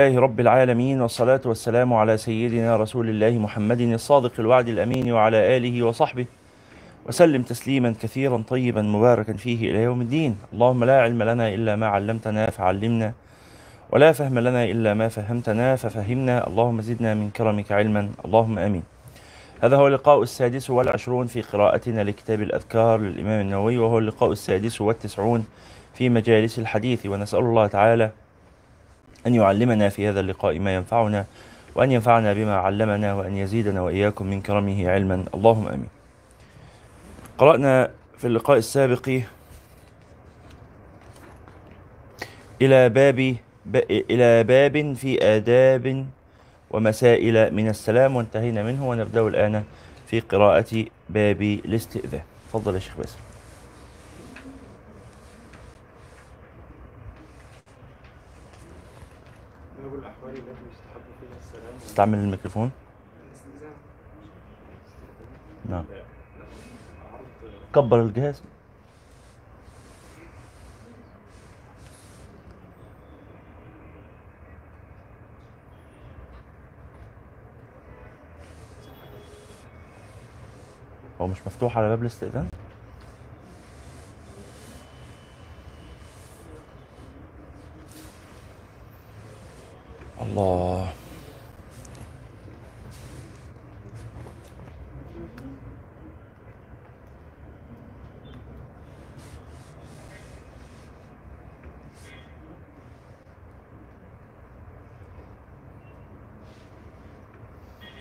لله رب العالمين والصلاة والسلام على سيدنا رسول الله محمد الصادق الوعد الأمين وعلى آله وصحبه. وسلم تسليما كثيرا طيبا مباركا فيه إلى يوم الدين. اللهم لا علم لنا إلا ما علمتنا فعلمنا ولا فهم لنا إلا ما فهمتنا ففهمنا. اللهم زدنا من كرمك علما. اللهم أمين. هذا هو اللقاء السادس والعشرون في قراءتنا لكتاب الأذكار للإمام النووي وهو اللقاء السادس والتسعون في مجالس الحديث. ونسأل الله تعالى أن يعلمنا في هذا اللقاء ما ينفعنا وأن ينفعنا بما علمنا وأن يزيدنا وإياكم من كرمه علما. اللهم آمين. قرأنا في اللقاء السابق إلى باب. إلى باب في آداب ومسائل من السلام وانتهينا منه ونبدأ الآن في قراءة باب الاستئذان. تفضل يا شيخ باسم باب الأحوال التي يستحب فيها السلام استعمل الميكروفون؟ نعم. كبر الجهاز. هو مش مفتوح على باب الاستئذان؟ الله.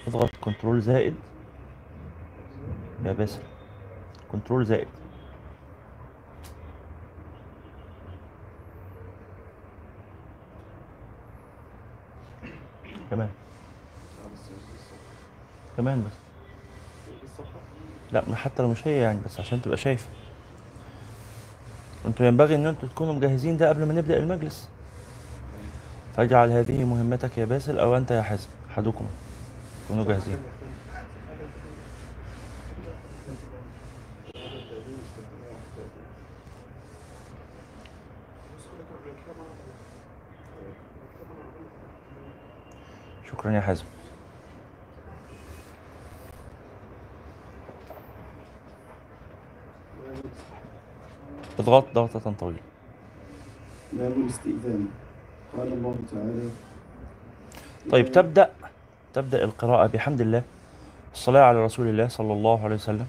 اضغط control زائد. يا باسل. control زائد. كمان. كمان بس. لا حتى لو مش هي يعني بس عشان تبقى شايف. أنتوا ينبغي ان أنتوا تكونوا مجهزين ده قبل ما نبدأ المجلس. فاجعل هذه مهمتك يا باسل أو أنت يا حازم أحدكم. كونوا جاهزين شكرا يا حازم. اضغط ضغطة طويلة. باب الاستئذان قال الله تعالى طيب تبدأ تبدأ القراءة بحمد الله الصلاة على رسول الله صلى الله عليه وسلم.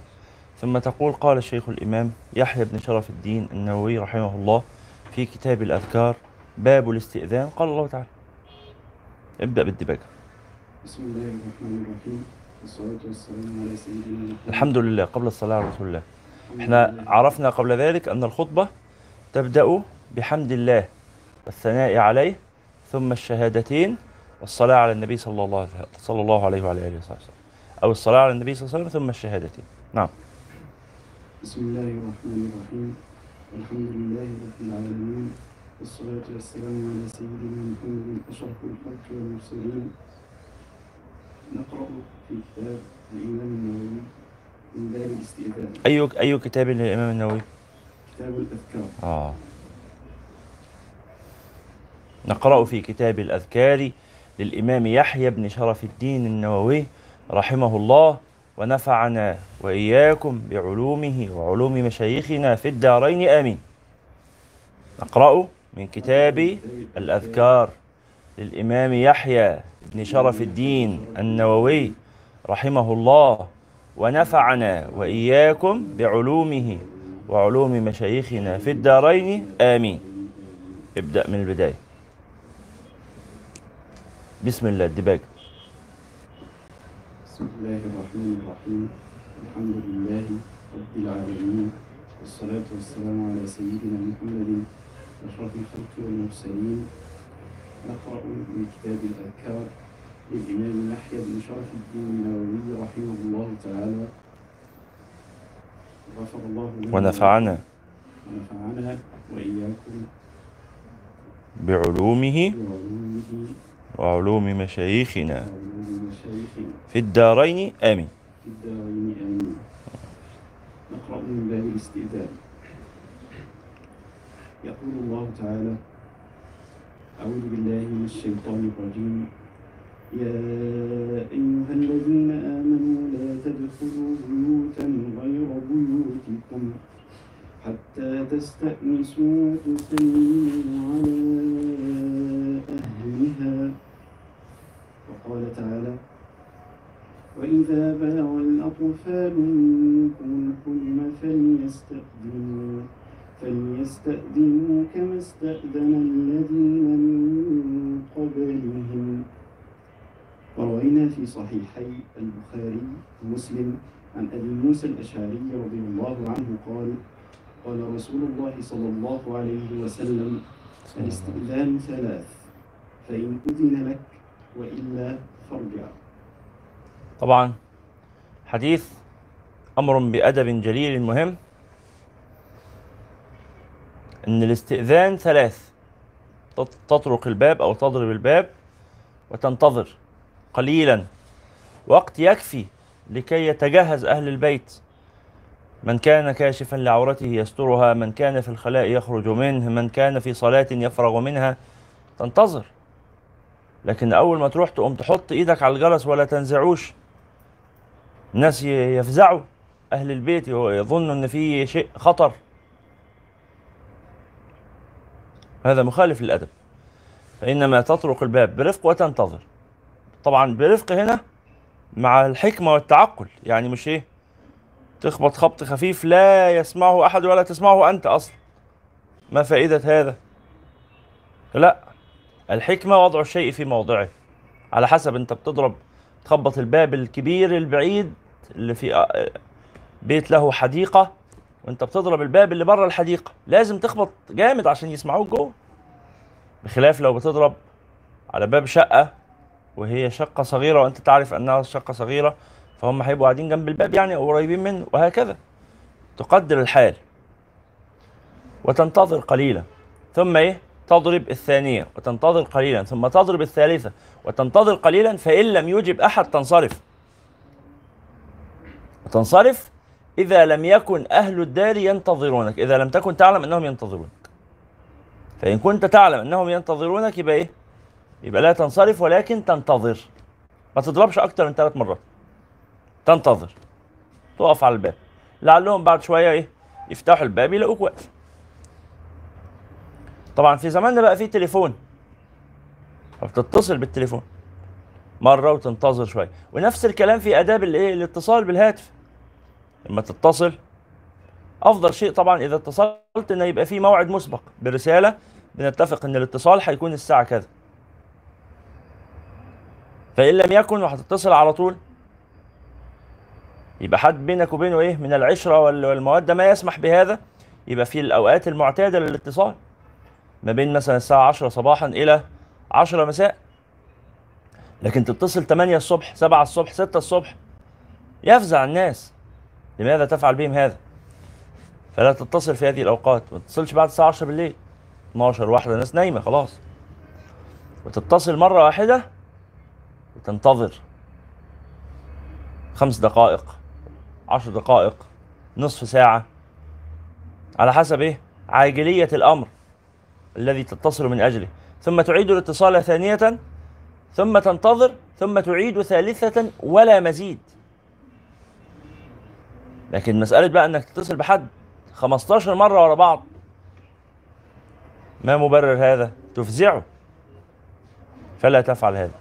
ثم تقول قال الشيخ الإمام يحيى بن شرف الدين النووي رحمه الله في كتاب الأذكار باب الاستئذان قال الله تعالى. ابدأ بالدباجة. بسم الله الرحمن الرحيم والصلاة والسلام على سيدنا محمد. الحمد لله قبل الصلاة على رسول الله. إحنا. عرفنا قبل ذلك أن الخطبة تبدأ بحمد الله والثناء عليه ثم الشهادتين والصلاة على النبي صلى الله عليه صلى الله عليه وعلى آله وصحبه وسلم. أو الصلاة على النبي صلى الله عليه وسلم ثم الشهادتين. نعم. بسم الله الرحمن الرحيم. والحمد لله رب العالمين والصلاة والسلام على سيدنا محمد أشرف الخلق والمرسلين. نقرأ في كتاب الإمام النووي من باب الاستئذان. أي أي كتاب للإمام النووي؟ كتاب الأذكار. آه. نقرأ في كتاب الأذكار للإمام يحيى بن شرف الدين النووي رحمه الله ونفعنا وإياكم بعلومه وعلوم مشايخنا في الدارين آمين. نقرأ من كتاب الأذكار للإمام يحيى بن شرف الدين النووي رحمه الله ونفعنا وإياكم بعلومه وعلوم مشايخنا في الدارين آمين. ابدأ من البداية. بسم الله الدباج بسم الله الرحمن الرحيم. الحمد لله رب العالمين والصلاة والسلام على سيدنا محمد أشرف الخلق والمرسلين. نقرأ من كتاب الأذكار للإمام يحيى بن شرف الدين النووي رحمه الله تعالى. غفر الله ونفعنا. ونفعنا وإياكم. بعلومه. بعلومه. وعلوم مشايخنا. في الدارين آمين. في الدارين آمين. نقرأ من باب الاستئذان. يقول الله تعالى أعوذ بالله من الشيطان الرجيم. يا أيها الذين آمنوا لا تدخلوا بيوتا غير بيوتكم حتى تستأنسوا وتسلموا على أهلها. وقال تعالى وإذا بلغ الأطفال منكم الحلم فليستأذنوا فليستأذنوا كما استأذن الذين من قبلهم. وروينا في صحيحي البخاري ومسلم عن أبي موسى الأشعري رضي الله عنه قال قال رسول الله صلى الله عليه وسلم الاستئذان ثلاث فإن أذن لك وإلا فارجع. طبعا حديث أمر بأدب جليل مهم. إن الاستئذان ثلاث تط- تطرق الباب أو تضرب الباب وتنتظر قليلا. وقت يكفي لكي يتجهز أهل البيت. من كان كاشفا لعورته يسترها من كان في الخلاء يخرج منه من كان في صلاة يفرغ منها تنتظر. لكن أول ما تروح تقوم تحط إيدك على الجرس ولا تنزعوش. الناس يفزعوا. أهل البيت يظنوا إن في شيء خطر. هذا مخالف للأدب. فإنما تطرق الباب برفق وتنتظر. طبعا برفق هنا مع الحكمة والتعقل. يعني مش إيه؟ تخبط خبط خفيف لا يسمعه أحد ولا تسمعه أنت أصلا. ما فائدة هذا؟ لا. الحكمة وضع الشيء في موضعه. على حسب أنت بتضرب تخبط الباب الكبير البعيد اللي في آه، بيت له حديقة وانت بتضرب الباب اللي بره الحديقة. لازم تخبط جامد عشان يسمعوك جوه. بخلاف لو بتضرب على باب شقة وهي شقة صغيرة وانت تعرف انها شقة صغيرة فهم هيبقوا قاعدين جنب الباب يعني أو قريبين منه وهكذا. تقدر الحال. وتنتظر قليلا. ثم إيه؟ تضرب الثانية وتنتظر قليلا ثم تضرب الثالثة وتنتظر قليلا فإن لم يجب أحد تنصرف. وتنصرف إذا لم يكن أهل الدار ينتظرونك إذا لم تكن تعلم أنهم ينتظرونك. فإن كنت تعلم أنهم ينتظرونك يبقى إيه؟ يبقى لا تنصرف ولكن تنتظر. ما تضربش أكتر من ثلاث مرات. تنتظر. تقف على الباب. لعلهم بعد شوية إيه؟ يفتحوا الباب يلاقوك واقف. طبعا في زماننا بقى في تليفون. فبتتصل بالتليفون. مرة وتنتظر شوية. ونفس الكلام في آداب الايه الاتصال بالهاتف. لما تتصل أفضل شيء طبعا إذا اتصلت انه يبقى في موعد مسبق برسالة بنتفق إن الاتصال هيكون الساعة كذا. فإن لم يكن وهتتصل على طول. يبقى حد بينك وبينه إيه من العشرة وال- والمودة ما يسمح بهذا. يبقى في الأوقات المعتادة للاتصال. ما بين مثلا الساعة 10 صباحا إلى 10 مساء. لكن تتصل 8 الصبح 7 الصبح 6 الصبح يفزع الناس. لماذا تفعل بهم هذا؟ فلا تتصل في هذه الأوقات. ما تتصلش بعد الساعة 10 بالليل. 12 واحدة الناس نايمة خلاص. وتتصل مرة واحدة وتنتظر. خمس دقائق عشر دقائق نصف ساعة. على حسب إيه؟ عاجلية الأمر. الذي تتصل من أجله. ثم تعيد الاتصال ثانية ثم تنتظر ثم تعيد ثالثة ولا مزيد. لكن مسألة بقى إنك تتصل بحد 15 مرة ورا بعض. ما مبرر هذا؟ تفزعه. فلا تفعل هذا.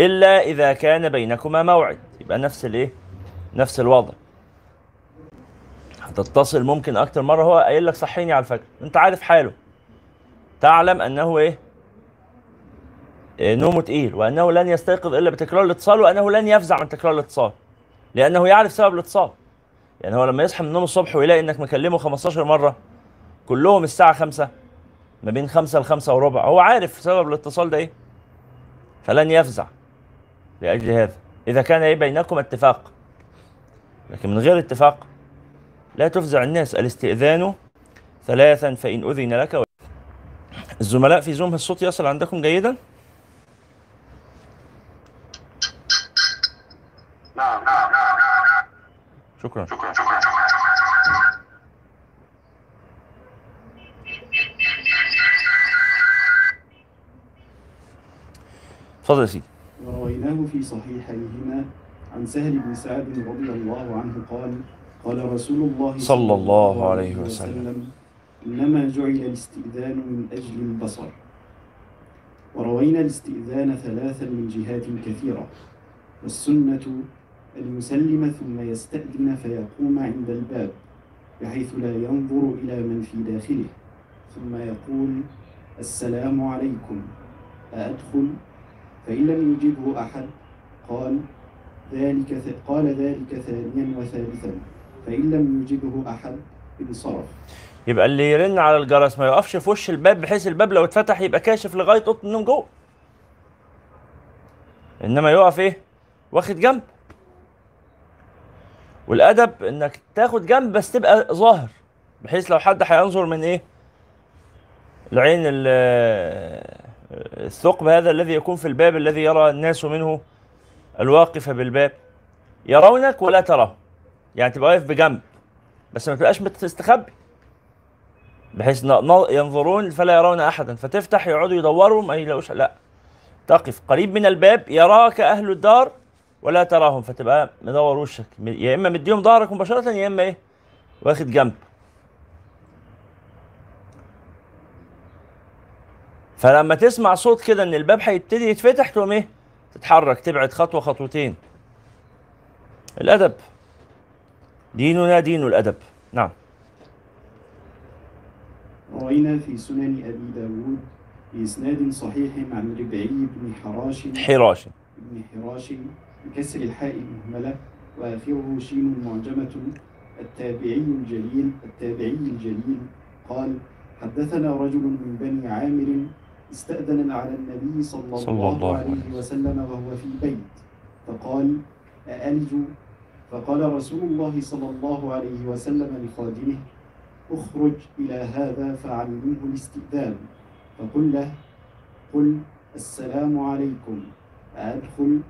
إلا إذا كان بينكما موعد. يبقى نفس الإيه؟ نفس الوضع. هتتصل ممكن أكتر مرة هو قايل لك صحيني على الفجر. أنت عارف حاله. تعلم أنه إيه؟ إيه، نومه تقيل وأنه لن يستيقظ إلا بتكرار الاتصال وأنه لن يفزع من تكرار الاتصال. لأنه يعرف سبب الاتصال. يعني هو لما يصحى من النوم الصبح ويلاقي إنك مكلمه 15 مرة كلهم الساعة 5 ما بين 5 ل 5 وربع هو عارف سبب الاتصال ده إيه؟ فلن يفزع لأجل هذا. إذا كان إيه بينكم اتفاق. لكن من غير اتفاق لا تفزع الناس. الاستئذان ثلاثا فإن أذن لك الزملاء في زوم الصوت يصل عندكم جيدا؟ نعم نعم شكرا شكرا شكرا. تفضل يا سيدي. ورويناه في صحيحيهما عن سهل بن سعد رضي الله عنه قال قال رسول الله صلى الله عليه وسلم. إنما جعل الاستئذان من أجل البصر. وروينا الاستئذان ثلاثا من جهات كثيرة والسنة أن يسلم ثم يستأذن فيقوم عند الباب بحيث لا ينظر إلى من في داخله. ثم يقول السلام عليكم أأدخل؟ فإن لم يجبه أحد قال ذلك قال ذلك ثانيا وثالثا. فإن لم يجبه أحد انصرف. يبقى اللي يرن على الجرس ما يقفش في وش الباب بحيث الباب لو اتفتح يبقى كاشف لغاية أوضة النوم جوه. إنما يقف إيه؟ واخد جنب. والأدب إنك تاخد جنب بس تبقى ظاهر بحيث لو حد هينظر من إيه؟ العين ال- الثقب هذا الذي يكون في الباب الذي يرى الناس منه الواقف بالباب. يرونك ولا تراه. يعني تبقى واقف بجنب. بس ما تبقاش مستخبي بحيث ينظرون فلا يرون احدا. فتفتح يقعدوا يدوروا ما يلاقوش لا. تقف. قريب من الباب يراك أهل الدار ولا تراهم. فتبقى مدور وشك. يا إما مديهم ظهرك مباشرة يا إما إيه؟ واخد جنب. فلما تسمع صوت كده إن الباب هيبتدي يتفتح تقوم إيه؟ تتحرك. تبعد خطوة خطوتين. الأدب. ديننا دين الأدب. نعم. روينا في سنن أبي داود بإسناد صحيح عن ربعي بن حراش. حراش. بن حراش بكسر الحاء المهملة وآخره شين معجمة. التابعي الجليل التابعي الجليل قال حدثنا رجل من بني عامر استأذن على النبي صلى, صلى الله, الله عليه عليه وسلم وهو في بيت فقال أألج؟ فقال رسول الله صلى الله عليه وسلم لخادمه اخرج إلى هذا فعلمه الاستئذان. فقل له قل السلام عليكم. أدخل.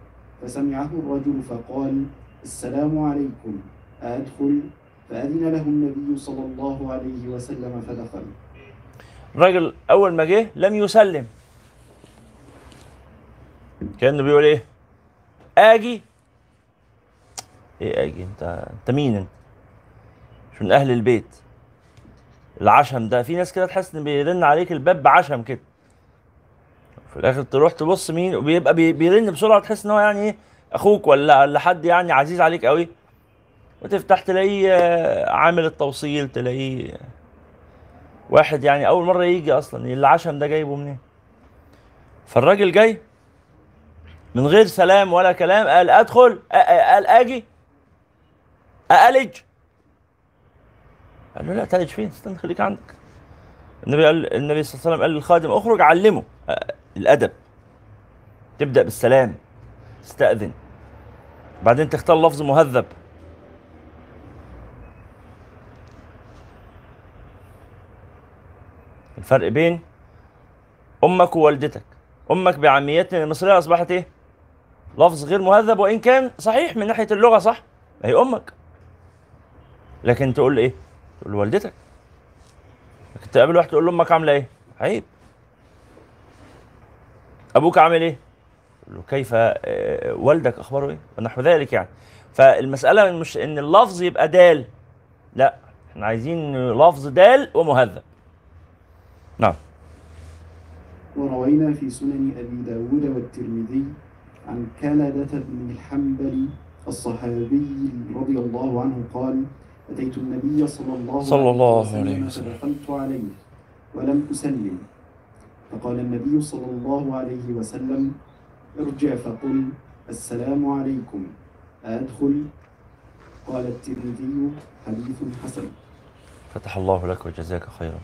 فسمعه الرجل فقال السلام عليكم. أدخل. فأذن له النبي صلى الله عليه وسلم فدخل. الراجل أول ما جه لم يسلم. كانه بيقول إيه؟ آجي إيه أجي؟ انت أنت مين أنت؟ مش من أهل البيت. العشم ده في ناس كده تحس إن بيرن عليك الباب بعشم كده. في الآخر تروح تبص مين وبيبقى بي- بيرن بسرعة تحس إن هو يعني إيه أخوك ولا ولا حد يعني عزيز عليك قوي. وتفتح تلاقيه آه، عامل التوصيل تلاقيه واحد يعني أول مرة يجي أصلا العشم ده جايبه منين؟ فالراجل جاي من غير سلام ولا كلام قال أدخل أ- قال أجي. أألج؟ قال له لا تلج فين؟ استنى خليك عندك. النبي قال النبي صلى الله عليه وسلم قال للخادم اخرج علمه. الأدب. تبدأ بالسلام. تستاذن بعدين تختار لفظ مهذب. الفرق بين أمك ووالدتك. أمك بعاميتنا المصرية أصبحت إيه؟ لفظ غير مهذب وإن كان صحيح من ناحية اللغة صح؟ هي أمك. لكن تقول إيه؟ تقول لوالدتك لكن تقابل واحد تقول له أمك عاملة إيه؟ عيب. أبوك عامل إيه؟ له كيف؟ آه، والدك أخباره إيه؟ ونحو ذلك يعني. فالمسألة مش إن اللفظ يبقى دال. لا إحنا عايزين لفظ دال ومهذب. نعم. وروينا في سنن أبي داود والترمذي عن كلدة بن الحنبل الصحابي رضي الله عنه قال أتيت النبي صلى الله, صلى الله عليه وسلم. فدخلت عليه ولم أسلم. فقال النبي صلى الله عليه وسلم ارجع فقل السلام عليكم أدخل؟ قال الترمذي حديث حسن. فتح الله لك وجزاك خيرا.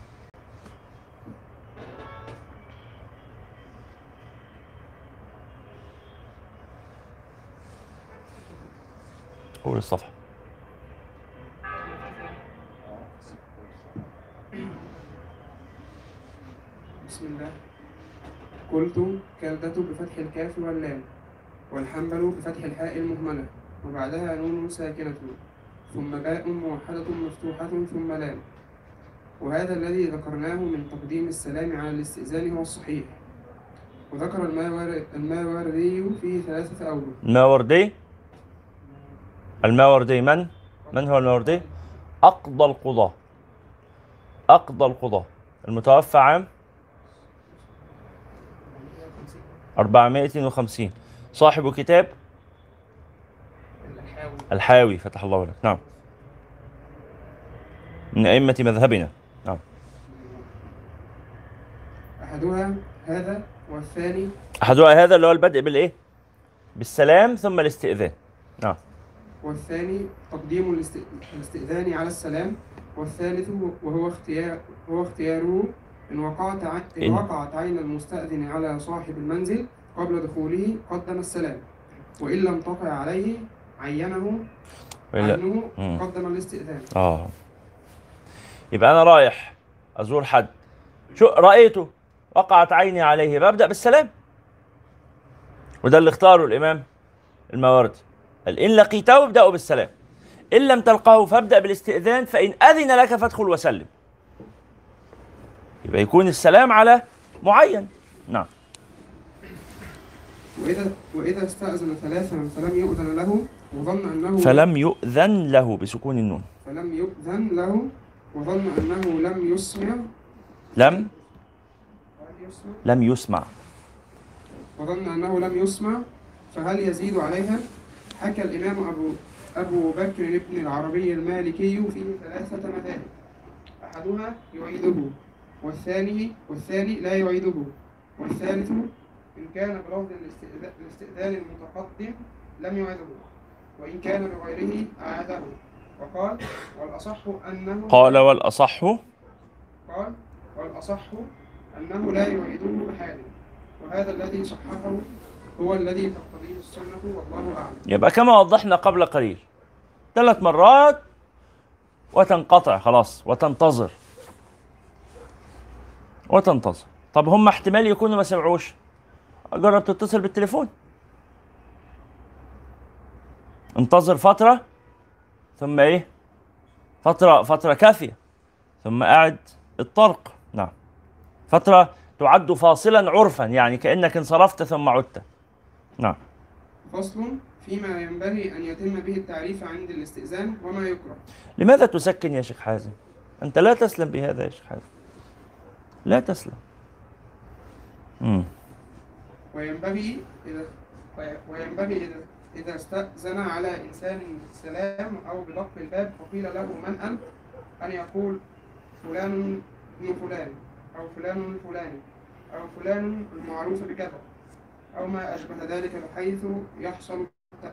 قول الصفحة بسم الله. قلت كلدة بفتح الكاف واللام والحنبل بفتح الحاء المهملة وبعدها نون ساكنة ثم باء موحدة مفتوحة ثم لام. وهذا الذي ذكرناه من تقديم السلام على الاستئذان هو الصحيح. وذكر الماور- الماوردي فيه ثلاثة أوجه الماوردي؟ الماوردي من؟ من هو الماوردي؟ أقضى القضاة. أقضى القضاة. المتوفى عام؟ 450 صاحب كتاب الحاوي. الحاوي فتح الله لك. نعم. من أئمة مذهبنا. نعم. أحدها هذا والثاني أحدها هذا اللي هو البدء بالإيه؟ بالسلام ثم الاستئذان. نعم. والثاني تقديم الاست- الاستئذان على السلام والثالث وهو اختيار وهو اختياره إن وقعت ع- إن إن- وقعت عين المستأذن على صاحب المنزل قبل دخوله قدم السلام وإن لم تقع عليه عينه عنه مم. قدم الاستئذان. آه. يبقى أنا رايح أزور حد. شو رأيته؟ وقعت عيني عليه ببدأ بالسلام. وده اللي اختاره الإمام الماوردي قال إن لقيته ابدأوا بالسلام. إن لم تلقه فابدأ بالاستئذان فإن أذن لك فادخل وسلم. يبقى يكون السلام على معين. نعم. وإذا وإذا استأذن ثلاثا فلم يؤذن له وظن أنه فلم يؤذن له بسكون النون. فلم يؤذن له وظن أنه لم يسمع. لم لم يسمع. وظن أنه لم يسمع. فهل يزيد عليها؟ حكى الإمام أبو أبو بكر بن العربي المالكي فيه ثلاثة مذاهب أحدها يعيده. والثاني والثاني لا يعيده. والثالث إن كان بلفظ الاستئذا- الاستئذان المتقدم لم يعيده. وإن كان بغيره أعاده. وقال والأصح أنه قال والأصح قال والأصح أنه لا يعيده بحال وهذا الذي صححه هو الذي تقتضيه السنة والله أعلم. يبقى كما وضحنا قبل قليل. ثلاث مرات وتنقطع خلاص وتنتظر. وتنتظر طب هم احتمال يكونوا ما سمعوش. جرب تتصل بالتليفون. انتظر فترة ثم إيه؟ فترة فترة كافية. ثم قاعد الطرق. نعم. فترة تعد فاصلا عرفا يعني كأنك انصرفت ثم عدت. نعم. فصل فيما ينبغي أن يتم به التعريف عند الاستئذان وما يكره. لماذا تسكن يا شيخ حازم؟ أنت لا تسلم بهذا يا شيخ حازم. لا تسلم. امم وينبغي إذا وينبغي إذا إذا استأذن على إنسان بالسلام أو بدق الباب فقيل له من أنت؟ أن يقول فلان ابن فلان أو فلان الفلاني أو فلان المعروف بكذا أو ما أشبه ذلك بحيث يحصل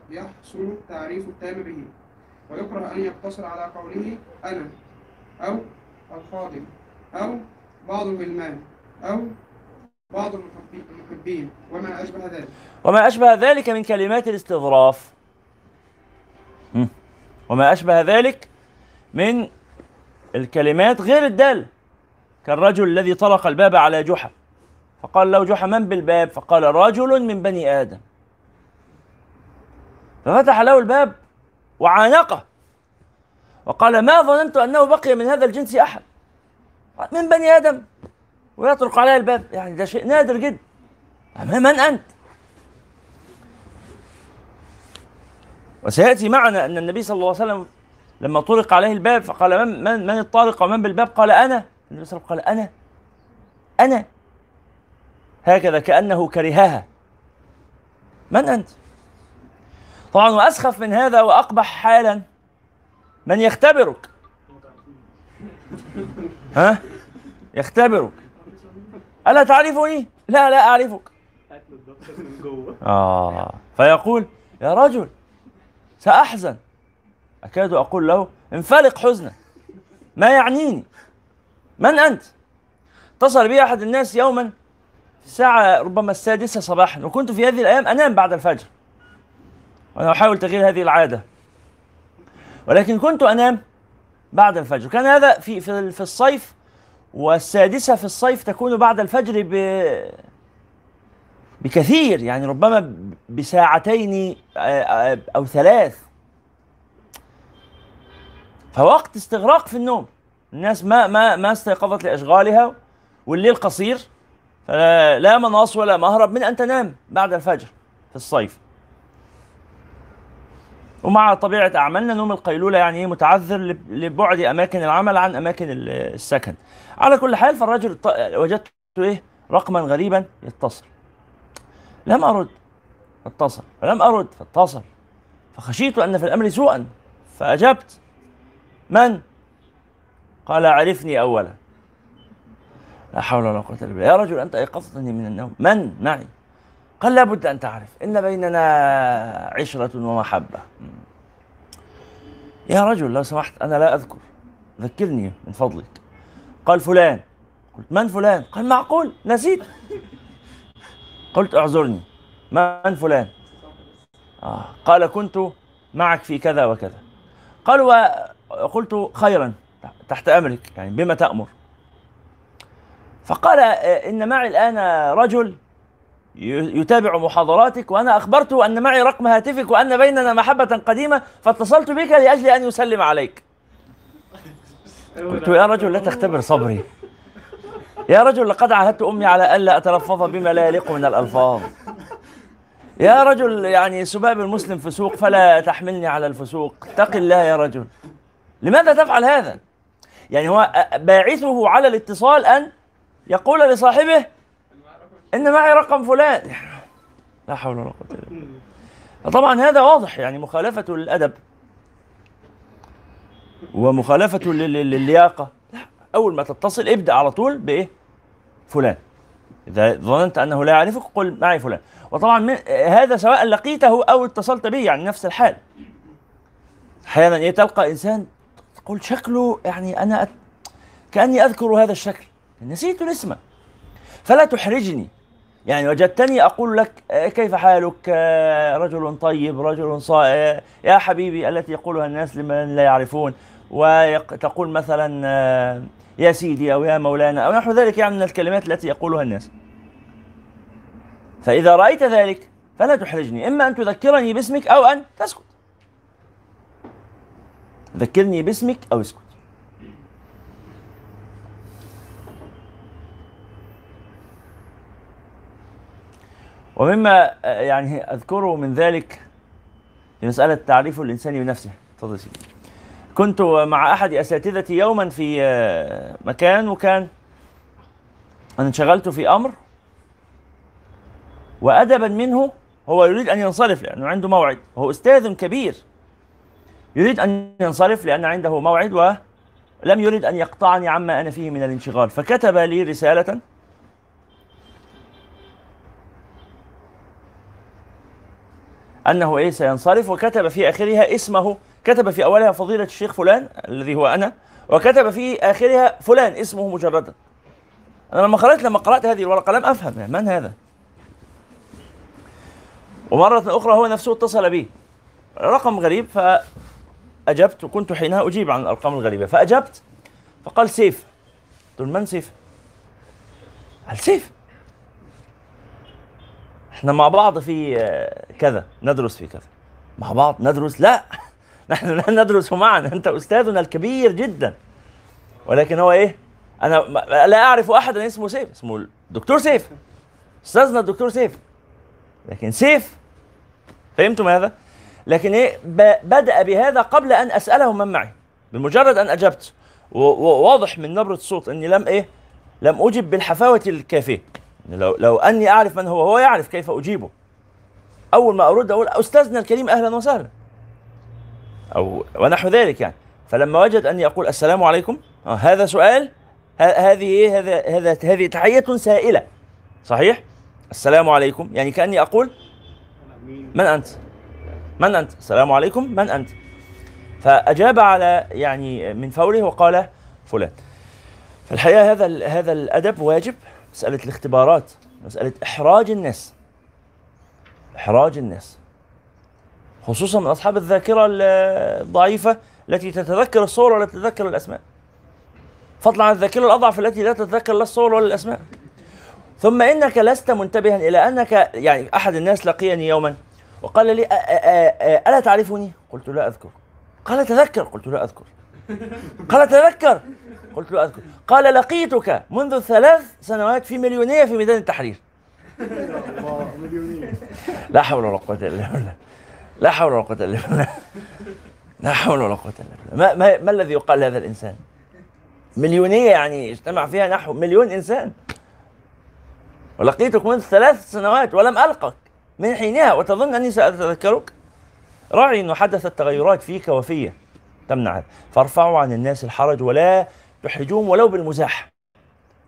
يحصل التعريف التام به. ويكره أن يقتصر على قوله أنا أو الخادم أو بعض الغلمان أو بعض المحبي- المحبين وما أشبه ذلك. وما أشبه ذلك من كلمات الاستظراف. وما أشبه ذلك من الكلمات غير الدالة كالرجل الذي طرق الباب على جحا. فقال له جحا من بالباب؟ فقال رجل من بني آدم. ففتح له الباب وعانقه. وقال ما ظننت أنه بقي من هذا الجنس أحد. من بني آدم. ويطرق عليه الباب. يعني ده شيء نادر جدا. من أنت؟ وسيأتي معنا أن النبي صلى الله عليه وسلم لما طرق عليه الباب فقال من من, من الطارق ومن بالباب؟ قال أنا. النبي صلى الله عليه وسلم قال أنا. أنا. هكذا كأنه كرهها. من أنت؟ طبعا وأسخف من هذا وأقبح حالا. من يختبرك؟ ها؟ يختبرك. ألا تعرفني؟ لا لا أعرفك. من جوه آه فيقول يا رجل سأحزن. أكاد أقول له انفلق حزنا ما يعنيني. من أنت؟ اتصل بي أحد الناس يوما في الساعة ربما السادسة صباحا وكنت في هذه الأيام أنام بعد الفجر. وأنا أحاول تغيير هذه العادة. ولكن كنت أنام بعد الفجر. كان هذا في في في الصيف والسادسة في الصيف تكون بعد الفجر ب بكثير. يعني ربما بساعتين آه، آه، أو ثلاث. فوقت استغراق في النوم. الناس ما ما ما استيقظت لأشغالها والليل قصير فلا لا مناص ولا مهرب من أن تنام بعد الفجر في الصيف. ومع طبيعة أعمالنا نوم القيلولة يعني إيه متعذر لب- لبعد أماكن العمل عن أماكن ال- السكن. على كل حال فالرجل وجدت إيه رقما غريبا يتصل. لم أرد فاتصل. فلم أرد فاتصل. فخشيت أن في الأمر سوءا فأجبت. من؟ قال عرفني اولا. لا حول ولا قوة إلا بالله. يا رجل أنت أيقظتني من النوم. من؟ معي. قال لابد أن تعرف إن بيننا عشرة ومحبة. يا رجل لو سمحت أنا لا أذكر. ذكرني من فضلك. قال فلان. قلت من فلان؟ قال معقول. نسيت. قلت اعذرني. من فلان؟ آه. قال كنت معك في كذا وكذا. قال وقلت خيرا تحت أمرك يعني بما تأمر. فقال إن معي الآن رجل يتابع محاضراتك وأنا أخبرته أن معي رقم هاتفك وأن بيننا محبة قديمة فاتصلت بك لأجل أن يسلم عليك. قلت يا رجل لا تختبر صبري. يا رجل لقد عاهدت أمي على الا أتلفظ بما لا يليق من الألفاظ. يا رجل يعني سباب المسلم فسوق فلا تحملني على الفسوق. اتق الله يا رجل. لماذا تفعل هذا؟ يعني هو باعثه على الاتصال أن يقول لصاحبه إن معي رقم فلان. لا حول ولا قوة إلا بالله. فطبعا هذا واضح يعني مخالفة للأدب. ومخالفة لل- لل- للياقة. لا أول ما تتصل ابدأ على طول بإيه؟ فلان. إذا ظننت أنه لا يعرفك قل معي فلان. وطبعا من هذا سواء لقيته أو اتصلت به يعني نفس الحال. أحيانا إيه تلقى إنسان تقول شكله يعني أنا أت... كأني أذكر هذا الشكل. نسيت الاسم. فلا تحرجني. يعني وجدتني أقول لك آه، كيف حالك؟ آه، رجل طيب رجل صائم يا حبيبي التي يقولها الناس لمن لا يعرفون. وتقول مثلا آه، يا سيدي أو يا مولانا أو نحو ذلك يعني من الكلمات التي يقولها الناس. فإذا رأيت ذلك فلا تحرجني إما أن تذكرني باسمك أو أن تسكت. ذكرني باسمك أو اسكت. ومما آه، يعني أذكره من ذلك مسألة تعريف الإنسان بنفسه. تفضل سيدي. كنت مع أحد أساتذتي يوما في آه، مكان وكان أنا انشغلت في أمر وادبا منه هو يريد أن ينصرف لأنه عنده موعد. وهو أستاذ كبير. يريد أن ينصرف لأن عنده موعد ولم يريد أن يقطعني عما أنا فيه من الانشغال. فكتب لي رسالة أنه إيه سينصرف وكتب في آخرها اسمه كتب في أولها فضيلة الشيخ فلان الذي هو أنا وكتب في آخرها فلان اسمه مجردا أنا لما قرأت لما قرأت هذه الورقة لم أفهم يعني من هذا؟ ومرة أخرى هو نفسه اتصل بي. رقم غريب فأجبت وكنت حينها أجيب عن الأرقام الغريبة فأجبت فقال سيف. قلت من سيف؟ قال سيف. إحنا مع بعض في آه، كذا ندرس في كذا. مع بعض ندرس؟ لا. نحن لا ندرس معا. انت أستاذنا الكبير جدا. ولكن هو إيه؟ أنا لا أعرف احدا اسمه سيف. اسمه الدكتور سيف. أستاذنا الدكتور سيف. لكن سيف فهمتم هذا؟ لكن إيه؟ ب- بدأ بهذا قبل أن أسأله من معي. بمجرد أن أجبت. وواضح من نبرة الصوت إني لم إيه؟ لم أجب بالحفاوة الكافية. لو لو أني أعرف من هو هو يعرف كيف أجيبه أول ما أرد أقول أستاذنا الكريم أهلا وسهلا أو ونحو ذلك يعني فلما وجد أني أقول السلام عليكم آه هذا سؤال هذه إيه هذا هذا هذه تحية سائلة صحيح؟ السلام عليكم يعني كأني أقول من أنت؟ من أنت؟ السلام عليكم من أنت؟ فأجاب على يعني من فوره وقال فلان فالحقيقة هذا هذا الأدب واجب مسألة الاختبارات مسألة إحراج الناس. إحراج الناس. خصوصا من أصحاب الذاكرة ال- الضعيفة التي تتذكر الصور ولا تتذكر الأسماء. فضلا عن الذاكرة الأضعف التي لا تتذكر لا الصور ولا الأسماء. ثم إنك لست منتبها إلى أنك يعني أحد الناس لقيني يوما وقال لي أ- أ- أ- ألا تعرفني؟ قلت لا أذكر. قال تذكر. قلت لا أذكر. قال تذكر. قلت له أذكر. قال لقيتك منذ ثلاث سنوات في مليونية في ميدان التحرير. لا حول ولا قوة إلا بالله. لا حول ولا قوة إلا بالله. لا حول ولا قوة إلا بالله. ما, ما, ما الذي يقال لهذا الإنسان؟ مليونية يعني اجتمع فيها نحو مليون إنسان. ولقيتك منذ ثلاث سنوات ولم ألقك. من حينها وتظن أني سأتذكرك؟ راعي أنه حدثت تغيرات فيك وفيه تمنع فارفعوا عن الناس الحرج ولا تحرجوهم ولو بالمزاح.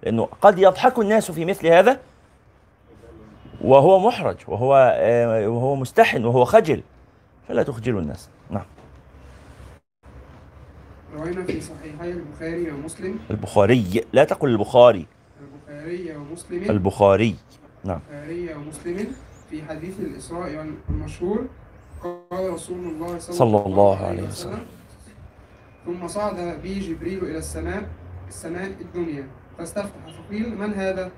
لأنه قد يضحك الناس في مثل هذا وهو محرج وهو آه، وهو مستحن وهو خجل. فلا تخجلوا الناس. نعم. روينا في صحيحي البخاري ومسلم. البخاري لا تقل البخاري. البخاري ومسلم. البخاري. البخاري ومسلم في حديث الإسراء المشهور قال رسول الله صلى, صلى الله عليه وسلم. ثم صعد بي جبريل إلى السماء السماء الدنيا. فاستفتح فقيل من هذا؟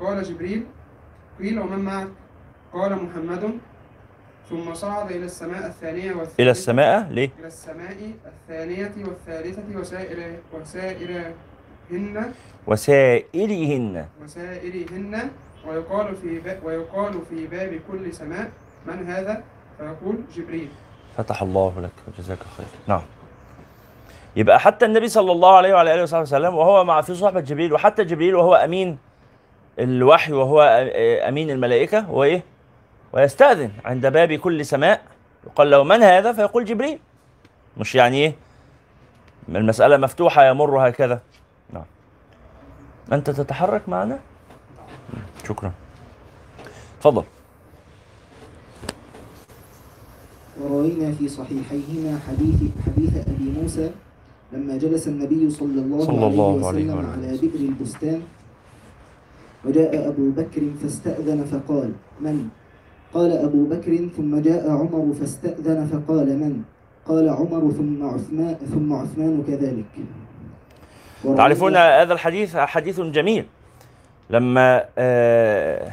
قال جبريل قيل ومن معك؟ قال محمد ثم صعد إلى السماء الثانية والثالثة. إلى السماء؟ ليه؟ إلى السماء الثانية والثالثة وسائر وسائرهن وسائرهن وسائرهن ويقال في ويقال في باب كل سماء من هذا؟ فيقول جبريل. فتح الله لك وجزاك خير. نعم. يبقى حتى النبي صلى الله عليه وعلى آله وصحبه وسلم وهو مع في صحبة جبريل وحتى جبريل وهو أمين الوحي وهو أمين الملائكة هو إيه؟ ويستأذن عند باب كل سماء يقال له من هذا؟ فيقول جبريل مش يعني إيه؟ المسألة مفتوحة يمر هكذا نعم أنت تتحرك معنا؟ شكرا تفضل وروينا في صحيحيهما حديث حديث أبي موسى لما جلس النبي صلى الله, صلى الله عليه عليه وسلم وآله على بئر البستان وجاء أبو بكر فاستأذن فقال من؟ قال أبو بكر ثم جاء عمر فاستأذن فقال من؟ قال عمر ثم عثمان ثم عثمان كذلك تعرفون هذا الحديث حديث جميل لما آه،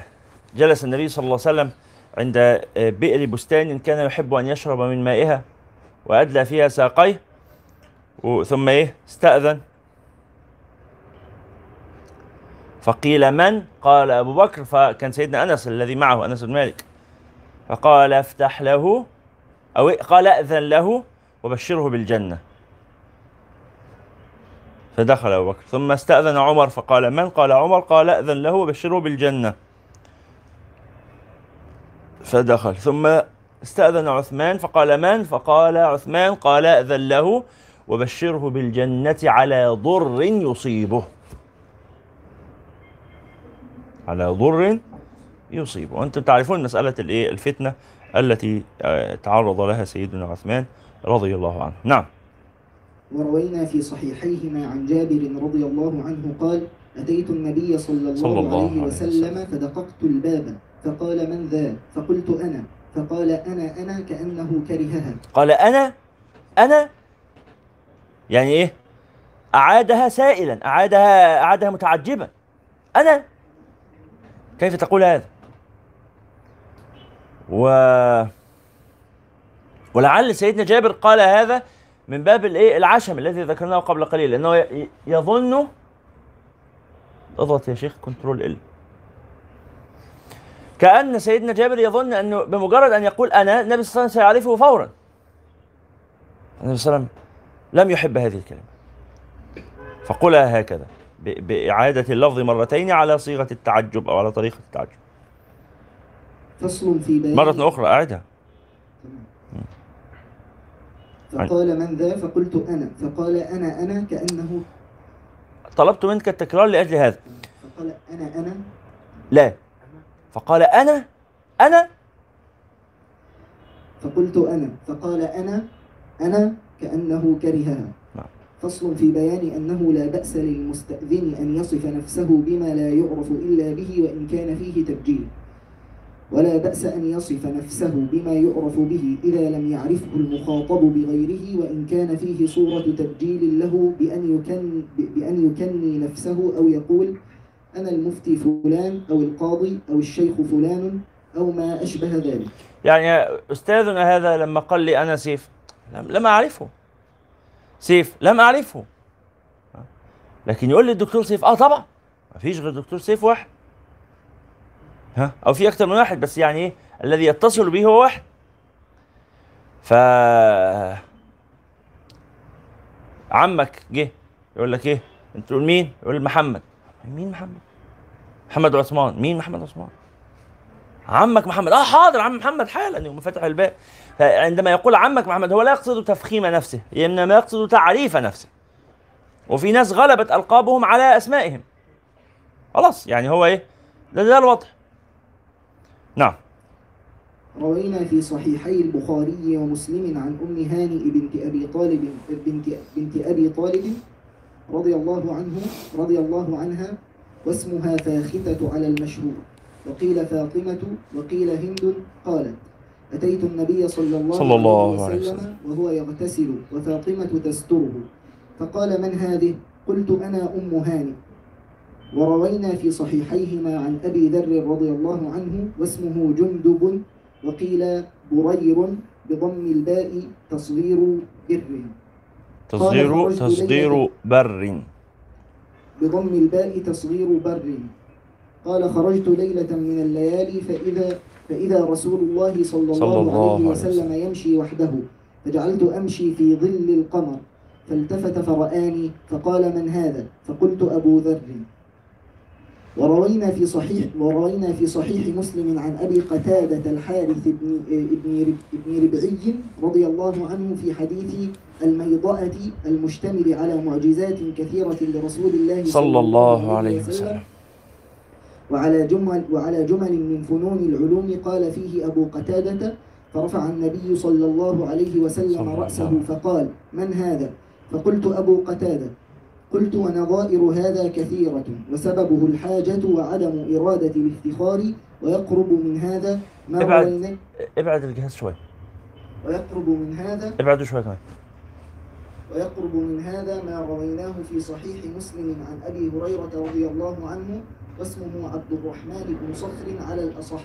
جلس النبي صلى الله عليه وسلم عند آه، بئر بستان كان يحب أن يشرب من مائها وأدلى فيها ساقيه ثم إيه؟ استأذن. فقيل من؟ قال أبو بكر فكان سيدنا أنس الذي معه أنس بن مالك. فقال افتح له إيه؟ قال أذن له وبشره بالجنة. فدخل أبو بكر. ثم استأذن عمر فقال من؟ قال عمر قال أذن له وبشره بالجنة. فدخل. ثم استأذن عثمان فقال من؟ فقال عثمان قال أذن له وبشره بالجنة على ضر يصيبه. على ضر يصيبه. وأنتم تعرفون مسألة الإيه؟ الفتنة التي آه، تعرض لها سيدنا عثمان رضي الله عنه. نعم. وروينا في صحيحيهما عن جابر رضي الله عنه قال أتيت النبي صلى الله, صلى الله عليه عليه وسلم. فدققت الباب فقال من ذا؟ فقلت أنا. فقال أنا أنا كأنه كرهها. قال أنا أنا يعني إيه؟ أعادها سائلا أعادها أعادها متعجبا. أنا؟ كيف تقول هذا؟ و ولعل سيدنا جابر قال هذا من باب الإيه؟ العشم الذي ذكرناه قبل قليل لأنه يظن اضغط يا شيخ كنترول إل. كأن سيدنا جابر يظن أنه بمجرد أن يقول أنا النبي صلى الله عليه وسلم سيعرفه فورا. النبي صلى الله عليه وسلم لم يحب هذه الكلمة. فقلها هكذا بإعادة اللفظ مرتين على صيغة التعجب أو على طريقة التعجب. فصل في بيان. مرة أخرى أعدها. فقال من ذا؟ فقلت أنا. فقال أنا أنا كأنه. طلبت منك التكرار لأجل هذا. فقال أنا أنا. لا. فقال أنا أنا. فقلت أنا. فقال أنا أنا. كأنه كرهها نعم. فصل في بيان أنه لا بأس للمستأذن أن يصف نفسه بما لا يعرف إلا به وإن كان فيه تبجيل. ولا بأس أن يصف نفسه بما يعرف به إذا لم يعرفه المخاطب بغيره وإن كان فيه صورة تبجيل له بأن يكن بأن يكني نفسه أو يقول أنا المفتي فلان أو القاضي أو الشيخ فلان أو ما أشبه ذلك. يعني أستاذنا هذا لما قال لي أنا سيف لم أعرفه. سيف لم أعرفه. لكن يقول لي الدكتور سيف آه طبعا. ما فيش غير دكتور سيف واحد. ها؟ أو في أكتر من واحد بس يعني إيه؟ الذي يتصل به هو واحد. ف عمك جه يقول لك إيه؟ أنت تقول مين؟ يقول محمد. مين محمد؟ محمد عثمان. مين محمد عثمان؟ عمك محمد. آه حاضر عم محمد حالا يقوم فتح الباب. فعندما يقول عمك محمد هو لا يقصد تفخيم نفسه إنما يقصد تعريف نفسه. وفي ناس غلبت ألقابهم على أسمائهم. خلاص يعني هو إيه؟ ده, ده الوضع. نعم. روينا في صحيحي البخاري ومسلم عن أم هانئ بنت أبي طالب بنت بنت أبي طالب رضي الله عنه رضي الله عنها واسمها فاختة على المشهور. وقيل فاطمة وقيل هند قالت أتيت النبي صلى الله, صلى الله عليه وسلم وهو يغتسل وفاطمة تستره. فقال من هذه؟ قلت أنا أم هانئ وروينا في صحيحيهما عن أبي ذر رضي الله عنه واسمه جندب وقيل برير بضم الباء تصغير بر. تصغير تصغير. بر. بضم الباء تصغير بر. قال خرجت ليلة من الليالي فإذا فإذا رسول الله صلى الله, صلى الله عليه وسلم يمشي وحده فجعلت أمشي في ظل القمر فالتفت فرآني فقال من هذا؟ فقلت أبو ذر. وروينا في صحيح وروينا في صحيح مسلم عن أبي قتادة الحارث بن ابن ابن ربعي رضي الله عنه في حديث الميضأة المشتمل على معجزات كثيرة لرسول الله صلى الله عليه وسلم. وعلى جمل وعلى جمل من فنون العلوم قال فيه أبو قتادة فرفع النبي صلى الله عليه وسلم رأسه. فقال من هذا؟ فقلت أبو قتادة قلت ونظائر هذا كثيرة وسببه الحاجة وعدم إرادة الافتخار ويقرب من هذا ما ابعد. ابعد الجهاز شوي ويقرب من هذا ابعده شوي كمان ويقرب من هذا ما رويناه في صحيح مسلم عن أبي هريرة رضي الله عنه واسمه عبد الرحمن بن صخر على الأصح.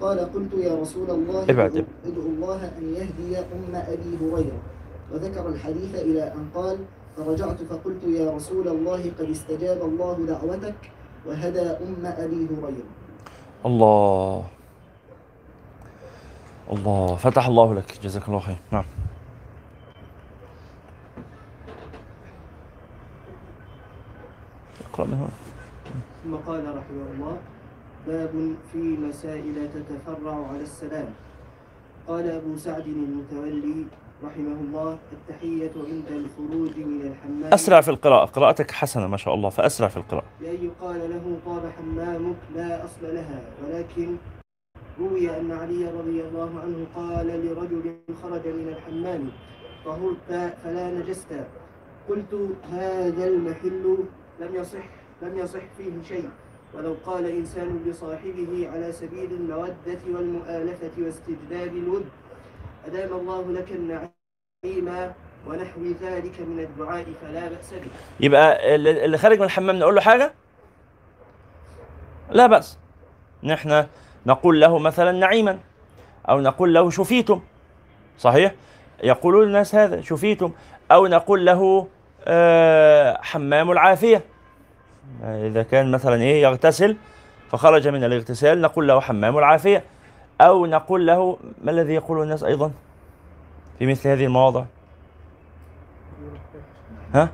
قال قلت يا رسول الله ادعو الله أن يهدي أم أبي هريرة. وذكر الحديث إلى أن قال فرجعت فقلت يا رسول الله قد استجاب الله دعوتك وهدى أم أبي هريرة. الله. الله. فتح الله لك. جزاك الله خير. نعم. اقرأ من هنا. ثم قال رحمه الله باب في مسائل تتفرع على السلام. قال أبو سعد المتولي رحمه الله التحية عند الخروج من الحمام. أسرع في القراءة قراءتك حسنة ما شاء الله فأسرع في القراءة. بأن يقال له طاب حمامك لا أصل لها ولكن روي أن علي رضي الله عنه قال لرجل خرج من الحمام طهرت فلا نجست. قلت هذا المحل لم يصح. لم يصح فيه شيء. ولو قال إنسان لصاحبه على سبيل المودة والمؤالفة واستجلاب الود أدام الله لك النعيم ونحو ذلك من الدعاء فلا بأس به. يبقى اللي خارج من الحمام نقول له حاجة؟ لا بأس. نحن نقول له مثلا نعيما أو نقول له شفيتم. صحيح؟ يقول الناس هذا شفيتم. أو نقول له آه، حمام العافية. إذا كان مثلا إيه يغتسل فخرج من الاغتسال نقول له حمام العافية أو نقول له ما الذي يقوله الناس أيضا في مثل هذه المواضع؟ ها؟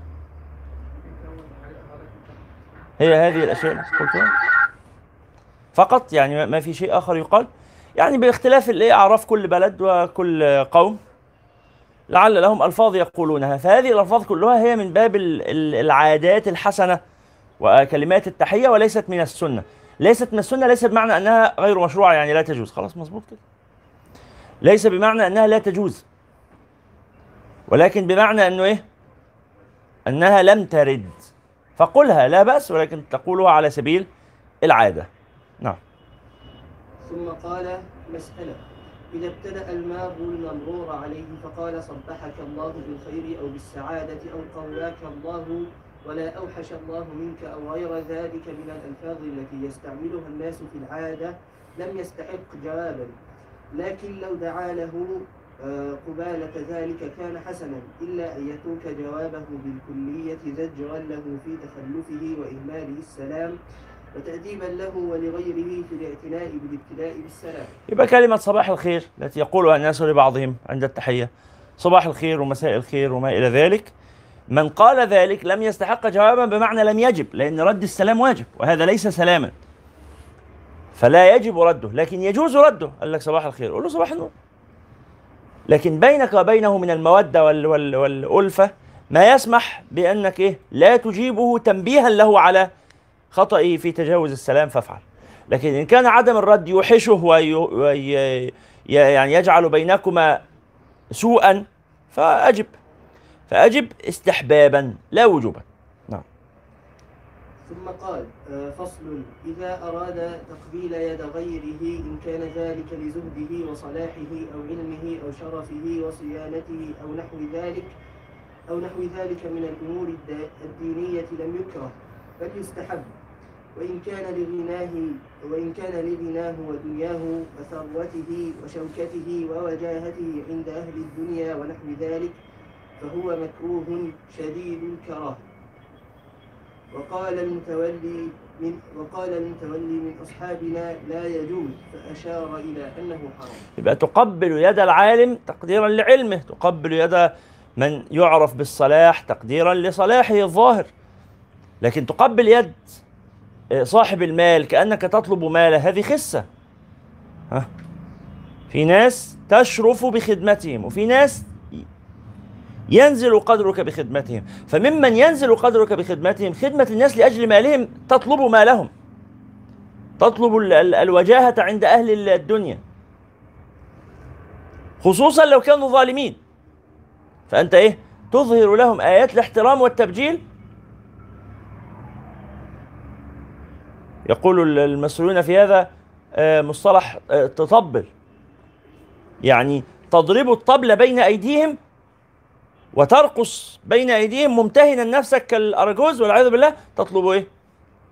هي هذه الأشياء التي قلتها. فقط يعني ما- في شيء آخر يقال. يعني باختلاف الايه اعراف كل بلد وكل قوم لعل لهم ألفاظ يقولونها. فهذه الألفاظ كلها هي من باب ال- ال- العادات الحسنة وكلمات التحية وليست من السنة. ليست من السنة ليس بمعنى أنها غير مشروعة يعني لا تجوز. خلاص مظبوط كده. ليس بمعنى أنها لا تجوز. ولكن بمعنى أنه إيه؟ أنها لم ترد. فقلها لا بأس ولكن تقولها على سبيل العادة. نعم. ثم قال مسألة. إذا ابتدأ المار الممرور عليه فقال صبحك الله بالخير أو بالسعادة أو قواك الله ولا أوحش الله منك أو غير ذلك من الألفاظ التي يستعملها الناس في العادة لم يستحق جوابا. لكن لو دعا له آه، قبالة ذلك كان حسنا إلا أن يترك جوابه بالكلية زجرا له في تخلفه وإهماله السلام وتأديبا له ولغيره في الاعتناء بالابتلاء بالسلام. يبقى كلمة صباح الخير التي يقولها الناس لبعضهم عند التحية. صباح الخير ومساء الخير وما إلى ذلك. من قال ذلك لم يستحق جوابا بمعنى لم يجب لأن رد السلام واجب وهذا ليس سلاما. فلا يجب رده لكن يجوز رده. قال لك صباح الخير قول له صباح النور. لكن بينك وبينه من المودة وال وال والألفة ما يسمح بأنك إيه لا تجيبه تنبيها له على خطئه في تجاوز السلام فافعل. لكن إن كان عدم الرد يوحشه وي وي يعني يجعل بينكما سوءا فأجب. فأجب استحبابا لا وجوبا. ثم قال آه، فصل إذا أراد تقبيل يد غيره إن كان ذلك لزهده وصلاحه أو علمه أو شرفه وصيانته أو نحو ذلك أو نحو ذلك من الأمور الد- الدينية لم يكره بل يستحب. وإن كان لغناه وإن كان لغناه ودنياه وثروته وشوكته ووجاهته عند أهل الدنيا ونحو ذلك فهو مكروه شديد الكراهة وقال المتولي من وقال المتولي من أصحابنا لا يجوز فأشار إلى أنه حرام. يبقى تقبل يد العالم تقديرا لعلمه تقبل يد من يعرف بالصلاح تقديرا لصلاحه الظاهر. لكن تقبل يد آه، صاحب المال كأنك تطلب ماله هذه خسة. ها؟ في ناس تشرف بخدمتهم وفي ناس ينزل قدرك بخدمتهم. فممن ينزل قدرك بخدمتهم خدمة الناس لأجل مالهم تطلب مالهم. تطلب ال- ال- الوجاهة عند أهل الدنيا. خصوصا لو كانوا ظالمين. فأنت إيه؟ تظهر لهم آيات الاحترام والتبجيل. يقول ال- المسؤولون في هذا آه، مصطلح آه، تطبل. يعني تضرب الطبل بين أيديهم وترقص بين أيديهم ممتهنا نفسك كالأرجوز والعياذ بالله تطلب إيه؟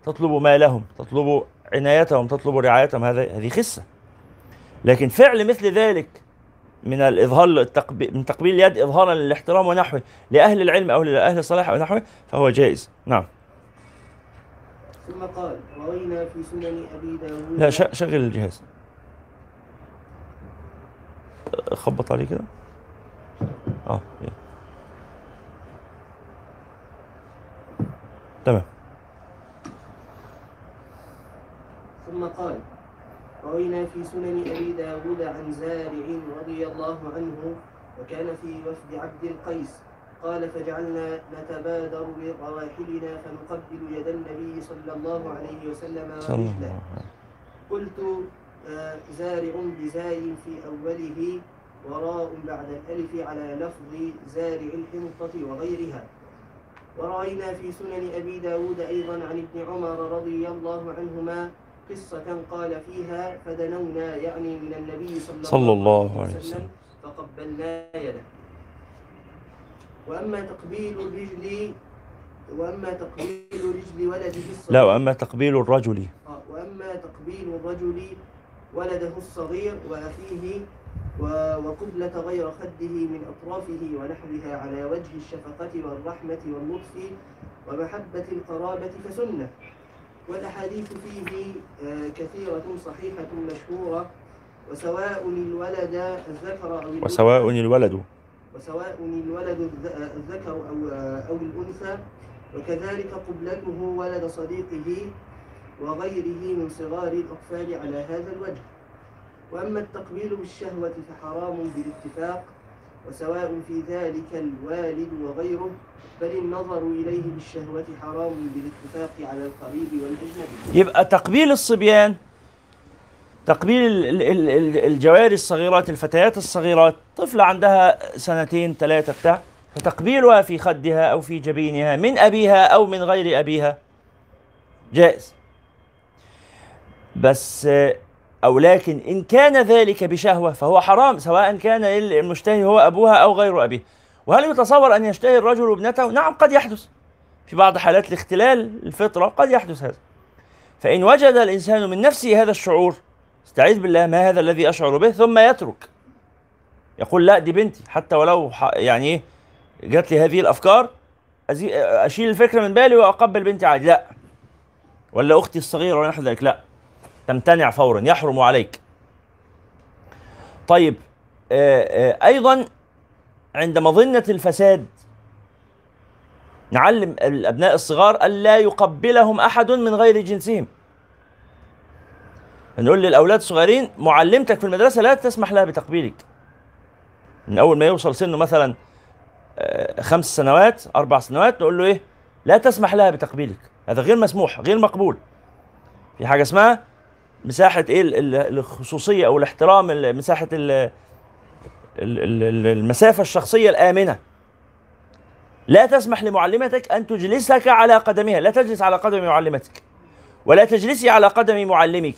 تطلب مالهم تطلب عنايتهم تطلب رعايتهم. هذا هذه خسة. لكن فعل مثل ذلك من الإظهار التقبيل من تقبيل اليد إظهارا للاحترام ونحوه لأهل العلم أو لأهل الصلاح أو نحوه فهو جائز. نعم. ثم قال روينا في سنن أبي داود لا شغل الجهاز. خبط عليه كده. آه تمام. ثم قال روينا في سنن أبي داود عن زارع رضي الله عنه وكان في وفد عبد القيس قال فجعلنا نتبادر برواحلنا فنقبل يد النبي صلى الله عليه وسلم ورجله قلت آه، زارع بزاي في أوله وراء بعد الألف على لفظ زارع الحنطة وغيرها. ورأينا في سنن أبي داود أيضا عن ابن عمر رضي الله عنهما قصة قال فيها فدنونا يعني من النبي صلى, صلى الله عليه وسلم. فقبلنا يده وأما تقبيل الرجل وأما تقبيل رجل ولده الصغير لا وأما تقبيل الرجل آه، وأما تقبيل الرجل ولده الصغير وأخيه وقبلة غير خده من أطرافه ونحوها على وجه الشفقة والرحمة واللطف ومحبة القرابة فسنة. والأحاديث فيه آه، كثيرة صحيحة مشهورة. وسواء الولد الذكر أو وسواء الولد. وسواء الولد الذ- الذكر أو أو الأنثى. وكذلك قبلته ولد صديقه وغيره من صغار الأطفال على هذا الوجه. وأما التقبيل بالشهوة فحرام بالاتفاق وسواء في ذلك الوالد وغيره بل النظر إليه بالشهوة حرام بالاتفاق على القريب والأجنبي. يبقى تقبيل الصبيان تقبيل ال- ال- ال- ال- الجواري الصغيرات الفتيات الصغيرات طفلة عندها سنتين ثلاثة بتاع فتقبيلها في خدها أو في جبينها من أبيها أو من غير أبيها جائز. بس أو لكن إن كان ذلك بشهوة فهو حرام سواء كان المشتهي هو أبوها أو غير أبيه. وهل يتصور أن يشتهي الرجل ابنته؟ نعم قد يحدث. في بعض حالات الاختلال الفطرة قد يحدث هذا. فإن وجد الإنسان من نفسه هذا الشعور استعيذ بالله ما هذا الذي أشعر به؟ ثم يترك. يقول لا دي بنتي. حتى ولو يعني جات لي هذه الأفكار أزي- أشيل الفكرة من بالي وأقبل بنتي عادي. لا. ولا أختي الصغيرة ولا نحو ذلك لا. تمتنع فورا يحرم عليك. طيب آه، آه، أيضا عند مظنه الفساد نعلم الأبناء الصغار الا يقبلهم أحد من غير جنسهم. نقول للأولاد الصغيرين معلمتك في المدرسة لا تسمح لها بتقبيلك. من أول ما يوصل سنه مثلا آه، خمس سنوات أربع سنوات نقول له إيه؟ لا تسمح لها بتقبيلك. هذا غير مسموح غير مقبول. في حاجة اسمها مساحة إيه ال- ال- الخصوصية أو الاحترام ال- مساحة ال- ال- ال- ال- المسافة الشخصية الآمنة. لا تسمح لمعلمتك أن تجلسك على قدمها. لا تجلس على قدم معلمتك. ولا تجلسي على قدم معلمك.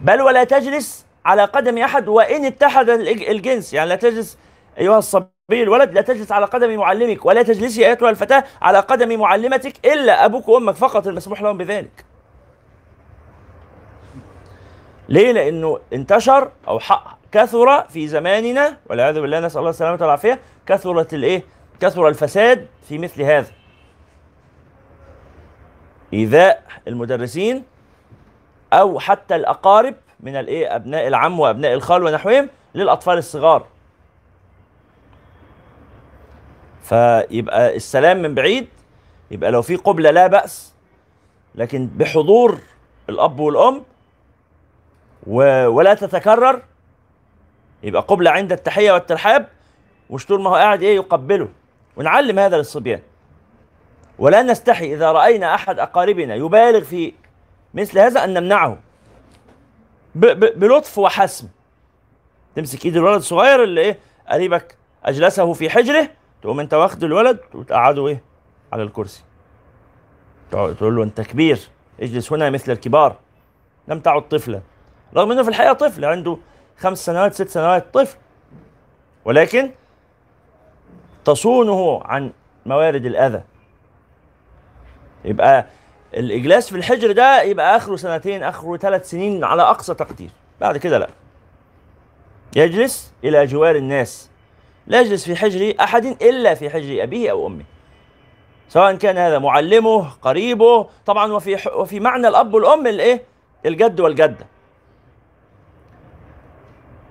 بل ولا تجلس على قدم أحد وإن اتحد الج- الجنس. يعني لا تجلس أيها الصبي الولد لا تجلس على قدم معلمك ولا تجلسي ايتها الفتاة على قدم معلمتك إلا أبوك وأمك فقط المسموح لهم بذلك. ليه؟ لأنه انتشر أو حق كثر في زماننا والعياذ بالله نسأل الله السلامة والعافية كثرت الإيه؟ كثر الفساد في مثل هذا. ايذاء المدرسين أو حتى الأقارب من الإيه؟ أبناء العم وأبناء الخال ونحوهم للأطفال الصغار. فيبقى السلام من بعيد يبقى لو في قبلة لا بأس لكن بحضور الأب والأم و... ولا تتكرر يبقى قبلة عند التحية والترحاب مش طول ما هو قاعد إيه يقبله. ونعلم هذا للصبيان. ولا نستحي إذا رأينا أحد أقاربنا يبالغ في مثل هذا أن نمنعه. ب... ب... بلطف وحسم. تمسك إيد الولد الصغير اللي إيه قريبك أجلسه في حجره تقوم انت واخد الولد وتقعده إيه؟ على الكرسي. تقول له انت كبير اجلس هنا مثل الكبار. لم تعد طفلا. رغم إنه في الحقيقة طفل عنده خمس سنوات ست سنوات طفل. ولكن تصونه عن موارد الأذى. يبقى الإجلاس في الحجر ده يبقى آخره سنتين آخره ثلاث سنين على أقصى تقدير. بعد كده لا. يجلس إلى جوار الناس. لا يجلس في حجر أحد إلا في حجر أبيه أو أمه. سواء كان هذا معلمه قريبه طبعا وفي وفي معنى الأب والأم الإيه؟ الجد والجدة.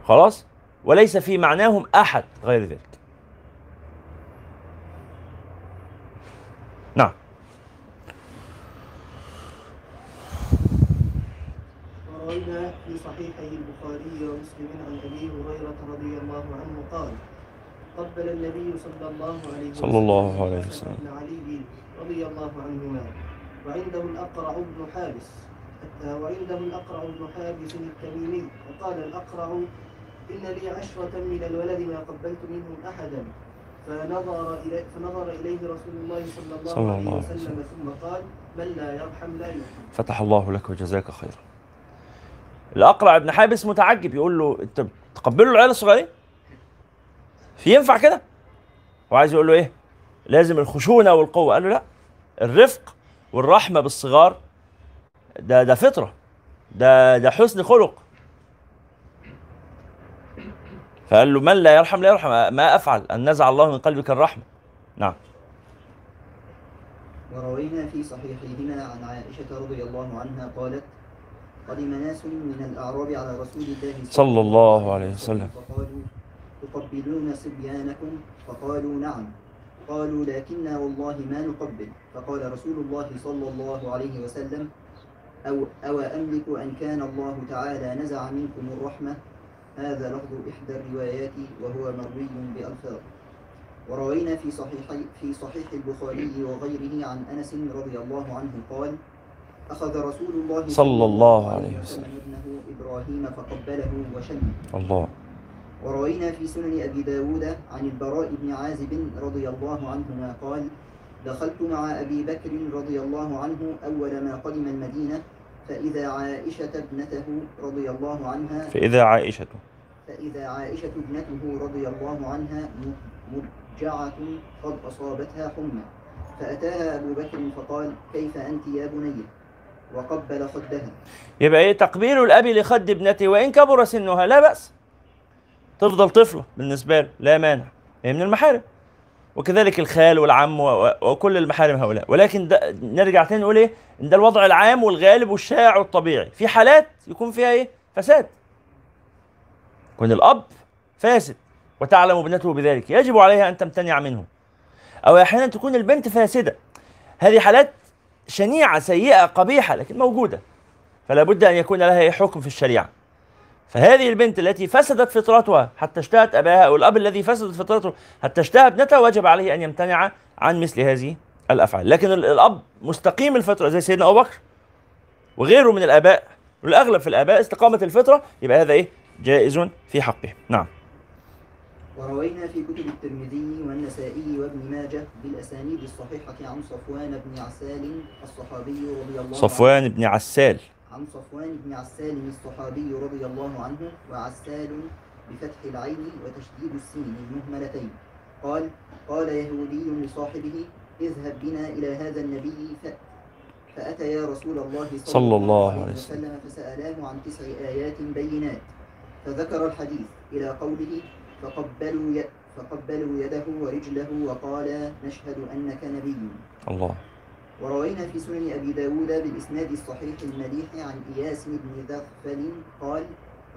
خلاص؟ وليس في معناهم أحد غير ذلك. نعم. في صحيحي البخاري ومسلم عن أبي هريرة رضي الله عنه قال قبل النبي صلى الله عليه وسلم صلى الله عليه وسلم. علي رضي الله عنهما. وعنده الأقرع بن حابس. وعنده الأقرع بن حابس التميمي. وقال الأقرع إن لي عشرة من الولد ما قبلت منهم أحدا. فنظر إليه فنظر إليه رسول الله صلى الله, صلى عليه الله عليه وسلم ثم قال من لا يرحم لا يرحم. فتح الله لك وجزاك خيرا. الأقرع ابن حابس متعجب. يقول له أنت بتقبلوا العيال الصغيرين؟ ينفع كده؟ هو عايز يقول له إيه؟ لازم الخشونة والقوة. قال له لا الرفق والرحمة بالصغار ده ده فطرة ده ده حسن خلق. فقال له من لا يرحم لا يرحم ما أفعل؟ أن نزع الله من قلبك الرحمة. نعم. وروينا في صحيحيهما عن عائشة رضي الله عنها قالت قدم ناس من الأعراب على رسول الله صلى الله عليه وسلم. فقالوا تقبلون صبيانكم؟ فقالوا نعم. قالوا لكنا والله ما نقبل. فقال رسول الله صلى الله عليه وسلم أو, أو أملك أن كان الله تعالى نزع منكم الرحمة؟ هذا لفظ إحدى الروايات وهو مروي بألفاظ. وروينا في صحيح في صحيح البخاري وغيره عن أنس رضي الله عنه قال أخذ رسول الله صلى الله عليه وسلم. ابنه إبراهيم فقبله وشمه الله. وروينا في سنن أبي داود عن البراء بن عازب رضي الله عنهما قال دخلت مع أبي بكر رضي الله عنه أول ما قدم المدينة فإذا عائشة ابنته رضي الله عنها فإذا عائشة. فإذا عائشة ابنته رضي الله عنها مرجعة قد أصابتها حمى فأتاها أبو بكر فقال كيف أنت يا بني؟ وقبل خدها. يبقى إيه تقبيل الأب لخد ابنته؟ وإن كبر سنها لا بأس. تفضل طفله بالنسبة له لا مانع هي من المحارم. وكذلك الخال والعم وكل المحارم هؤلاء. ولكن ده نرجع تاني نقول إيه؟ إن ده الوضع العام والغالب والشائع والطبيعي. في حالات يكون فيها إيه؟ فساد. يكون الأب فاسد. وتعلم ابنته بذلك. يجب عليها أن تمتنع منه. أو أحيانا تكون البنت فاسدة. هذه حالات شنيعة سيئة قبيحة لكن موجودة. فلا بد أن يكون لها إيه؟ حكم في الشريعة. فهذه البنت التي فسدت فطرتها حتى اشتهت أباها أو الأب الذي فسدت فطرته حتى اشتهى ابنته وجب عليه أن يمتنع عن مثل هذه الأفعال؟ لكن ال- الأب مستقيم الفطرة زي سيدنا أبو بكر وغيره من الآباء والأغلب في الآباء استقامه الفطرة يبقى هذا إيه؟ جائز في حقه. نعم. وروينا في كتب الترمذي والنسائي وابن ماجه بالأسانيد الصحيحة عن صفوان بن عسال الصحابي رضي الله عنه. صفوان بن عسال. عن صفوان بن عسال الصحابي رضي الله عنه وعسال بفتح العين وتشديد السين المهملتين. قال قال يهودي لصاحبه اذهب بنا إلى هذا النبي ف... فأتى يا رسول الله صلى, صلى الله عليه وسلم فسألاه عن تسع آيات بينات. فذكر الحديث إلى قوله فقبلوا. فقبلوا يده ورجله وقال نشهد أنك نبي. الله. وروينا في سنن أبي داود بالإسناد الصحيح المليح عن إياس بن ذغفل قال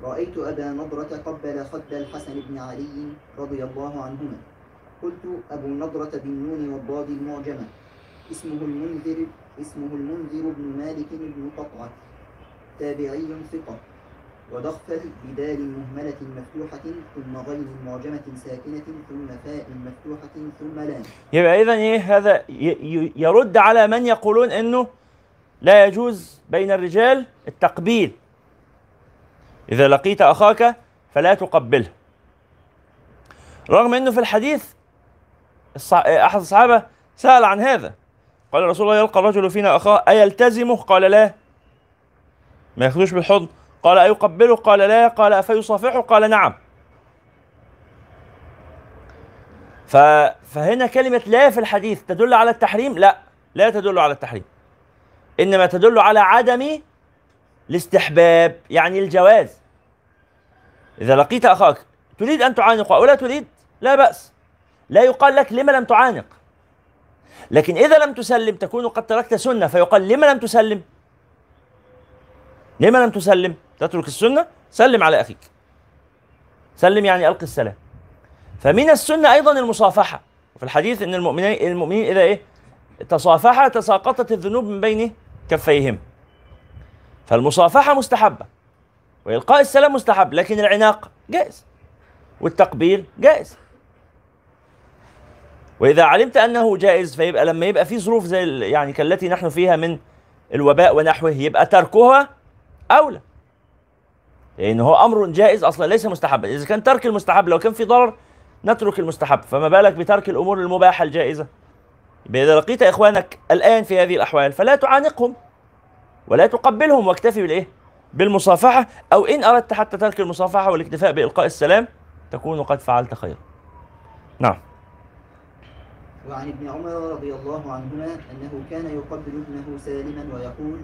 رأيت أبا نضرة قبل خد الحسن بن علي رضي الله عنهما. قلت أبو نضرة بالنون والضاد المعجمة. اسمه المنذر اسمه المنذر بن مالك بن قطعة تابعي ثقة. وضغفل بدال مهملة مفتوحة ثم غين معجمة ساكنة ثم فاء مفتوحة ثم لام. يبقى اذا إيه هذا يرد على من يقولون إنه لا يجوز بين الرجال التقبيل. إذا لقيت أخاك فلا تقبله. رغم إنه في الحديث الصع... أحد الصحابة سأل عن هذا. قال رسول الله يلقى الرجل فينا أخاه أيلتزمه؟ قال لا. ما يأخذوش بالحضن. قال ايقبله قال لا. قال افيصافحه قال نعم. ف... فهنا كلمة لا في الحديث تدل على التحريم؟ لا. لا تدل على التحريم. إنما تدل على عدم الاستحباب يعني الجواز. إذا لقيت أخاك تريد أن تعانقه أو لا تريد؟ لا بأس. لا يقال لك لما لم تعانق. لكن إذا لم تسلم تكون قد تركت سنة فيقال لما لم تسلم؟ لما لم تسلم؟ تترك السنة؟ سلم على أخيك. سلم يعني ألقي السلام. فمن السنة أيضا المصافحة. وفي الحديث أن المؤمنين المؤمنين إذا إيه؟ تصافحا تساقطت الذنوب من بين كفيهم. فالمصافحة مستحبة. وإلقاء السلام مستحب لكن العناق جائز. والتقبيل جائز. وإذا علمت أنه جائز فيبقى لما يبقى في ظروف زي يعني كالتي نحن فيها من الوباء ونحوه يبقى تركها أولى. لأن هو أمر جائز أصلا ليس مستحبا. إذا كان ترك المستحب لو كان في ضرر نترك المستحب. فما بالك بترك الأمور المباحة الجائزة؟ يبقى إذا لقيت إخوانك الآن في هذه الأحوال فلا تعانقهم ولا تقبلهم واكتفي بالإيه؟ بالمصافحة. أو إن أردت حتى ترك المصافحة والاكتفاء بإلقاء السلام تكون قد فعلت خيرا. نعم. وعن ابن عمر رضي الله عنهما أنه كان يقبل ابنه سالما ويقول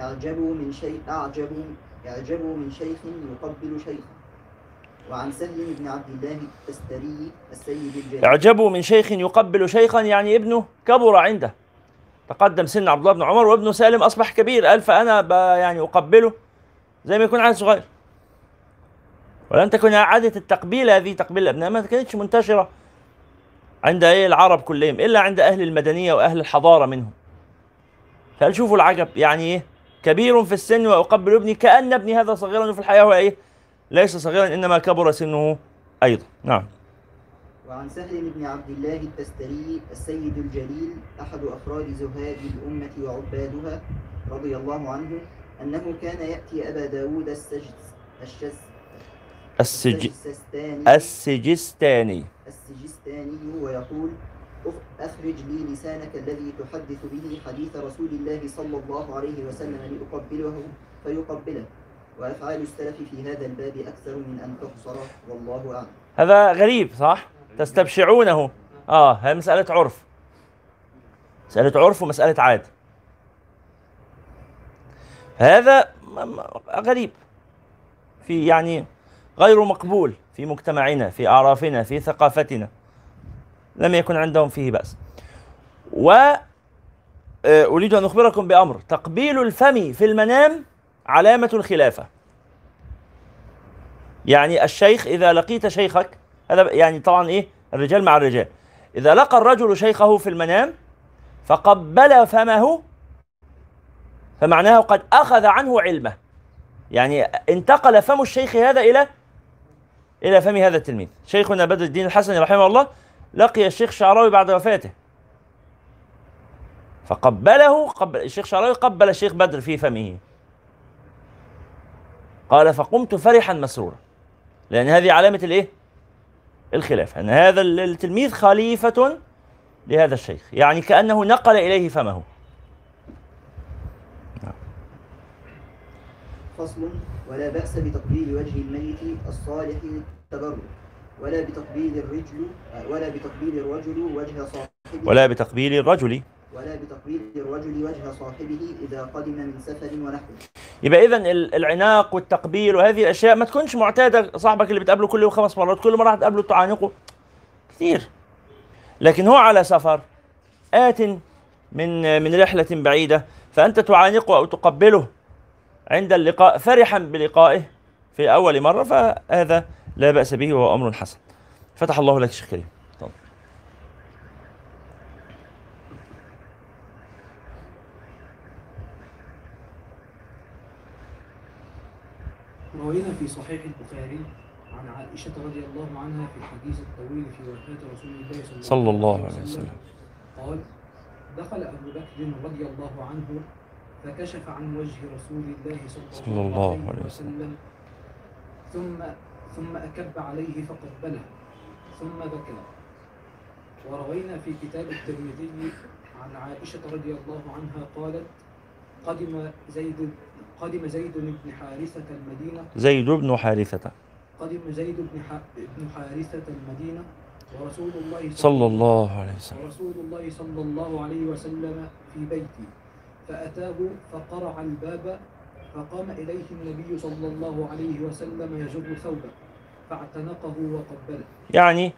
اعجبوا من شيء اعجبوا اعجبوا من شيخ يقبل شيخا وعن سهل بن عبد الله التستري السيد الجليل. اعجبوا من شيخ يقبل شيخا يعني ابنه كبر عنده. تقدم سن عبد الله بن عمر وابنه سالم أصبح كبير. قال فأنا يعني أقبله زي ما يكون عيل صغير. ولم تكن عاده التقبيل هذه تقبيل الأبناء ما كانتش منتشرة عند إيه؟ العرب كلهم إلا عند أهل المدنية وأهل الحضارة منهم. فقال شوفوا العجب؟ يعني إيه؟ كبير في السن وأقبل ابني كأن ابني هذا صغيرا وفي الحياة هو إيه؟ ليس صغيرا إنما كبر سنه أيضا. نعم. وعن سهل بن عبد الله التستري السيد الجليل أحد أفراد زهاد الأمة وعبادها رضي الله عنه أنه كان يأتي أبا داود السجس الشس السج... السجستاني. السجستاني. السجستاني ويقول "أخ- أخرج لي لسانك الذي تحدث به حديث رسول الله صلى الله عليه وسلم لأقبله فيقبله. وأفعال السلف في هذا الباب أكثر من أن تحصر. والله أعلم. هذا غريب صح؟ تستبشعونه. آه هي مسألة عرف. مسألة عرف ومسألة عادة هذا غريب. في يعني غير مقبول في مجتمعنا في أعرافنا في ثقافتنا. لم يكن عندهم فيه بأس. و آه، أريد أن أخبركم بأمر. تقبيل الفم في المنام علامة الخلافة يعني الشيخ إذا لقيت شيخك هذا يعني طبعا إيه؟ الرجال مع الرجال. إذا لقى الرجل شيخه في المنام فقبل فمه فمعناه قد أخذ عنه علمه. يعني انتقل فم الشيخ هذا إلى إلى فم هذا التلميذ. شيخنا بدر الدين الحسني رحمه الله لقي الشيخ شعراوي بعد وفاته. فقبله قبل الشيخ شعراوي قبل الشيخ بدر في فمه. قال فقمت فرحا مسرورا. لأن هذه علامة الإيه؟ الخلافة أن هذا التلميذ خليفة لهذا الشيخ. يعني كأنه نقل إليه فمه. فصل ولا بأس بتقبيل وجه الميت الصالح للتبرك. ولا بتقبيل الرجل ولا بتقبيل الرجل وجه صاحبه. ولا بتقبيل الرجل. ولا بتقبيل الرجل وجه صاحبه إذا قدم من سفر ونحوه. يبقى اذا ال- العناق والتقبيل وهذه الأشياء ما تكونش معتادة. صاحبك اللي بتقابله كل يوم خمس مرات كل مرة هتقابله تعانقه. كثير لكن هو على سفر آت من من رحلة بعيدة فأنت تعانقه أو تقبله عند اللقاء فرحا بلقائه في أول مرة فهذا لا بأس به وهو أمر حسن. فتح الله لك شيخ كريم. روينا في صحيح البخاري عن عائشة رضي الله عنها في الحديث الطويل في وفاة رسول الله صلى, صلى الله عليه وسلم. قال دخل أبو بكر رضي الله عنه فكشف عن وجه رسول الله صلى, صلى الله عليه وسلم ثم ثم أكب عليه فقبله ثم بكى. وروينا في كتاب الترمذي عن عائشة رضي الله عنها قالت قدم زيد قدم زيد بن حارثة المدينة. زيد بن حارثة. قدم زيد بن ح- بن حارثة المدينة. ورسول الله صلى الله عليه وسلم. ورسول الله صلى الله عليه وسلم في بيتي. فأتاه فقرع الباب فقام إليه النبي صلى الله عليه وسلم يجر ثوبه. فاعتنقه وقبله. يعني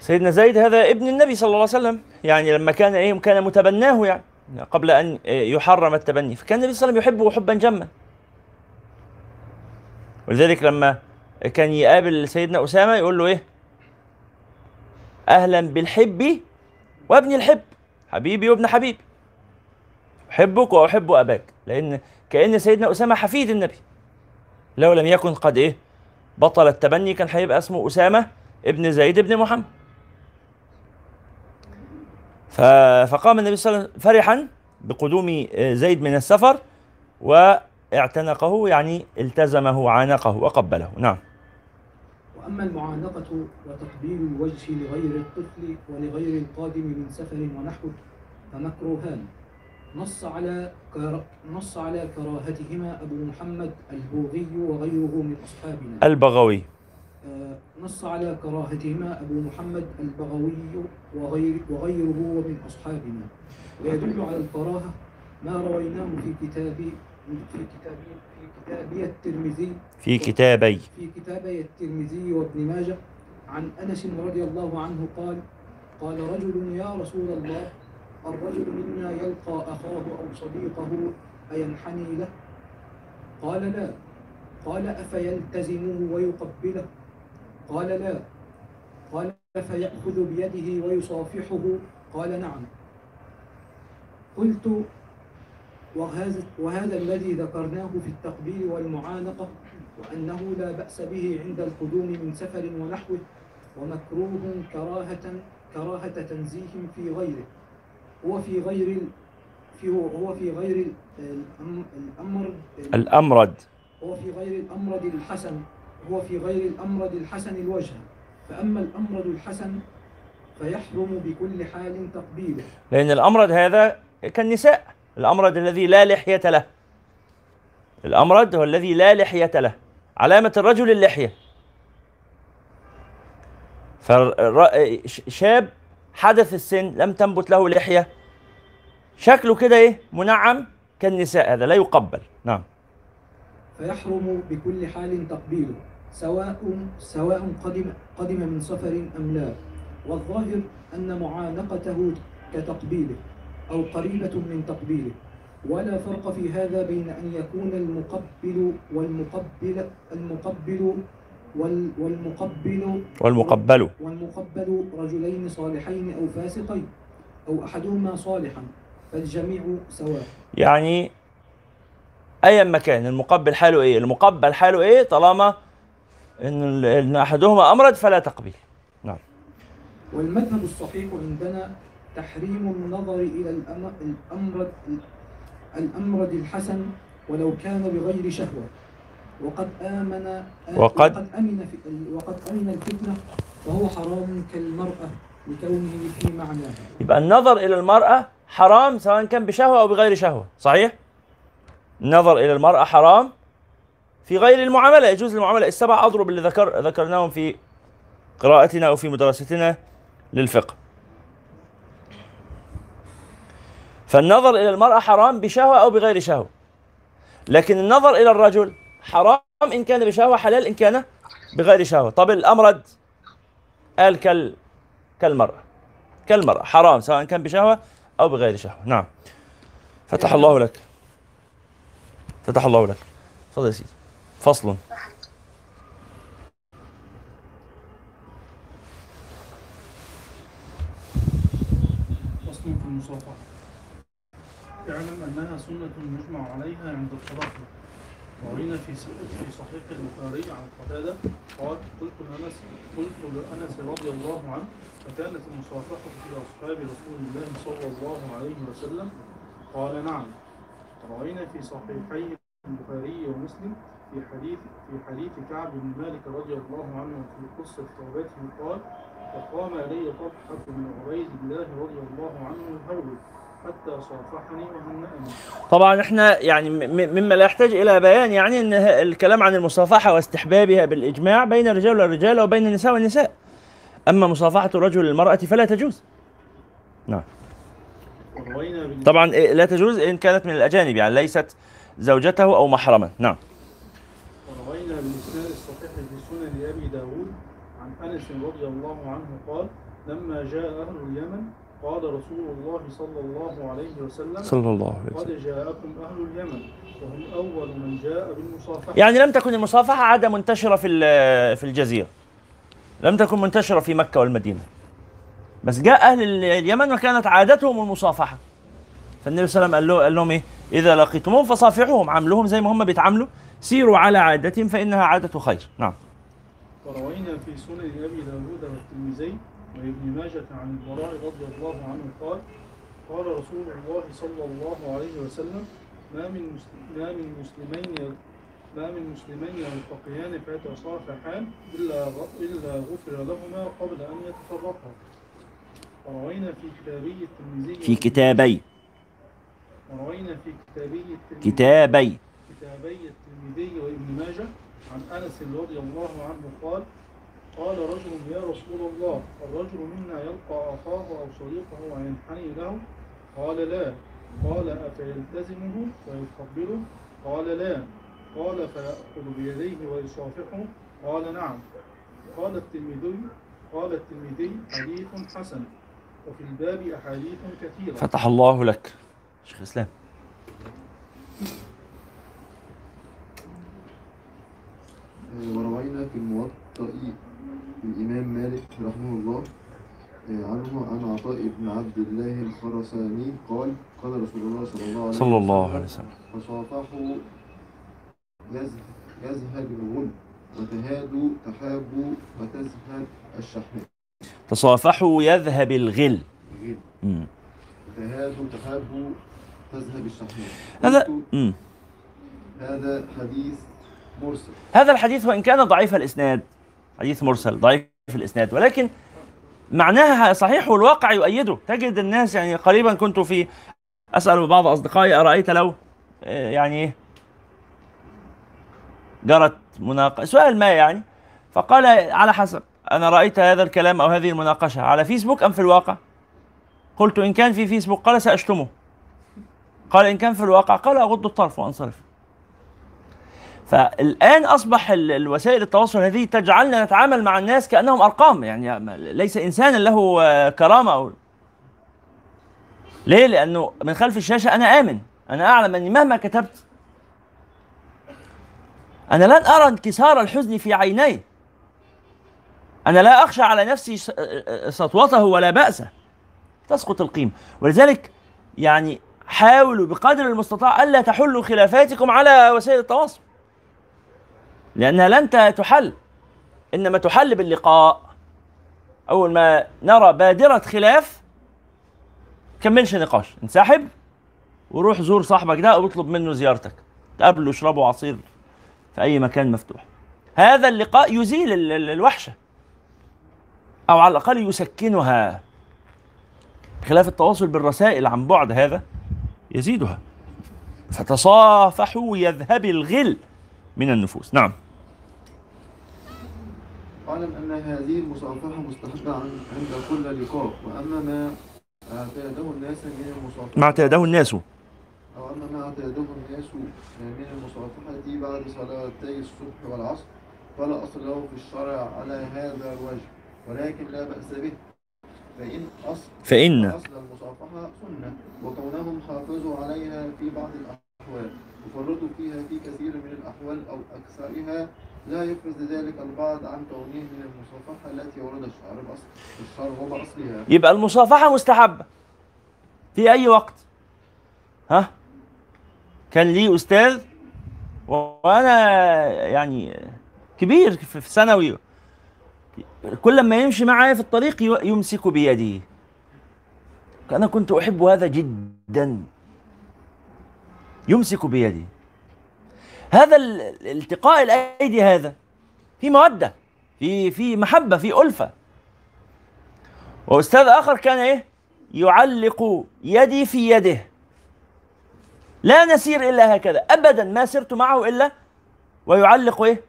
سيدنا زيد هذا ابن النبي صلى الله عليه وسلم. يعني لما كان إيه كان متبناه يعني قبل أن يحرم التبني. فكان النبي صلى الله عليه وسلم يحبه حبا جما. ولذلك لما كان يقابل سيدنا أسامة يقول له إيه؟ أهلا بالحب وابن الحب. حبيبي وابن حبيبي أحبك وأحب أباك. لأن كأن سيدنا أسامة حفيد النبي. لو لم يكن قد إيه؟ بطل التبني كان هيبقى اسمه أسامة ابن زيد بن محمد. فقام النبي صلى الله عليه وسلم فرحا بقدوم آه، زيد من السفر واعتنقه يعني التزمه وعانقه وقبله. نعم. وأما المعانقة وتقبيل الوجه لغير الطفل ولغير القادم من سفر ونحوه فمكروهان. نص على. نص على كراهتهما أبو محمد البوغي وغيره من أصحابنا. البغوي. آه، نص على كراهتهما أبو محمد البغوي وغير وغيره من أصحابنا. ويدل على الكراهة ما رويناه في كتاب في كتاب في كتابي الترمذي. في كتابي. في كتابي الترمذي وابن ماجه عن أنس رضي الله عنه قال قال رجل يا رسول الله الرجل منا يلقى أخاه أو صديقه اينحني له؟ قال لا. قال افيلتزمه ويقبله؟ قال لا. قال فياخذ بيده ويصافحه؟ قال نعم. قلت وهذا, وهذا الذي ذكرناه في التقبيل والمعانقة وأنه لا بأس به عند القدوم من سفر ونحوه ومكروه كراهة كراهة تنزيه في غيره. هو في غير في هو في غير ال- الأم- الأمر الأمرد هو في غير الأمرد الحسن هو في غير الأمرد الحسن الوجه. فأما الأمرد الحسن فيحرم بكل حال تقبيله. لأن الأمرد هذا كالنساء. الأمرد الذي لا لحية له. الأمرد هو الذي لا لحية له. علامة الرجل اللحية. فشاب حدث السن لم تنبت له لحية. شكله كده إيه؟ منعم كالنساء هذا لا يقبل. نعم. فيحرم بكل حال تقبيله سواء سواء قدم قدم من سفر أم لا. والظاهر أن معانقته كتقبيله أو قريبة من تقبيله. ولا فرق في هذا بين أن يكون المقبل والمقبل المقبل والمقبل والمقبل. والمقبل رجلين صالحين أو فاسقين أو أحدهما صالحا فالجميع سواء. يعني ايا ما كان المقبل حاله إيه؟ المقبل حاله إيه؟ طالما إن ال- إن أحدهما امرد فلا تقبيل نعم. والمذهب الصحيح عندنا تحريم النظر إلى الأم- الأمرد الأمرد الحسن ولو كان بغير شهوة. وقد آمن وقد- وقد أمن في وقد أمن الفتنة فهو حرام كالمرأة لكونه في معناها يبقى النظر إلى المرأة حرام سواء كان بشهوة أو بغير شهوة صحيح؟ النظر إلى المرأة حرام في غير المعاملة يجوز المعاملة. السبع أضرب اللي ذكر ذكرناهم في قراءتنا أو في مدرستنا للفقه. فالنظر إلى المرأة حرام بشهوة أو بغير شهوة. لكن النظر إلى الرجل حرام إن كان بشهوة حلال إن كان بغير شهوة. طب الامرد قال كال كالمرأة. كالمرأة حرام سواء كان بشهوة أو بغير شهوة. نعم. فتح الله لك. فتح الله لك. تفضل يا سيدي. فصل. فصل في المصافحة. اعلم أنها سنة يجمع عليها عند التراحم وروينا في في صحيح البخاري عن قتادة قال قلت لأنس قلت لأنس رضي الله عنه فكانت المصافحة في أصحاب رسول الله صلى الله عليه وسلم. قال نعم. روينا في صحيحي البخاري ومسلم في حديث في حديث كعب بن مالك رضي الله عنه في قصة توبته قال فقام إلي طلحة بن عبيد الله رضي الله عنه يهول حتى صافحني طبعا إحنا يعني مما لا يحتاج إلى بيان يعني إن الكلام عن المصافحة واستحبابها بالإجماع بين الرجال والرجال وبين النساء والنساء. أما مصافحة الرجل للمرأة فلا تجوز. بن طبعا إيه، لا تجوز إن كانت من الأجانب يعني ليست زوجته أو محرما. نعم. وروينا بالإسناد الصحيح في سنن أبي داود عن أنس رضي الله عنه قال لما جاء أهل اليمن قال رسول الله صلى الله عليه وسلم صلى الله عليه وسلم. قد جاءكم أهل اليمن وهم أول من جاء بالمصافحة. يعني لم تكن المصافحة عادة منتشرة في في الجزيرة. لم تكن منتشرة في مكة والمدينة. بس جاء أهل ال- اليمن وكانت عادتهم المصافحة. فالنبي صلى الله عليه وسلم قال له قال لهم إيه؟ إذا لقيتموهم فصافحوهم عاملوهم زي ما هم بيتعاملوا سيروا على عادتهم فإنها عادة خير. نعم. وروينا في سنن أبي داود والترمذي وابن ماجة عن البراء رضي الله عنه قال قال رسول الله صلى الله عليه وسلم ما من ما من مسلمين ما من مسلمين يلتقيان فيتصافحان إلا إلا غفر لهما قبل أن يتفرقا. وروينا في كتابي الترمذي في كتابي. وروينا في كتابي الترمذي كتابي. كتابي الترمذي وابن ماجه عن أنس رضي الله عنه قال قال رجل يا رسول الله الرجل منا يلقى أخاه أو صديقه وينحني له قال لا. قال أفيلتزمه ويقبله؟ قال لا. قال فيأخذ بيديه ويصافحه؟ قال نعم. قال الترمذي قال الترمذي حديث حسن. وفي الباب أحاديث كثيرة. فتح الله لك. شيخ الإسلام وروينا في الموطأ الإمام مالك رحمه الله آه، عنه عن عطاء بن عبد الله الخرساني قال قال رسول الله صلى الله عليه صلى الله عليه وسلم فصافحوا يز- يزهد الغل وتهادوا تحابوا وتزهد الشحناء. تصافحوا يذهب الغل. تهادوا تحابوا تذهب الشحناء. هذا. هذا حديث مرسل. هذا الحديث وإن كان ضعيف الإسناد. حديث مرسل ضعيف الإسناد. ولكن معناها صحيح والواقع يؤيده. تجد الناس يعني قريبا كنت في أسأل بعض أصدقائي أرأيت لو آه، يعني جرت مناقشة؟ سؤال ما يعني. فقال على حسب. أنا رأيت هذا الكلام أو هذه المناقشة على فيسبوك أم في الواقع؟ قلت إن كان في فيسبوك قال سأشتمه. قال إن كان في الواقع قال أغض الطرف وأنصرف. فالآن أصبح ال- الوسائل التواصل هذه تجعلنا نتعامل مع الناس كأنهم أرقام يعني ليس إنسانا له آه، كرامة أو ليه؟ لأنه من خلف الشاشة أنا آمن أنا أعلم أني مهما كتبت. أنا لن أرى انكسار الحزن في عيني. أنا لا أخشى على نفسي س- سطوته ولا بأسه. تسقط القيمة. ولذلك يعني حاولوا بقدر المستطاع ألا تحلوا خلافاتكم على وسائل التواصل. لأنها لن تحل إنما تحل باللقاء. أول ما نرى بادرة خلاف كملش نقاش انسحب وروح زور صاحبك ده واطلب منه زيارتك. تقابله اشربوا عصير في أي مكان مفتوح. هذا اللقاء يزيل ال- ال- الوحشة. أو على الأقل يسكنها. خلاف التواصل بالرسائل عن بعد هذا يزيدها. فتصافحوا يذهب الغل من النفوس. نعم. اعلم أن هذه المصافحة مستحبه عن- عند كل لقاء وأما ما اعتاده الناس من المصافحه ما اعتاده الناس. أو أما ما اعتاده الناس من المصافحة بعد صلاتي الصبح والعصر فلا أصل له في الشرع على هذا الوجه ولكن لا بأس به. فإن اصل فإن أصل المصافحة سنة وكونهم حافظوا عليها في بعض الأحوال وفرطوا فيها في كثير من الأحوال أو أكثرها لا يفرز ذلك البعض عن كونه من المصافحة التي ورد الشعر بأصل الشعر هو بأصلها. يبقى المصافحة مستحبة. في أي وقت. ها؟ كان لي أستاذ وأنا يعني كبير في ثانوي. كل ما يمشي معي في الطريق يمسك بيدي. أنا كنت أحب هذا جدا. يمسك بيدي. هذا ال- الالتقاء الأيدي هذا. في مودة في في محبة في ألفة. وأستاذ آخر كان إيه؟ يعلق يدي في يده. لا نسير إلا هكذا ابدا ما سرت معه إلا ويعلق إيه؟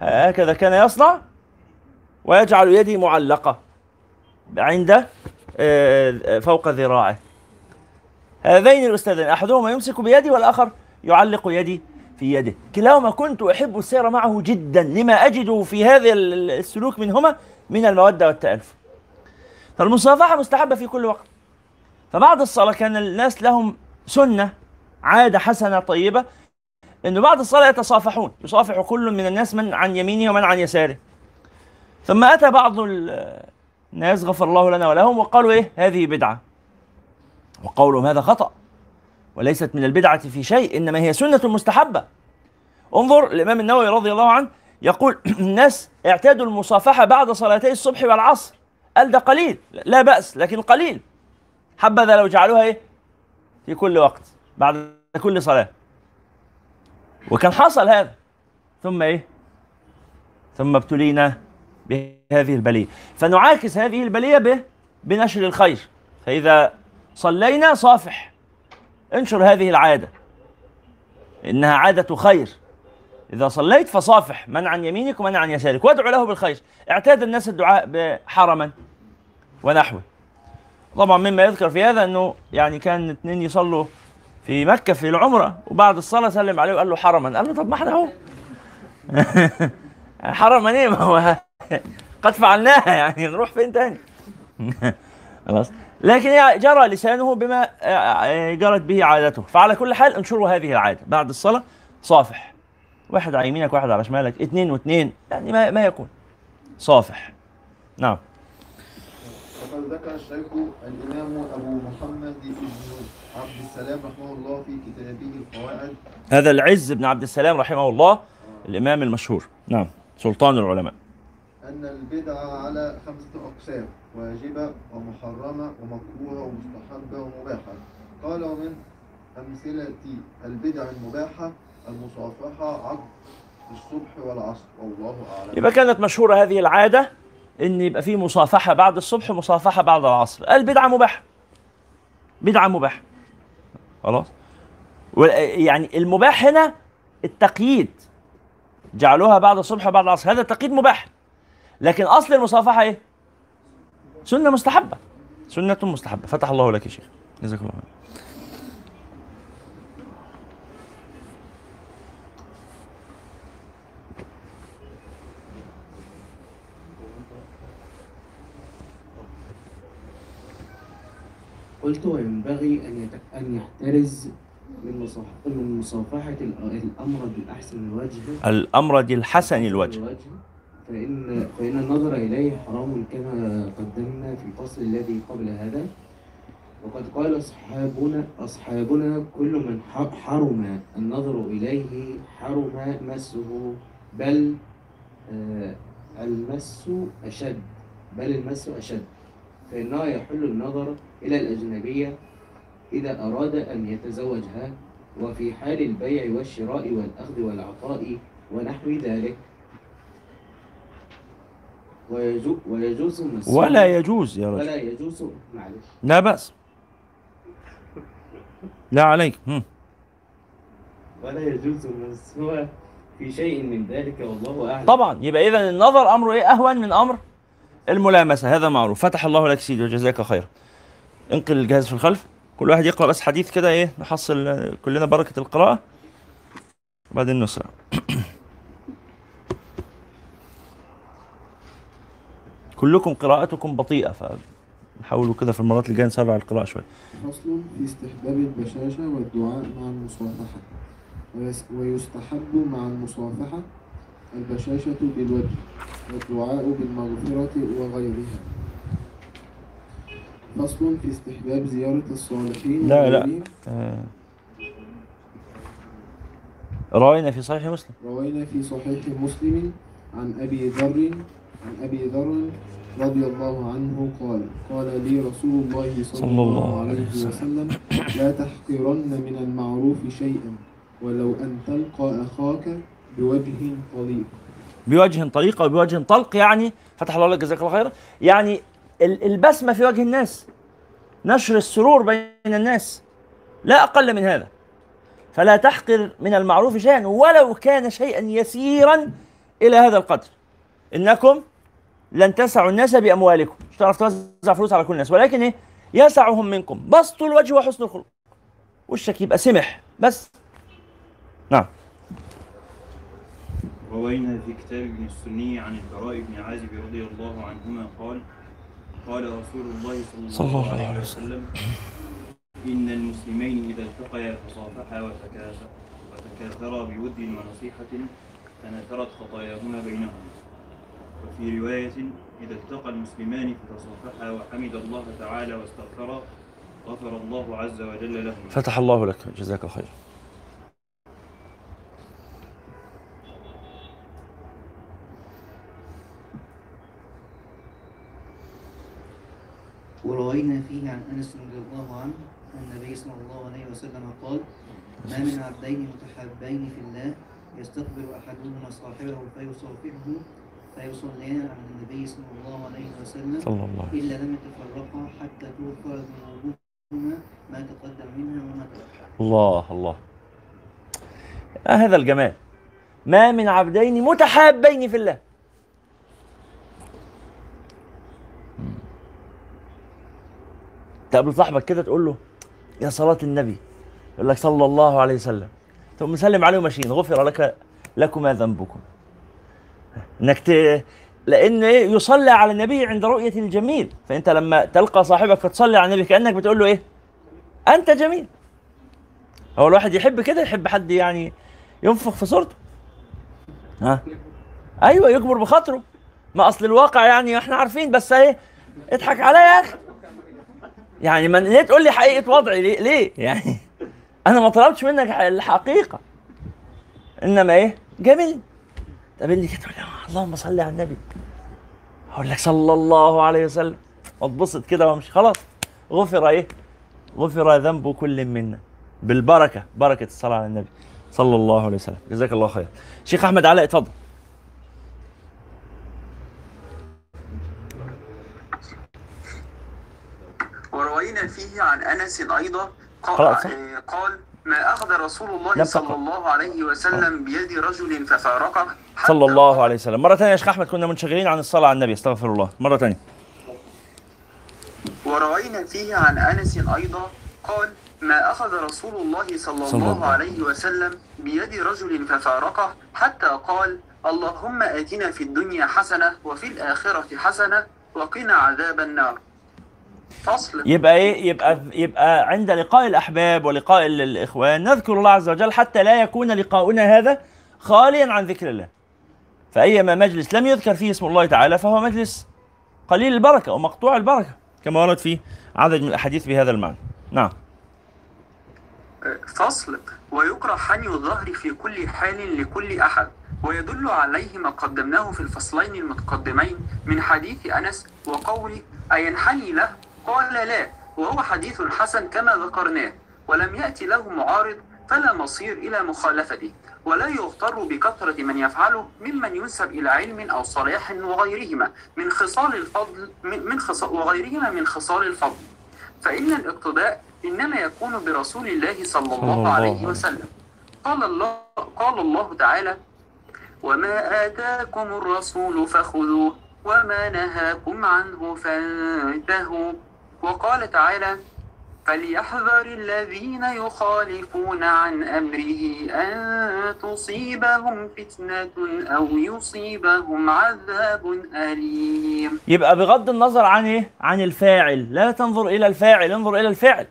هكذا كان يصنع ويجعل يدي معلقة عند آه، فوق ذراعه. هذين الأستاذين أحدهما يمسك بيدي والآخر يعلق يدي في يده. كلاهما كنت أحب السير معه جدا. لما أجد في هذا السلوك منهما من المودة والتألف. فالمصافحة مستحبة في كل وقت. فبعد الصلاة كان الناس لهم سنة عادة حسنة طيبة أنه بعد الصلاة يتصافحون. يصافح كل من الناس من عن يمينه ومن عن يساره. ثم أتى بعض ال- الناس غفر الله لنا ولهم وقالوا إيه؟ هذه بدعة. وقولهم هذا خطأ. وليست من البدعة في شيء إنما هي سنة مستحبة. انظر الإمام النووي رضي الله عنه يقول الناس اعتادوا المصافحة بعد صلاتي الصبح والعصر. قال ده قليل لا بأس لكن قليل. حبذا لو جعلوها إيه؟ في كل وقت بعد كل صلاة. وكان حصل هذا. ثم إيه؟ ثم ابتلينا بهذه البلية. فنعاكس هذه البلية بنشر الخير. فإذا صلينا صافح. انشر هذه العادة. إنها عادة خير. إذا صليت فصافح من عن يمينك ومن عن يسارك. وادعو له بالخير. اعتاد الناس الدعاء بحرما ونحوه. طبعا مما يذكر في هذا إنه يعني كان اثنين يصلوا في مكة في العمرة وبعد الصلاة سلم عليه وقال له حرما. قال له طب ما إحنا أهو. حرما إيه ما هو قد فعلناها يعني نروح فين تاني؟ خلاص. لكن هي جرى لسانه بما آه، جرت به عادته. فعلى كل حال انشروا هذه العادة. بعد الصلاة صافح. واحد على يمينك واحد على شمالك اثنين واثنين يعني ما ما يكون. صافح. نعم. وقد ذكر الشيخ الإمام أبو محمد بن عبد السلام رحمه الله في كتابه القواعد. هذا العز بن عبد السلام رحمه الله الإمام المشهور. نعم. سلطان العلماء. أن البدعة على خمسة أقسام واجبة ومحرمة ومكروهة ومستحبة ومباحة. قال ومن أمثلة البدع المباحة المصافحة عقد الصبح والعصر. والله أعلم. يبقى كانت مشهورة هذه العادة إن يبقى في مصافحة بعد الصبح ومصافحة بعد العصر. البدعة مباحة. بدعة مباحة. خلاص؟ يعني المباح هنا التقييد. جعلوها بعد الصبح وبعد العصر. هذا التقييد مباح. لكن أصل المصافحة إيه؟ سنة مستحبة. سنة مستحبة. فتح الله لك يا شيخ. جزاك الله خير. قلت وينبغي أن أن يحترز من مصافحة من مصافحة الأمرد الأحسن الوجه. الأمرد الحسن الوجه. فإن فإن النظر إليه حرام كما قدمنا في الفصل الذي قبل هذا. وقد قال أصحابنا أصحابنا كل من حرم النظر إليه حرم مسه بل آه، المس أشد بل المس أشد. فإنه يحل النظر إلى الأجنبية إذا أراد أن يتزوجها وفي حال البيع والشراء والأخذ والعطاء ونحو ذلك. ويجوز ويجوز ولا يجوز يا رجل. ولا يجوز معلش. لا بأس. لا عليك. هم. ولا يجوز مسه في شيء من ذلك والله أعلم. طبعا. يبقى إذا النظر أمره إيه؟ أهون من أمر الملامسة. هذا معروف. فتح الله لك سيدي وجزاك خيرا. انقل الجهاز في الخلف. كل واحد يقرأ بس حديث كده إيه؟ نحصل كلنا بركة القراءة. وبعدين نسرع. كلكم قراءتكم بطيئة فنحاولوا كده في المرات الجاية نسرع القراءة شوية. فصل في استحباب البشاشة والدعاء مع المصافحة. ويس- ويستحب مع المصافحة البشاشة بالوجه والدعاء بالمغفرة وغيرها. فصل في استحباب زيارة الصالحين لا، لا. آه. في صحيح مسلم. روينا في صحيح مسلم عن أبي ذر عن أبي ذر رضي الله عنه قال قال لي رسول الله صلى, الله عليه وسلم لا تحقرن من المعروف شيئا ولو أن تلقى أخاك بوجه طليق. بوجه طليق أو بوجه طلق يعني فتح الله لك جزاك الله خيرا. يعني ال- البسمة في وجه الناس نشر السرور بين الناس لا أقل من هذا. فلا تحقر من المعروف شيئا ولو كان شيئا يسيرا إلى هذا القدر. إنكم لن تسعوا الناس بأموالكم. مش هتعرف توزع فلوس على كل الناس. ولكن إيه؟ يسعهم منكم. بسط الوجه وحسن الخلق. وشك يبقى سمح. بس. نعم. روينا في كتاب ابن السني عن البراء بن عازب رضي الله عنهما قال قال رسول الله صلى صلى الله عليه وسلم إن المسلمين إذا التقيا تصافحا وتكاث- وتكاثرا بود ونصيحة تناثرت خطاياهما بينهما وفي رواية إذا التقى المسلمان فتصافحا وحمد الله تعالى واستغفرا غفر الله عز وجل لهما فتح الله لك. جزاك الله خير. وروينا فيه عن أنس رضي الله عنه أن النبي صلى الله عليه وسلم قال ما من عبدين متحابين في الله يستقبل أحدهما صاحبه فيصافحه فيصليان على النبي صلى الله عليه وسلم صلى الله إلا لم يتفرقا حتى توفى ذنوبهما ما تقدم منها وما تاخر الله الله. آه هذا الجمال. ما من عبدين متحابين في الله. تقابل صاحبك كده تقول له يا صلاة النبي. يقول لك صلى الله عليه وسلم. تقوم مسلم عليه وماشيين. غفر لك لكما ذنبكم. إنك ت... لأن إيه يصلى على النبي عند رؤية الجميل. فأنت لما تلقى صاحبك فتصلي على النبي كأنك بتقول له إيه؟ أنت جميل. هو الواحد يحب كده يحب حد يعني ينفخ في صورته. ها؟ أيوه يكبر بخاطره. ما أصل الواقع يعني إحنا عارفين بس إيه؟ اضحك عليا يا أخي. يعني من ليه تقول لي حقيقة وضعي ليه؟ ليه؟ يعني أنا ما طلبتش منك الحقيقة. إنما إيه؟ جميل. تقابلني كده تقول لي آه، اللهم صل على النبي. أقول لك صلى الله عليه وسلم. واتبسط كده وأمشي. خلاص. غفر إيه؟ غفر ذنب كل منا. بالبركة. بركة الصلاة على النبي صلى الله عليه وسلم. جزاك الله خير. شيخ أحمد علاء اتفضل. وروينا فيه عن أنس أيضا قرأت قال؟ آه، قال ما أخذ رسول الله صلى. الله عليه وسلم بيد رجل ففارقه صلى الله عليه وسلم. مرة ثانية يا شيخ أحمد كنا منشغلين عن الصلاة على النبي استغفر الله. مرة ثانية. وروينا فيه عن أنس أيضا قال ما أخذ رسول الله صلى, صلى الله عليه وسلم بيد رجل ففارقه حتى قال اللهم آتنا في الدنيا حسنة وفي الآخرة حسنة وقنا عذاب النار. فصل. يبقى إيه؟ يبقى يبقى عند لقاء الأحباب ولقاء ال- الإخوان نذكر الله عز وجل حتى لا يكون لقاؤنا هذا خاليا عن ذكر الله. فأيما مجلس لم يذكر فيه اسم الله تعالى فهو مجلس قليل البركة ومقطوع البركة كما ورد في عدد من الأحاديث بهذا المعنى. نعم. فصل. ويكره حني الظهر في كل حال لكل أحد ويدل عليه ما قدمناه في الفصلين المتقدمين من حديث أنس وقوله أينحني له قال لا وهو حديث حسن كما ذكرناه ولم يأتي له معارض فلا مصير إلى مخالفته ولا يغتر بكثرة من يفعله ممن ينسب إلى علم أو صلاح وغيرهما من خصال الفضل من من خصال وغيرهما من خصال الفضل. فإن الاقتداء إنما يكون برسول الله صلى الله عليه وسلم. قال الله قال الله تعالى وما آتاكم الرسول فخذوه وما نهاكم عنه فانتهوا. وقال تعالى فليحذر الذين يخالفون عن أمره أن تصيبهم فتنة أو يصيبهم عذاب أليم. يبقى بغض النظر عن إيه؟ عن الفاعل. لا تنظر إلى الفاعل انظر إلى الفعل.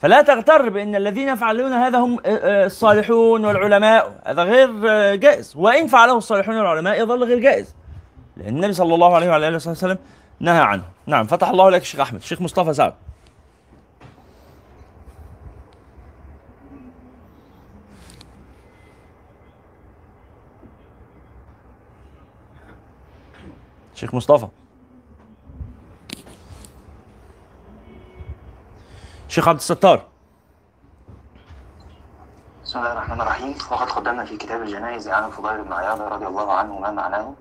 فلا تغتر بإن الذين يفعلون هذا هم آه، آه، الصالحون والعلماء. هذا غير آه، جائز. وإن فعله الصالحون والعلماء يظل غير جائز. لأن النبي صلى الله عليه وعلى وصحبه وسلم نهى عنه. نعم فتح الله لك الشيخ أحمد. الشيخ مصطفى سعد. شيخ مصطفى. شيخ عبد الستار. بسم الله الرحمن الرحيم. وقد قدمنا في كتاب الجنائز عن الفضيل بن عياض رضي الله عنه ما معناه.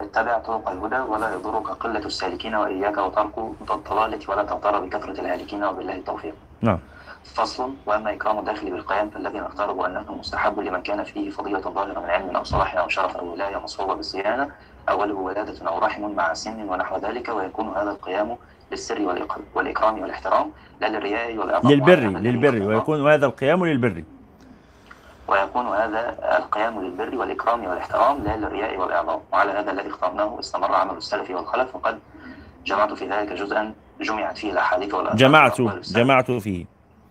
اتبع طرق الهدى ولا يضرك قلة السالكين وإياك وترك الضلالة ولا تغتر بكثرة الهالكين وبالله التوفيق. نعم. فصل وأما إكرام الداخل بالقيام فالذي نختاره أنه مستحب لمن كان فيه فضيلة ظاهرة من علم أو صلاح أو شرف أو ولاية مصحوبة بالصيانة أوله ولادة أو رحم مع سن ونحو ذلك ويكون هذا القيام للسر والإكرام والإحترام لا للرياء والإعظام للبر للبر. ويكون هذا القيام للبر. ويكون هذا القيام للبر والإكرام والاحترام لا للرياء والإعظام. وعلى هذا الذي اخترناه استمر عمل السلف والخلف وقد جمعت في ذلك جزءا جمعت فيه الأحاديث والآثار جمعت. جمعت فيه.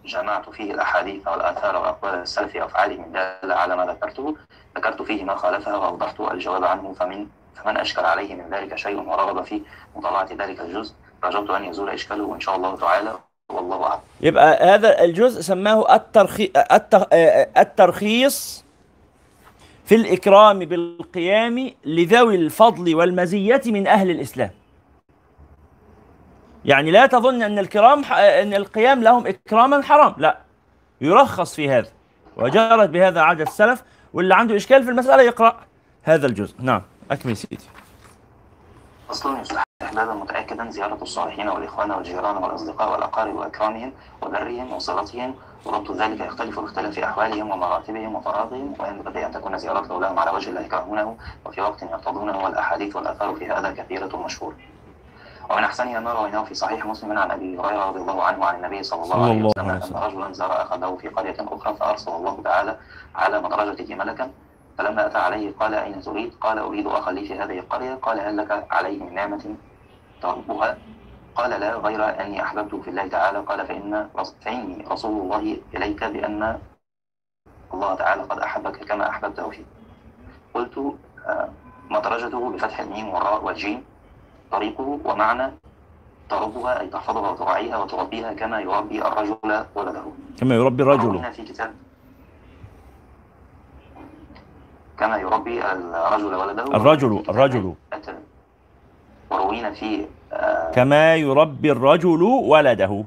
جمعت فيه الأحاديث والآثار وأقوال السلف وأفعاله. من دل على ما ذكرته ذكرت فيه ما خالفها وأوضحت الجواب عنه فمن فمن أشكل عليه من ذلك شيء ورغب في مطالعة ذلك الجزء. رجوت أن يزول إشكاله إن شاء الله تعالى. والله أعلم يبقى هذا الجزء سماه الترخي... التر... الترخيص في الإكرام بالقيام لذوي الفضل والمزية من أهل الإسلام. يعني لا تظن أن الكرام ح- أن القيام لهم إكراما حرام لا. يرخص في هذا. وجرت بهذا عادة السلف واللي عنده إشكال في المسألة يقرأ هذا الجزء. نعم أكمل سيدي. أصل استحبابا متأكدا زيارة الصالحين والإخوان والجيران والأصدقاء والأقارب وإكرامهم وبرهم وصلتهم وربط ذلك يختلف باختلاف أحوالهم ومراتبهم وفراغهم وينبغي أن تكون زيارته لهم على وجه لا يكرهونه وفي وقت يرتضونه والأحاديث والآثار في هذا كثيرة مشهورة ومن أحسنها ما رويناه في صحيح مسلم عن أبي هريرة رضي الله عنه عن النبي صلى الله عليه وسلم أن. رجلا زار أخذه في قرية أخرى فأرسل الله تعالى على مدرجته ملكا. فلما أتى عليه قال أين تريد؟ قال أريد أخا لي في هذه القرية. قال هل لك عليه من نعمة؟ تربها؟ قال لا غير أني أحببته في الله تعالى. قال فإن فإني رسول الله إليك بأن الله تعالى قد أحبك كما أحببته فيه قلت آه، مدرجته بفتح الميم والراء والجيم. طريقه ومعنى تربها أي تحفظها وتراعيها وتربيها كما يربي الرجل ولده. كما يربي الرجل. في كتاب كما يربي الرجل ولده. الرجل الرجل. وروينا في آه، كما يربي الرجل ولده.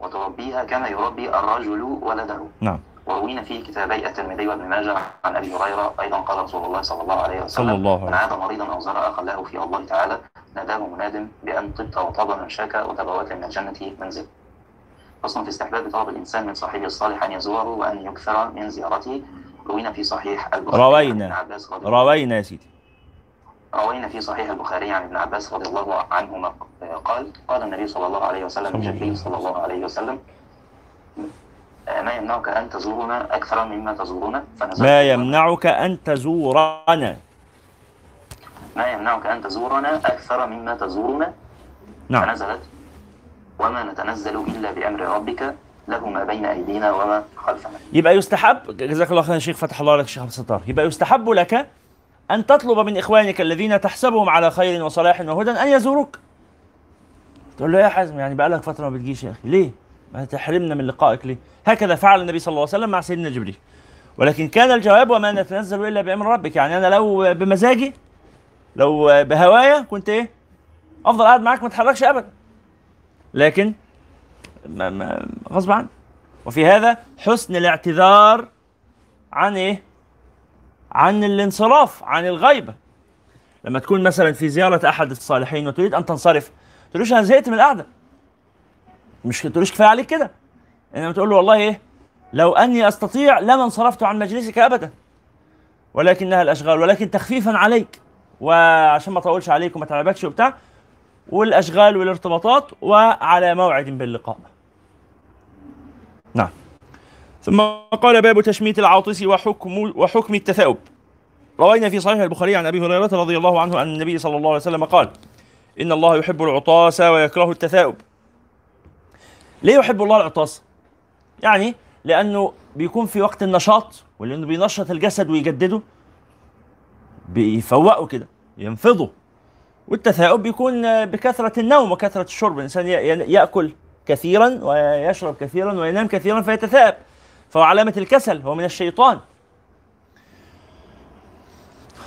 وتربيها كما يربي الرجل ولده. نعم. وروينا في كتابي الترمذي وابن ماجه عن أبي هريرة أيضا قال رسول الله صلى الله عليه وسلم صلى الله من عليه عاد مريضا أو زار اخا له في الله تعالى ناداه مناد بأن طبت وطاب ممشاك وتبوأت من الجنة منزل. فصل في استحباب طلب الإنسان من صاحبه الصالح أن يزوره وأن يكثر من زيارته. روينا في صحيح البخاري روينا. روينا يا سيدي. روينا في صحيح البخاري عن ابن عباس رضي الله عنهما. قال قال النبي صلى الله عليه وسلم لجبريل صلى الله عليه وسلم ما يمنعك أن تزورنا أكثر مما تزورنا؟ فنزلت ما يمنعك أن تزورنا. ما يمنعك أن تزورنا أكثر مما تزورنا؟ نعم. فنزلت وما نتنزل إلا بأمر ربك له ما بين أيدينا وما خلفنا. يبقى يستحب جزاك الله خيرا شيخ فتح الله لك شيخ الستار. يبقى يستحب لك أن تطلب من إخوانك الذين تحسبهم على خير وصلاح وهدى أن يزوروك تقول له يا حزم يعني بقالك فترة ما بتجيش يا أخي ليه؟ ما تحرمنا من لقائك ليه؟ هكذا فعل النبي صلى الله عليه وسلم مع سيدنا جبريل ولكن كان الجواب وما نتنزل إلا بأمر ربك يعني أنا لو بمزاجي لو بهوايا كنت إيه؟ أفضل قاعد معاك ما اتحركش أبدا لكن ما ما غصب عني وفي هذا حسن الاعتذار عن إيه؟ عن الانصراف عن الغيبة. لما تكون مثلا في زيارة أحد الصالحين وتريد أن تنصرف تقولوش أنا زهقت من القعدة. مش تقولوش كفاية عليك كده. إنما تقول له والله إيه لو أني أستطيع لما انصرفت عن مجلسك ابدا. ولكنها الأشغال ولكن تخفيفا عليك. وعشان ما أطولش عليك وما تعبكش وبتاع والأشغال والارتباطات وعلى موعد باللقاء. نعم. ثم قال باب تشميت العاطس وحكم وحكم التثاؤب. روينا في صحيح البخاري عن أبي هريرة رضي الله عنه أن النبي صلى الله عليه وسلم قال إن الله يحب العطاس ويكره التثاؤب. ليه يحب الله العطاس؟ يعني لأنه بيكون في وقت النشاط ولأنه بينشط الجسد ويجدده بيفوقه كده ينفضه. والتثاؤب بيكون بكثرة النوم وكثرة الشرب. الإنسان يأكل كثيرا ويشرب كثيرا وينام كثيرا فيتثاءب. فهو علامة الكسل هو من الشيطان.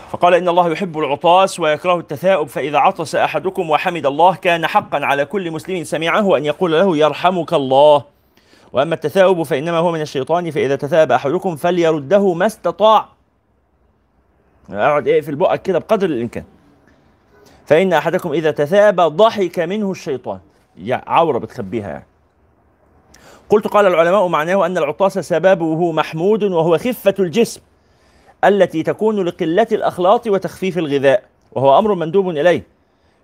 فقال إن الله يحب العطاس ويكره التثاؤب فإذا عطس أحدكم وحمد الله كان حقا على كل مسلم سمعه أن يقول له يرحمك الله. وأما التثاؤب فإنما هو من الشيطان فإذا تثاءب أحدكم فليرده ما استطاع. أقعد إيه في بقك كده بقدر الإمكان. فإن أحدكم إذا تثاءب ضحك منه الشيطان. يعني عورة بتخبيها يعني. قلت قال العلماء معناه أن العطاس سببه محمود وهو خفة الجسم التي تكون لقلة الأخلاط وتخفيف الغذاء وهو أمر مندوب إليه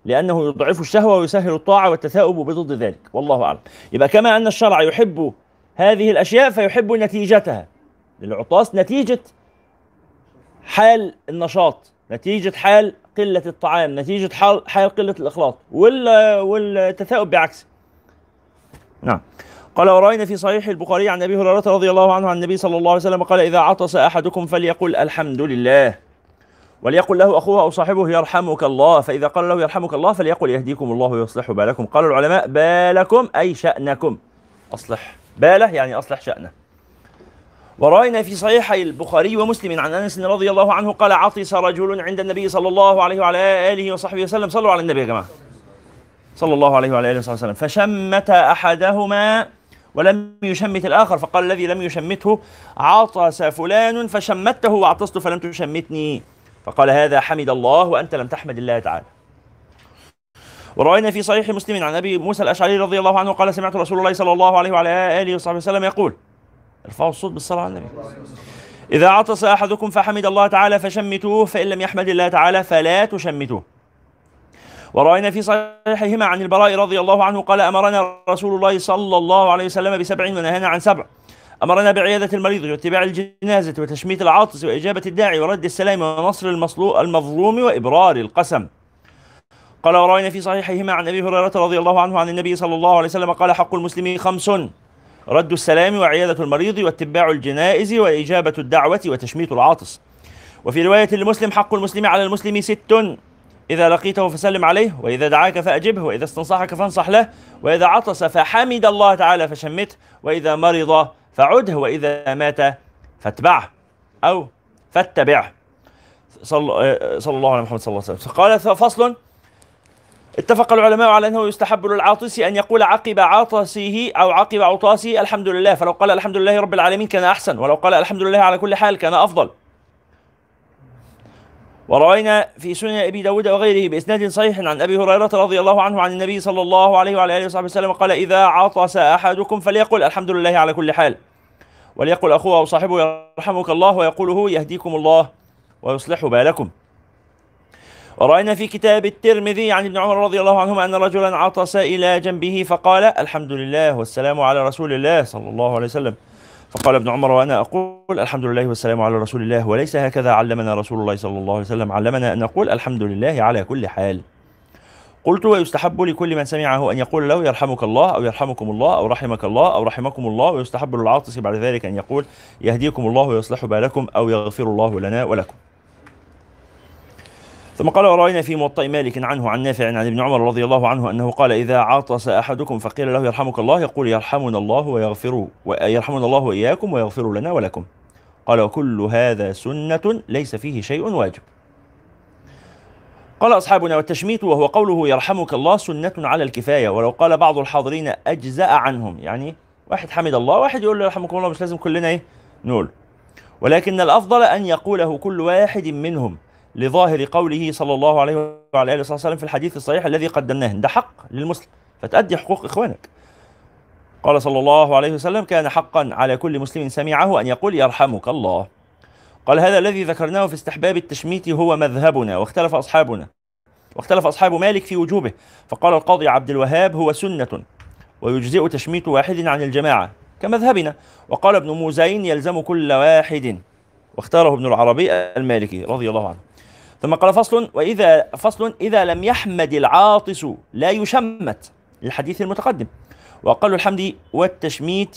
لأنه يضعف الشهوة ويسهل الطاعة والتثاؤب بضد ذلك والله أعلم. يبقى كما أن الشرع يحب هذه الأشياء فيحب نتيجتها. للعطاس نتيجة حال النشاط نتيجة حال قلة الطعام نتيجة حال, حال قلة الإخلاط وال والتثاؤب بعكسه نعم. قال ورأينا في صحيح البخاري عن أبي هريرة رضي الله عنه عن النبي صلى الله عليه وسلم قال إذا عطس أحدكم فليقل الحمد لله وليقل له أخوه أو صاحبه يرحمك الله فإذا قال له يرحمك الله فليقل يهديكم الله ويصلح بالكم. قال العلماء بالكم أي شأنكم. أصلح بالة يعني أصلح شأنه. ورأينا في صحيحي البخاري ومسلم عن أنس رضي الله عنه قال عطس رجل عند النبي صلى الله عليه وعلى آله وصحبه وسلم. صلوا على النبي يا جماعة. صلى الله عليه وعلى آله وصحبه وسلم. فشمت أحدهما ولم يشمت الآخر فقال الذي لم يشمته عطس فلان فشمته وعطست فلم تشمتني. فقال هذا حمد الله وأنت لم تحمد الله تعالى. ورأينا في صحيح مسلم عن أبي موسى الأشعري رضي الله عنه قال سمعت رسول الله صلى الله عليه وعلى آله وصحبه وسلم يقول ارفعوا الصوت بالصلاة على النبي. إذا عطس أحدكم فحمد الله تعالى فشمتوه فإن لم يحمد الله تعالى فلا تشمتوه. ورأينا في صحيحهما عن البراء رضي الله عنه قال أمرنا رسول الله صلى الله عليه وسلم بسبع ونهانا عن سبع. أمرنا بعيادة المريض واتباع الجنازة وتشميت العاطس وإجابة الداعي ورد السلام ونصر المظلوم وإبرار القسم. قال ورأينا في صحيحهما عن أبي هريرة رضي الله عنه عن النبي صلى الله عليه وسلم قال حق المسلم خمس. رد السلام وعيادة المريض واتباع الجنائز وإجابة الدعوة وتشميت العاطس. وفي رواية لمسلم حق المسلم على المسلم ست. إذا لقيته فسلم عليه وإذا دعاك فأجبه وإذا استنصحك فانصح له وإذا عطس فحمد الله تعالى فشمته وإذا مرض فعده وإذا مات فاتبعه أو فاتبعه. صلى, صلى الله عليه محمد صلى الله عليه وسلم. قال فصل. اتفق العلماء على أنه يستحب للعاطس أن يقول عقب عطسه أو عقب عطاسه الحمد لله فلو قال الحمد لله رب العالمين كان أحسن ولو قال الحمد لله على كل حال كان أفضل. وروينا في سنن أبي داود وغيره بإسناد صحيح عن أبي هريرة رضي الله عنه عن النبي صلى الله عليه وعلى آله وصحبه وسلم قال إذا عطس أحدكم فليقل الحمد لله على كل حال. وليقل أخوه أو صاحبه يرحمك الله ويقوله يهديكم الله ويصلح بالكم. ورأينا في كتاب الترمذي عن ابن عمر رضي الله عنهما أن رجلا عطس إلى جنبه فقال الحمد لله والسلام على رسول الله صلى الله عليه وسلم. فقال ابن عمر وأنا أقول الحمد لله والسلام على رسول الله وليس هكذا علمنا رسول الله صلى الله عليه وسلم. علمنا أن نقول الحمد لله على كل حال. قلت ويستحب لكل من سمعه أن يقول له يرحمك الله أو يرحمكم الله أو رحمك الله أو رحمكم الله ويستحب للعاطس بعد ذلك أن يقول يهديكم الله ويصلح بالكم أو يغفر الله لنا ولكم. ثم قال وروينا في موطأ مالك عنه عن نافع عن ابن عمر رضي الله عنه أنه قال إذا عطس أحدكم فقيل له يرحمك الله يقول يرحمنا الله ويغفر ويرحمنا الله وإياكم ويغفر لنا ولكم. قال وكل هذا سنة ليس فيه شيء واجب. قال أصحابنا والتشميت وهو قوله يرحمك الله سنة على الكفاية ولو قال بعض الحاضرين أجزأ عنهم. يعني واحد حمد الله واحد يقول له يرحمكم الله مش لازم كلنا إيه؟ نقول. ولكن الأفضل أن يقوله كل واحد منهم. لظاهر قوله صلى الله عليه وعلى آله وسلم في الحديث الصحيح الذي قدمناه. ده حق للمسلم. فتأدي حقوق إخوانك. قال صلى الله عليه وسلم كان حقا على كل مسلم سمعه أن يقول يرحمك الله قال هذا الذي ذكرناه في استحباب التشميت هو مذهبنا واختلف أصحابنا واختلف أصحاب مالك في وجوبه. فقال القاضي عبد الوهاب هو سنة ويجزئ تشميت واحد عن الجماعة كمذهبنا وقال ابن موزين يلزم كل واحد واختاره ابن العربي المالكي رضي الله عنه. ثم قال فصل وإذا فصل إذا لم يحمد العاطس لا يشمت للحديث المتقدم. وأقل الحمد والتشميت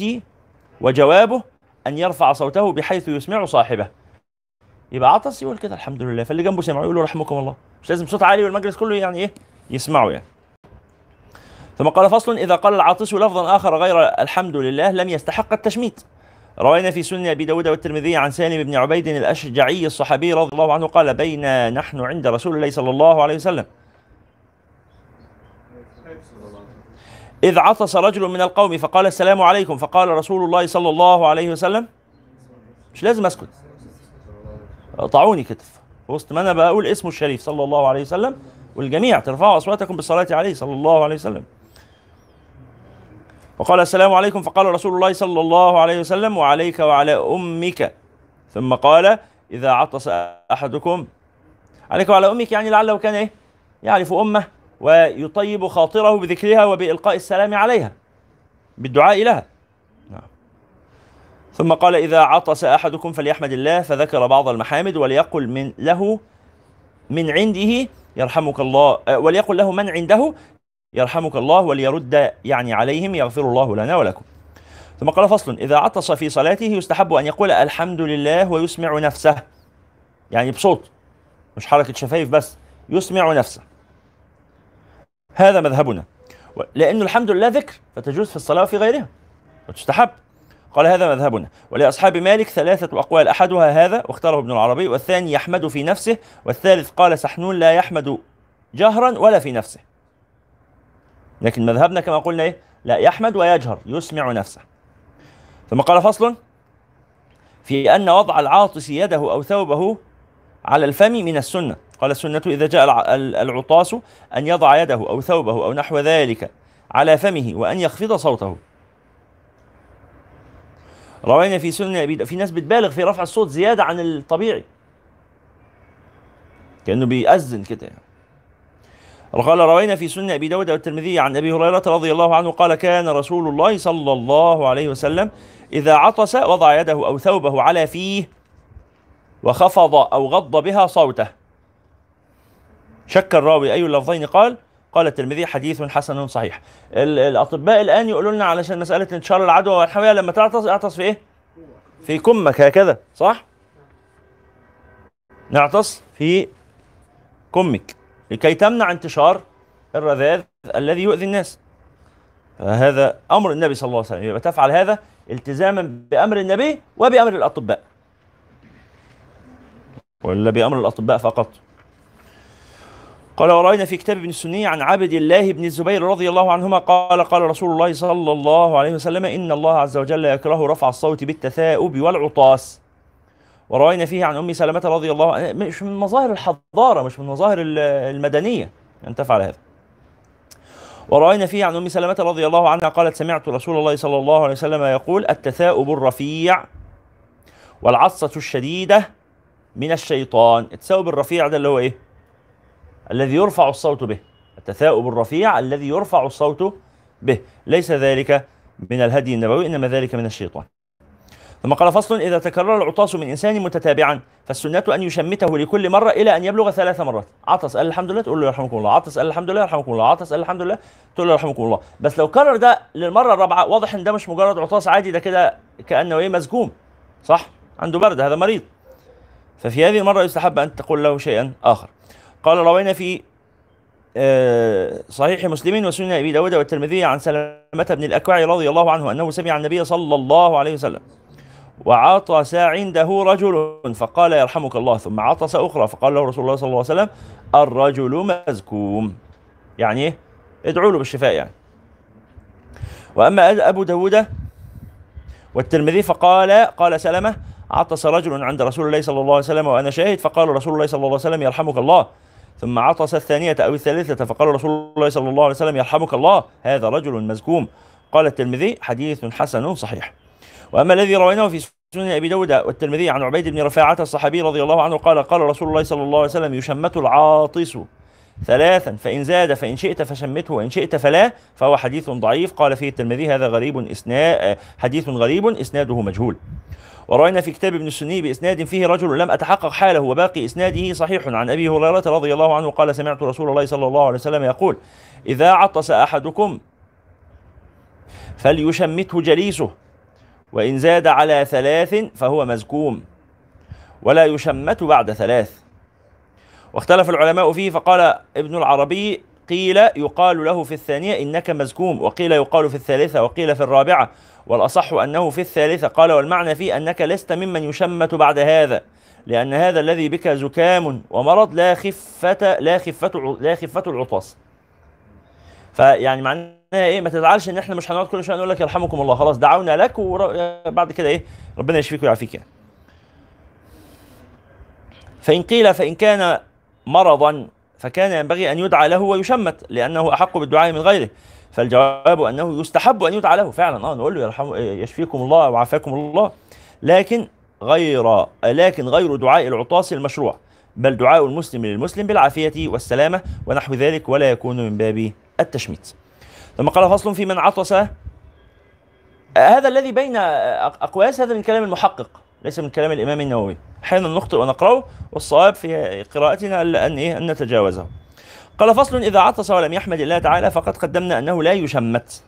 وجوابه أن يرفع صوته بحيث يسمع صاحبه. يبقى عطس يقول كده الحمد لله. فاللي جنبه سمعه يقول له رحمكم الله. مش لازم صوت عالي والمجلس كله يعني إيه يسمعه يعني. ثم قال فصل إذا قال العاطس لفظا آخر غير الحمد لله لم يستحق التشميت. روينا في سنن أبي داود والترمذي عن سالم بن عبيد الأشجعي الصحابي رضي الله عنه قال بينا نحن عند رسول الله صلى الله عليه وسلم. إذ عطس رجل من القوم فقال السلام عليكم. فقال رسول الله صلى الله عليه وسلم مش لازم أسكت. قطعوني كتف. وسط ما أنا بقول اسمه الشريف صلى الله عليه وسلم والجميع ترفعوا أصواتكم بالصلاة عليه صلى الله عليه وسلم. وقال السلام عليكم فقال رسول الله صلى الله عليه وسلم وعليك وعلى أمك. ثم قال إذا عطس أحدكم. عليك وعلى أمك يعني لعله كان إيه؟ يعرف أمه ويطيب خاطره بذكرها وبإلقاء السلام عليها بالدعاء لها. ثم قال إذا عطس أحدكم فليحمد الله. فذكر بعض المحامد وليقل من له من عنده يرحمك الله آه، وليقل له من عنده يرحمك الله وليرد يعني عليهم يغفر الله لنا ولكم. ثم قال فصل إذا عطس في صلاته يستحب أن يقول الحمد لله ويسمع نفسه. يعني بصوت مش حركة شفايف بس يسمع نفسه. هذا مذهبنا. لأن الحمد لله ذكر فتجوز في الصلاة وفي غيرها وتستحب. قال هذا مذهبنا. ولأصحاب مالك ثلاثة أقوال أحدها هذا واختاره ابن العربي والثاني يحمد في نفسه والثالث قال سحنون لا يحمد جهرا ولا في نفسه. لكن مذهبنا كما قلنا إيه؟ لا يحمد ويجهر يسمع نفسه. ثم قال فصل في أن وضع العاطس يده أو ثوبه على الفم من السنة. قال السنة إذا جاء الع- ال- العطاس أن يضع يده أو ثوبه أو نحو ذلك على فمه وأن يخفض صوته. روينا في سنن أبي دا- في ناس بتبالغ في رفع الصوت زيادة عن الطبيعي. كأنه بيأذن كده يعني. قال روينا في سنن أبي داود والترمذي عن أبي هريرة رضي الله عنه قال كان رسول الله صلى الله عليه وسلم إذا عطس وضع يده أو ثوبه على فيه وخفض أو غض بها صوته. شك الراوي أي اللفظين؟ قال قال الترمذي حديث حسن صحيح. ال- الأطباء الآن يقولوا لنا علشان مسألة انتشار العدوى والحميه لما تعطس اعطس في إيه؟ في كمك هكذا صح؟ نعطس في كمك. لكي تمنع انتشار الرذاذ الذي يؤذي الناس. فهذا أمر النبي صلى الله عليه وسلم. يبقى تفعل هذا التزاما بأمر النبي وبأمر الأطباء. ولا بأمر الأطباء فقط. قال ورأينا في كتاب ابن السني عن عبد الله بن الزبير رضي الله عنهما قال قال رسول الله صلى الله عليه وسلم إن الله عز وجل يكره رفع الصوت بالتثاؤب والعطاس. ورأينا فيه عن أم سلمة رضي الله عنها. مش من مظاهر الحضارة مش من مظاهر ال- المدنية. أن تفعل هذا. ورأينا فيه عن أم سلمة رضي الله عنها قالت سمعت رسول الله صلى الله عليه وسلم يقول التثاؤب الرفيع والعصة الشديدة من الشيطان. التثاؤب الرفيع ده اللي هو إيه؟ الذي يرفع الصوت به. التثاؤب الرفيع الذي يرفع الصوت به. ليس ذلك من الهدي النبوي إنما ذلك من الشيطان. ثم قال فصل إذا تكرر العطاس من إنسان متتابعا فالسنة أن يشمته لكل مرة إلى أن يبلغ ثلاث مرات. عطس قال الحمد لله تقول له يرحمكم الله. عطس قال الحمد لله يرحمكم الله. عطس قال الحمد لله تقول له يرحمكم الله. بس لو كرر ده للمرة الرابعة واضح إن ده مش مجرد عطاس عادي ده كده كأنه إيه مسجوم صح؟ عنده برد هذا مريض. ففي هذه المرة يستحب أن تقول له شيئا آخر. قال روينا في آه، صحيح مسلم وسنن أبي داود والترمذي عن سلمة بن الأكوع رضي الله عنه أنه سمع النبي صلى الله عليه وسلم. وعطس عنده رجل. فقال يرحمك الله. ثم عطس أخرى. فقال له رسول الله صلى الله عليه وسلم الرجل مزكوم يعني إيه ادعوا له بالشفاء يعني. وأما أبو داود والترمذي فقال قال سلمة عطس رجل عند رسول الله صلى الله عليه وسلم وأنا شاهد. فقال رسول الله صلى الله عليه وسلم يرحمك الله. ثم عطس الثانية أو الثالثة فقال رسول الله صلى الله عليه وسلم يرحمك الله. هذا رجل مزكوم قال الترمذي حديث حسن صحيح. وأما الذي رويناه في سنن أبي داود والترمذي عن عبيد بن رفاعة الصحابي رضي الله عنه قال قال رسول الله صلى الله عليه وسلم يشمت العاطس ثلاثا فإن زاد فإن شئت فشمته وإن شئت فلا فهو حديث ضعيف. قال فيه الترمذي هذا غريب إسناد حديث غريب إسناده مجهول. وروينا في كتاب ابن السني بإسناد فيه رجل لم أتحقق حاله وباقي إسناده صحيح. عن أبي هريرة رضي الله عنه قال سمعت رسول الله صلى الله عليه وسلم يقول إذا عطس أحدكم فليشمته جليسه. وإن زاد على ثلاث فهو مزكوم ولا يشمت بعد ثلاث. واختلف العلماء فيه فقال ابن العربي قيل يقال له في الثانية إنك مزكوم وقيل يقال في الثالثة وقيل في الرابعة والأصح أنه في الثالثة. قال والمعنى فيه أنك لست ممن يشمت بعد هذا لأن هذا الذي بك زكام ومرض لا خفة لا خفة لا خفة العطاس فيعني معناها إيه ما تزعلش إن إحنا مش هنقعد كل شوية نقول لك يرحمكم الله. خلاص دعونا لك وبعد كده إيه ربنا يشفيك ويعافيك يعني. فإن قيل فإن كان مرضا فكان ينبغي أن يدعى له ويشمت لأنه أحق بالدعاء من غيره. فالجواب أنه يستحب أن يدعى له فعلا. آه نقول له يرحم يشفيكم الله وعافاكم الله. لكن غير لكن غير دعاء العطاس المشروع بل دعاء المسلم للمسلم بالعافية والسلامة ونحو ذلك ولا يكون من باب التشميت. ثم قال فصل في من عطس. هذا الذي بين أقواس هذا من كلام المحقق ليس من كلام الإمام النووي. أحيانا نخطئ ونقرأه والصواب في قراءتنا ألا أن إيه أن نتجاوزه. قال فصل إذا عطس ولم يحمد الله تعالى فقد قدمنا أنه لا يشمت.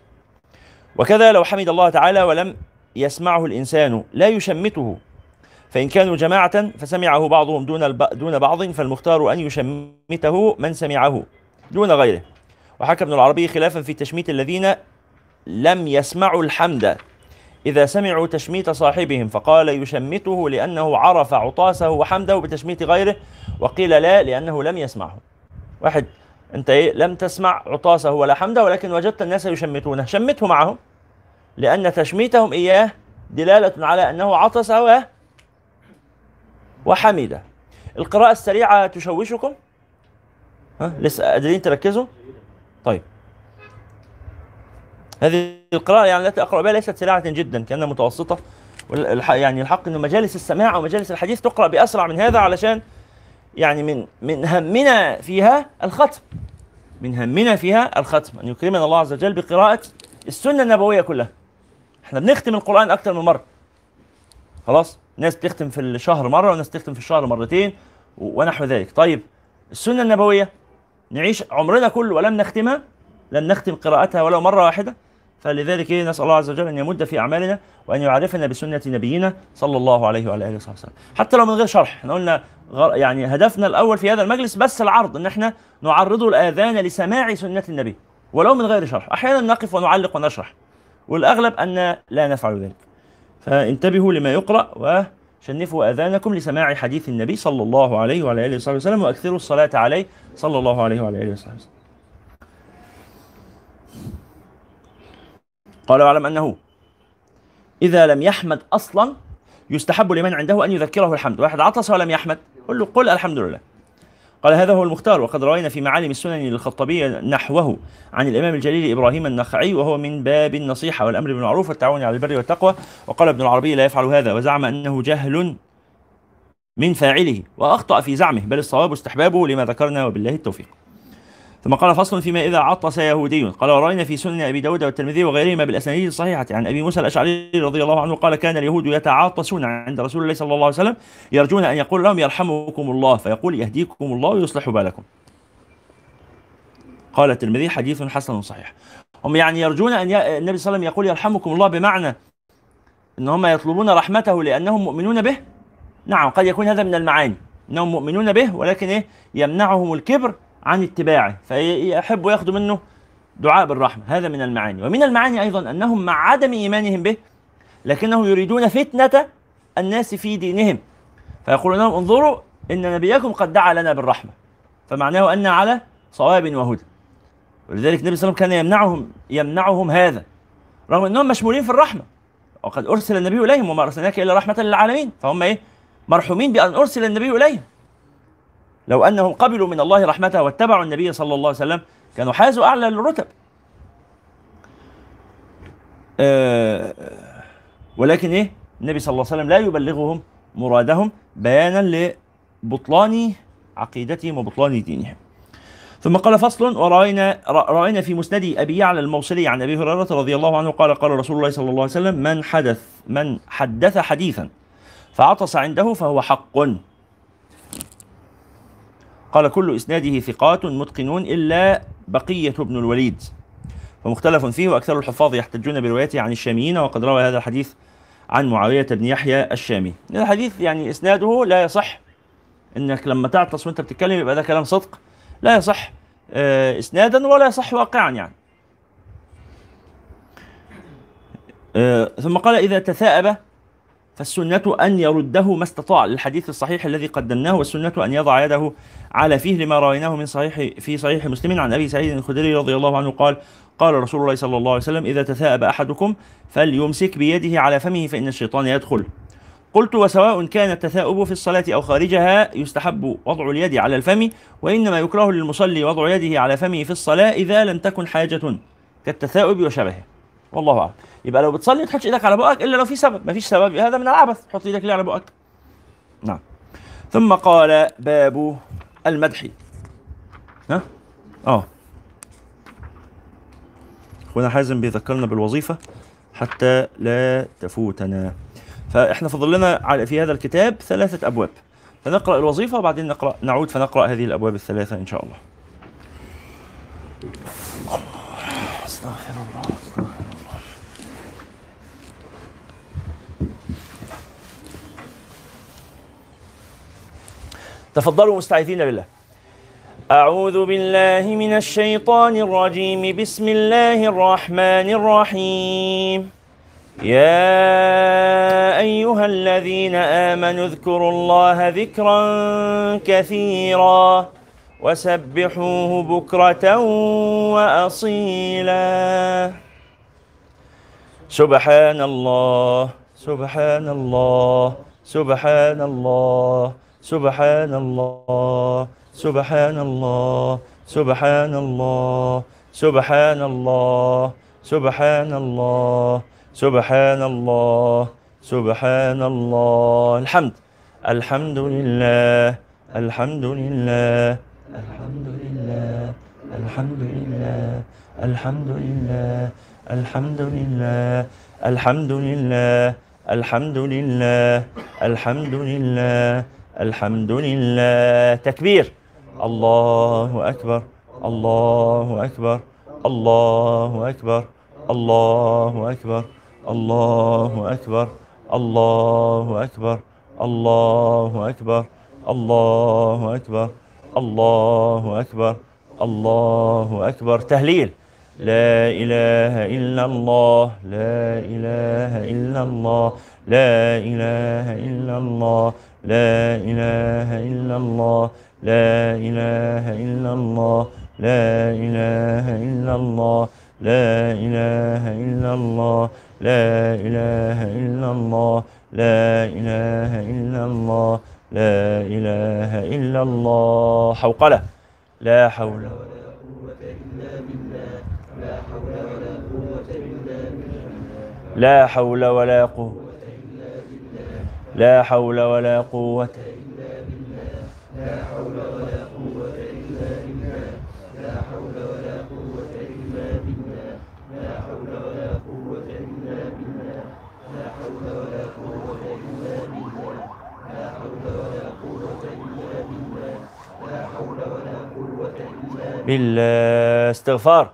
وكذا لو حمد الله تعالى ولم يسمعه الإنسان لا يشمته. فإن كانوا جماعة فسمعه بعضهم دون. دون بعض فالمختار أن يشمته من سمعه دون غيره. وحكى ابن العربي خلافا في تشميت الذين لم يسمعوا الحمد. إذا سمعوا تشميت صاحبهم فقال يشمته لأنه عرف عطاسه وحمده بتشميت غيره وقيل لا لأنه لم يسمعه. واحد أنت إيه؟ لم تسمع عطاسه ولا حمده ولكن وجدت الناس يشمتونه. شمته معهم لأن تشميتهم إياه دلالة على أنه عطس و وحمد القراءة السريعة تشوشكم؟ ها؟ لسه قادرين تركزوا؟ طيب. هذه القراءة يعني التي أقرأ بها ليست سريعة جدا كأنها متوسطة. يعني الحق أنه مجالس السماع ومجالس الحديث تقرأ بأسرع من هذا علشان يعني من من همنا فيها الختم. من همنا فيها الختم. أن يكرمنا الله عز وجل بقراءة السنة النبوية كلها. إحنا بنختم القرآن أكثر من مرة. خلاص؟ ناس تختم في الشهر مرة وناس تختم في الشهر مرتين ونحو ذلك. طيب السنة النبوية نعيش عمرنا كله ولم نختمها لم نختم قراءتها ولو مرة واحدة. فلذلك إيه نسأل الله عز وجل أن يمد في أعمالنا وأن يعرفنا بسنة نبينا صلى الله عليه وعلى آله وصحبه وسلم. حتى لو من غير شرح إحنا قلنا يعني هدفنا الأول في هذا المجلس بس العرض أن إحنا نعرض الآذان لسماع سنة النبي ولو من غير شرح. أحيانا نقف ونعلق ونشرح والأغلب أن لا نفعل ذلك. فانتبهوا لما يقرأ وشنفوا آذانكم لسماع حديث النبي صلى الله عليه وعلى آله وصحبه وسلم وأكثروا الصلاة عليه صلى الله عليه وعلى آله وصحبه وسلم. قال واعلم أنه إذا لم يحمد أصلا يستحب لمن عنده أن يذكره الحمد. واحد عطس ولم يحمد قل له قل الحمد لله. قال هذا هو المختار. وقد روينا في معالم السنن للخطبي نحوه عن الإمام الجليل إبراهيم النخعي وهو من باب النصيحة والأمر بالمعروف والتعاون على البر والتقوى. وقال ابن العربي لا يفعل هذا وزعم أنه جهل من فاعله وأخطأ في زعمه بل الصواب استحبابه لما ذكرنا وبالله التوفيق. ثم قال فصل فيما إذا عطس يهودي. قال ورأينا في سنن أبي داود والترمذي وغيرهما بالأسانيد الصحيحة. عن أبي موسى الأشعري رضي الله عنه قال كان اليهود يتعاطسون عند رسول الله صلى الله عليه وسلم يرجون أن يقول لهم يرحمكم الله فيقول يهديكم الله ويصلح بالكم قال الترمذي حديث حسن صحيح هم يعني يرجون أن ي... النبي صلى الله عليه وسلم يقول يرحمكم الله بمعنى أن هم يطلبون رحمته لأنهم مؤمنون به؟ نعم قد يكون هذا من المعاني. أنهم مؤمنون به ولكن إيه؟ يمنعهم الكبر عن اتباعه. فيحبوا ياخذوا منه دعاء بالرحمة. هذا من المعاني. ومن المعاني أيضا أنهم مع عدم إيمانهم به لكنهم يريدون فتنة الناس في دينهم. فيقولون لهم انظروا إن نبيكم قد دعا لنا بالرحمة. فمعناه أن على صواب وهدى. ولذلك النبي صلى الله عليه وسلم كان يمنعهم يمنعهم هذا. رغم إنهم مشمولين في الرحمة. وقد أرسل النبي إليهم وما أرسلناك إلا رحمة للعالمين. فهم إيه؟ مرحومين بأن أرسل النبي إليهم. لو أنهم قبلوا من الله رحمته واتبعوا النبي صلى الله عليه وسلم كانوا حازوا أعلى الرتب آه ولكن إيه؟ النبي صلى الله عليه وسلم لا يبلغهم مرادهم بيانا لبطلان عقيدتهم وبطلان دينهم. ثم قال فصل ورأينا رأينا في مسند أبي يعلى الموصلي عن أبي هريرة رضي الله عنه قال قال رسول الله صلى الله عليه وسلم من حدث من حدث حديثا فعطس عنده فهو حق. قال كل إسناده ثقات متقنون إلا بقية بن الوليد. ومختلف فيه وأكثر الحفاظ يحتجون بروايته عن الشاميين وقد روى هذا الحديث عن معاوية بن يحيى الشامي. الحديث يعني إسناده لا يصح. إنك لما تعطس وأنت بتتكلم يبقى ده كلام صدق. لا يصح. آه، إسنادا ولا يصح واقعا يعني. آه، ثم قال إذا تثاءب فالسنة أن يرده ما استطاع. للحديث الصحيح الذي قدمناه والسنة أن يضع يده على فيه لما رأيناه من صحيح في صحيح مسلم. عن أبي سعيد الخدري رضي الله عنه قال قال رسول الله صلى الله عليه وسلم إذا تثاءب أحدكم فليمسك بيده على فمه فإن الشيطان يدخل. قلت وسواء كان التثاؤب في الصلاة أو خارجها يستحب وضع اليد على الفم وإنما يكره للمصلي وضع يده على فمه في الصلاة إذا لم تكن حاجة كالتثاؤب وشبهه. والله أعلم. يبقى لو بتصلي ما تحطش إيدك على بقك إلا لو في سبب. ما فيش سبب. هذا من العبث. تحط إيدك ليه على بقك؟ نعم. ثم قال باب المدح. ها؟ آه. أخونا حازم بيذكرنا بالوظيفة حتى لا تفوتنا. فإحنا فضل لنا في هذا الكتاب ثلاثة أبواب. فنقرأ الوظيفة وبعدين نقرا نعود فنقرأ هذه الأبواب الثلاثة إن شاء الله استغفر الله استغفر الله تفضلوا مستعيذين بالله. أعوذ بالله من الشيطان الرجيم. بسم الله الرحمن الرحيم. يا أيها الذين آمنوا اذكروا الله ذكرا كثيرا وسبحوه بكرة وأصيلا. سبحان الله سبحان الله سبحان الله. سبحان الله سبحان الله سبحان الله سبحان الله سبحان الله سبحان الله سبحان الله الحمد الحمد لله الحمد لله الحمد لله الحمد لله الحمد لله الحمد لله الحمد لله الحمد لله الحمد لله الحمد لله تكبير الله أكبر الله أكبر الله أكبر الله أكبر الله أكبر الله أكبر الله أكبر الله أكبر الله أكبر الله أكبر تهليل لا إله إلا الله لا إله إلا الله لا إله إلا الله لا إله إلا الله لا إله إلا الله لا إله إلا الله لا إله إلا الله لا إله إلا الله لا إله إلا الله لا إله إلا الله. حوقلة. لا حول لا حول ولا قوة لا حول ولا قوة لا حول ولا قوة إلا بالله لا حول ولا قوة إلا بالله لا حول ولا قوة إلا بالله لا حول ولا قوة إلا بالله لا حول ولا قوة إلا بالله لا حول ولا قوة إلا بالله لا حول ولا قوة إلا بالله استغفار.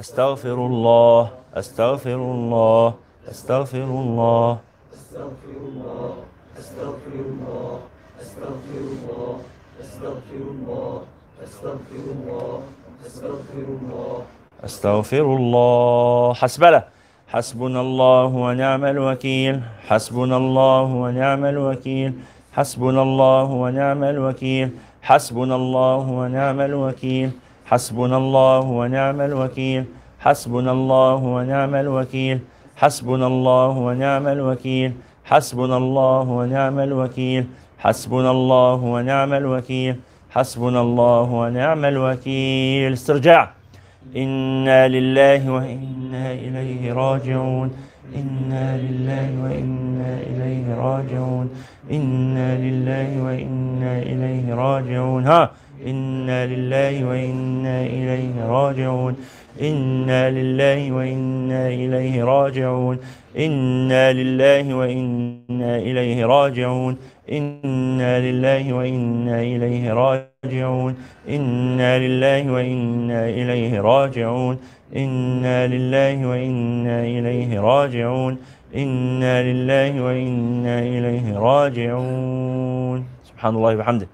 أستغفر الله أستغفر الله أستغفر الله أستغفر الله. أستغفر الله أستغفر الله أستغفر الله أستغفر الله أستغفر الله. أستغفر الله. حسبنا. حسبنا الله ونعم الوكيل. حسبنا الله ونعم الوكيل. حسبنا الله ونعم الوكيل. حسبنا الله ونعم الوكيل. حسبنا الله ونعم الوكيل. حسبنا الله ونعم الوكيل. حسبنا الله ونعم الوكيل. حسبنا الله ونعم الوكيل. حسبنا الله ونعم الوكيل. حسبنا الله ونعم الوكيل. استرجاع إنا لله وإنا إليه راجعون. إنا لله وإنا إليه راجعون. إنا لله وإنا إليه راجعون. ها. إنا لله وإنا إليه راجعون إنا لله وإنا إليه راجعون إنا لله وإنا إليه راجعون إنا لله وإنا إليه راجعون إنا لله وإنا إليه راجعون إنا لله وإنا إليه راجعون إنا لله وإنا إليه راجعون سبحان الله وبحمده.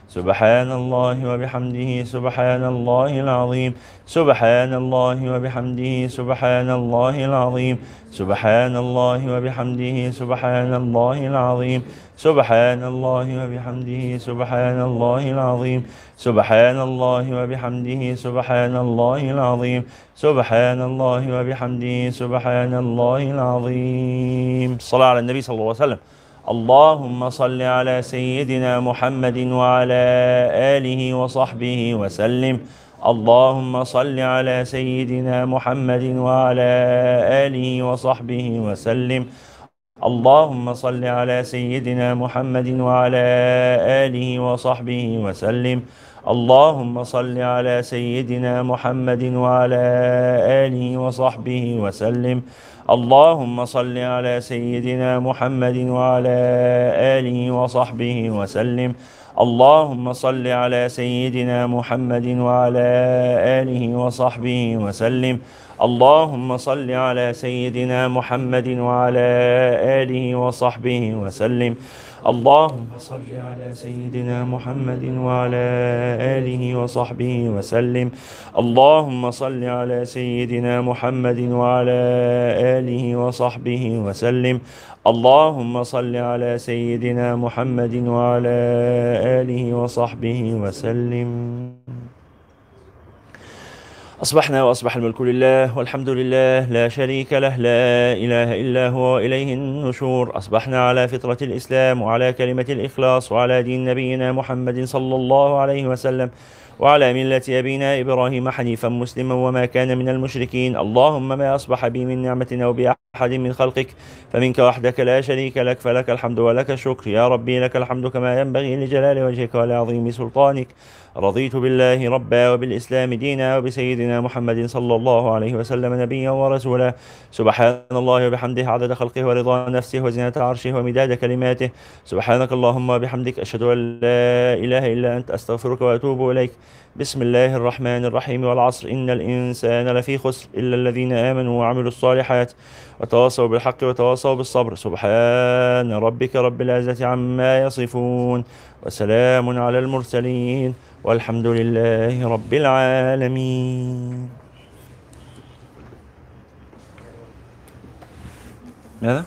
سبحان الله وبحمده سبحان الله العظيم. سبحان الله وبحمده سبحان الله العظيم. سبحان الله وبحمده سبحان الله العظيم. سبحان الله وبحمده سبحان الله العظيم. سبحان الله وبحمده سبحان الله العظيم. سبحان الله وبحمده سبحان الله العظيم صلاة على النبي صلى الله عليه وسلم. اللهم صل على سيدنا محمد وعلى آله وصحبه وسلم. اللهم صل على سيدنا محمد وعلى آله وصحبه وسلم. اللهم صل على سيدنا محمد وعلى آله وصحبه وسلم. اللهم صل على سيدنا محمد وعلى آله وصحبه وسلم. اللهم صل على سيدنا محمد وعلى آله وصحبه وسلم. اللهم صل على سيدنا محمد وعلى آله وصحبه وسلم. اللهم صل على سيدنا محمد وعلى آله وصحبه وسلم. اللهم صل على سيدنا محمد وعلى آله وصحبه وسلم. اللهم صل على سيدنا محمد وعلى آله وصحبه وسلم. اللهم صل على سيدنا محمد وعلى آله وصحبه وسلم. أصبحنا وأصبح الملك لله والحمد لله لا شريك له لا إله إلا هو وإليه النشور. أصبحنا على فطرة الإسلام وعلى كلمة الإخلاص وعلى دين نبينا محمد صلى الله عليه وسلم وعلى ملة أبينا إبراهيم حنيفا مسلما وما كان من المشركين. اللهم ما أصبح بي من نعمة أو بأحد من خلقك فمنك وحدك لا شريك لك فلك الحمد ولك الشكر. يا ربي لك الحمد كما ينبغي لجلال وجهك ولعظيم سلطانك. رضيت بالله ربا وبالإسلام دينا وبسيدنا محمد صلى الله عليه وسلم نبيا ورسولا. سبحان الله وبحمده عدد خلقه ورضا نفسه وزنة عرشه ومداد كلماته. سبحانك اللهم وبحمدك أشهد أن لا إله إلا أنت أستغفرك وأتوب إليك. بسم الله الرحمن الرحيم والعصر. إن الإنسان لفي خسر إلا الذين آمنوا وعملوا الصالحات وتواصوا بالحق وتواصوا بالصبر. سبحان ربك رب العزة عما يصفون وسلام على المرسلين. والحمد لله رب العالمين. ماذا؟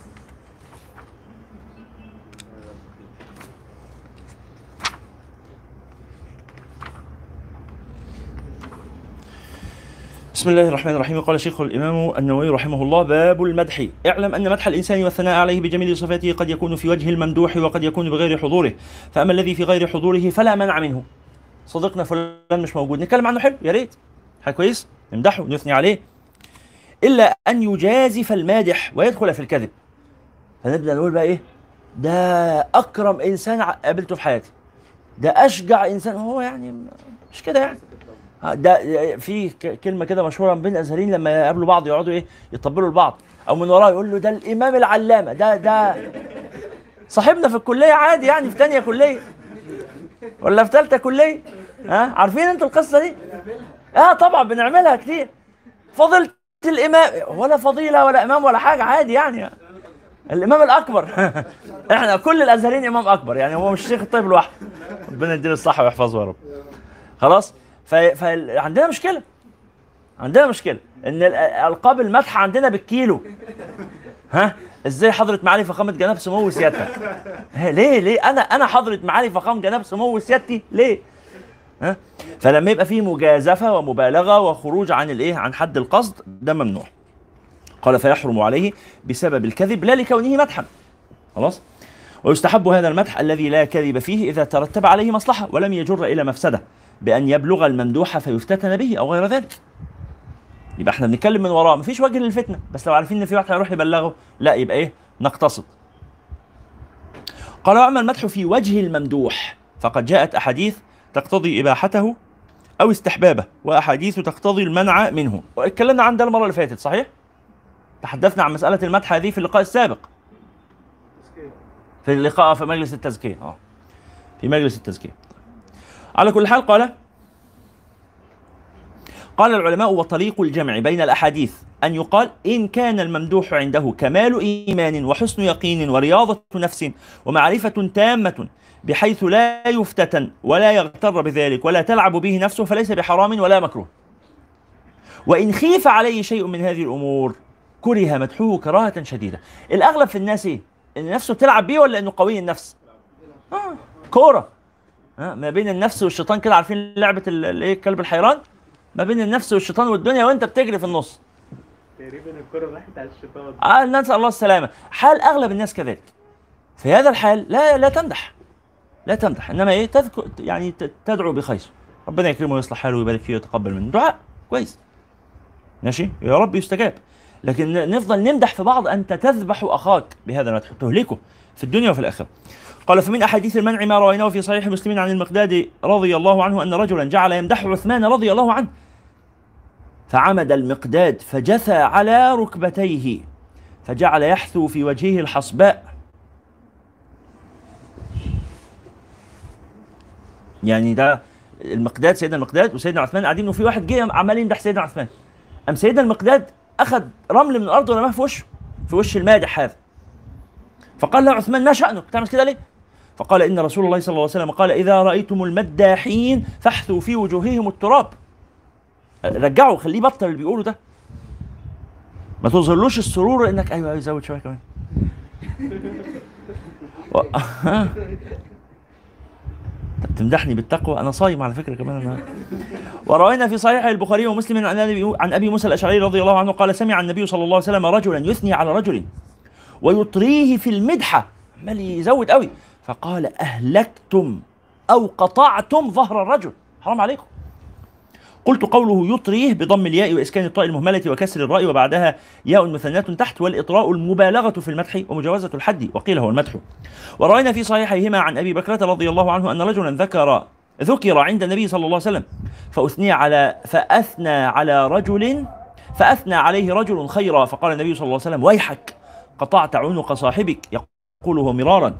بسم الله الرحمن الرحيم. قال شيخ الإمام النووي رحمه الله باب المدح. اعلم أن مدح الإنسان والثناء عليه بجميل صفاته قد يكون في وجه الممدوح وقد يكون بغير حضوره. فأما الذي في غير حضوره فلا منع منه. صديقنا فلان مش موجود. نتكلم عنه حلو يا ريت. حاجة كويس؟ نمدحه نثني عليه. إلا أن يجازف المادح ويدخل في الكذب. فنبدأ نقول بقى إيه؟ ده أكرم إنسان قابلته في حياتي. ده أشجع إنسان. هو يعني مش كده يعني. ها، ده في كلمة كده مشهورة بين الازهريين لما يقابلوا بعض يقعدوا إيه؟ يطبلوا لبعض. أو من وراه يقول له ده الإمام العلامة. ده ده صاحبنا في الكلية عادي يعني في تانية كلية. ولا في ثالثه كلية؟ ها؟ عارفين أنتوا القصة دي؟ آه طبعا بنعملها كتير. فضيلة الإمام ولا فضيلة ولا إمام ولا حاجة عادي يعني. الإمام الأكبر. إحنا كل الأزهريين إمام أكبر يعني هو مش شيخ الطيب لوحده. ربنا يديله الصحة ويحفظه يا رب. خلاص؟ فعندنا مشكلة. عندنا مشكلة. إن ال- ألقاب المدح عندنا بالكيلو. ها؟ إزاي حضره معالي فخامة جناب سمو سيادتك ليه؟ ليه؟ أنا أنا حضره معالي فخامة جناب سمو سيادتي ليه؟ ها؟ فلما يبقى فيه مجازفة ومبالغة وخروج عن الإيه؟ عن حد القصد ده ممنوع. قال فيحرم عليه بسبب الكذب لا لكونه مدحا. خلاص؟ ويستحب هذا المدح الذي لا كذب فيه إذا ترتب عليه مصلحة ولم يجر إلى مفسدة بأن يبلغ الممدوح فيفتتن به أو غير ذلك. يبقى إحنا بنتكلم من وراه مفيش وجه للفتنة. بس لو عارفين إن في واحد هيروح يبلغه لا يبقى إيه؟ نقتصد. قال واما المدح في وجه الممدوح فقد جاءت أحاديث تقتضي إباحته أو استحبابه وأحاديث تقتضي المنع منه. واتكلمنا عن ده المرة اللي فاتت صحيح؟ تحدثنا عن مسألة المدح هذه في اللقاء السابق. في اللقاء في مجلس التزكية. آه. في مجلس التزكية. على كل حال قال قال العلماء وطريق الجمع بين الأحاديث أن يقال إن كان الممدوح عنده كمال إيمان وحسن يقين ورياضة نفس ومعرفة تامة بحيث لا يفتتن ولا يغتر بذلك ولا تلعب به نفسه فليس بحرام ولا مكروه وإن خيف عليه شيء من هذه الأمور كره مدحه كراهة شديدة الأغلب في الناس إيه إن نفسه تلعب بيه ولا إنه قوي النفس آه. كورة آه. ما بين النفس والشيطان كده عارفين لعبة ال- الايه الكلب الحيران ما بين النفس والشيطان والدنيا وانت بتجري في النص. تقريبا الكرة راحت على الشيطان. آه نسال الله السلامة. حال أغلب الناس كذلك. في هذا الحال لا لا تمدح. لا تمدح. إنما إيه؟ تذكر يعني تدعو بخير. ربنا يكرمه ويصلح حاله ويبارك فيه ويتقبل منه. دعاء. كويس. ماشي؟ يا رب يستجاب. لكن نفضل نمدح في بعض انت تذبح أخاك. بهذا المدح تهلكه في الدنيا وفي الآخرة. قال فمن أحاديث المنع ما رويناه في صحيح مسلم عن المقداد رضي الله عنه أن رجلا جعل يمدح عثمان رضي الله عنه. فعمد المقداد فجثى على ركبتيه فجعل يحثو في وجهه الحصباء. يعني ده المقداد سيدنا المقداد وسيدنا عثمان قاعدين وفي واحد جه عمال يمدح سيدنا عثمان. قام سيدنا المقداد أخذ رمل من الأرض ورماه في وشه في وش المادح هذا. فقال له عثمان ما شأنك؟ بتعمل كده ليه؟ فقال إن رسول الله صلى الله عليه وسلم قال إذا رأيتم المداحين فاحثوا في وجوههم التراب. رجعوا خليه بطل اللي بيقوله ده. ما تظهرلوش السرور انك أيوه أيوه زود شوية كمان. و... طب تمدحني بالتقوى. أنا صايم على فكرة كمان انا وروينا في صحيح البخاري ومسلم عن عن أبي موسى الأشعري رضي الله عنه قال سمع النبي صلى الله عليه وسلم رجلا يثني على رجل ويطريه في المدحة. عمال يزود قوي. فقال أهلكتم أو قطعتم ظهر الرجل. حرام عليكم. قلت قوله يطريه بضم الياء وإسكان الطاء المهملة وكسر الراء وبعدها ياء مثناه تحت والإطراء المبالغة في المدح ومجاوزة الحد وقيل هو المدح. وروينا في صحيحيهما عن أبي بكرة رضي الله عنه أن رجلا ذكر ذكر عند النبي صلى الله عليه وسلم فأثني على فأثنى على رجل فأثنى عليه رجل خيرا فقال النبي صلى الله عليه وسلم ويحك قطعت عنق صاحبك. يقوله مرارا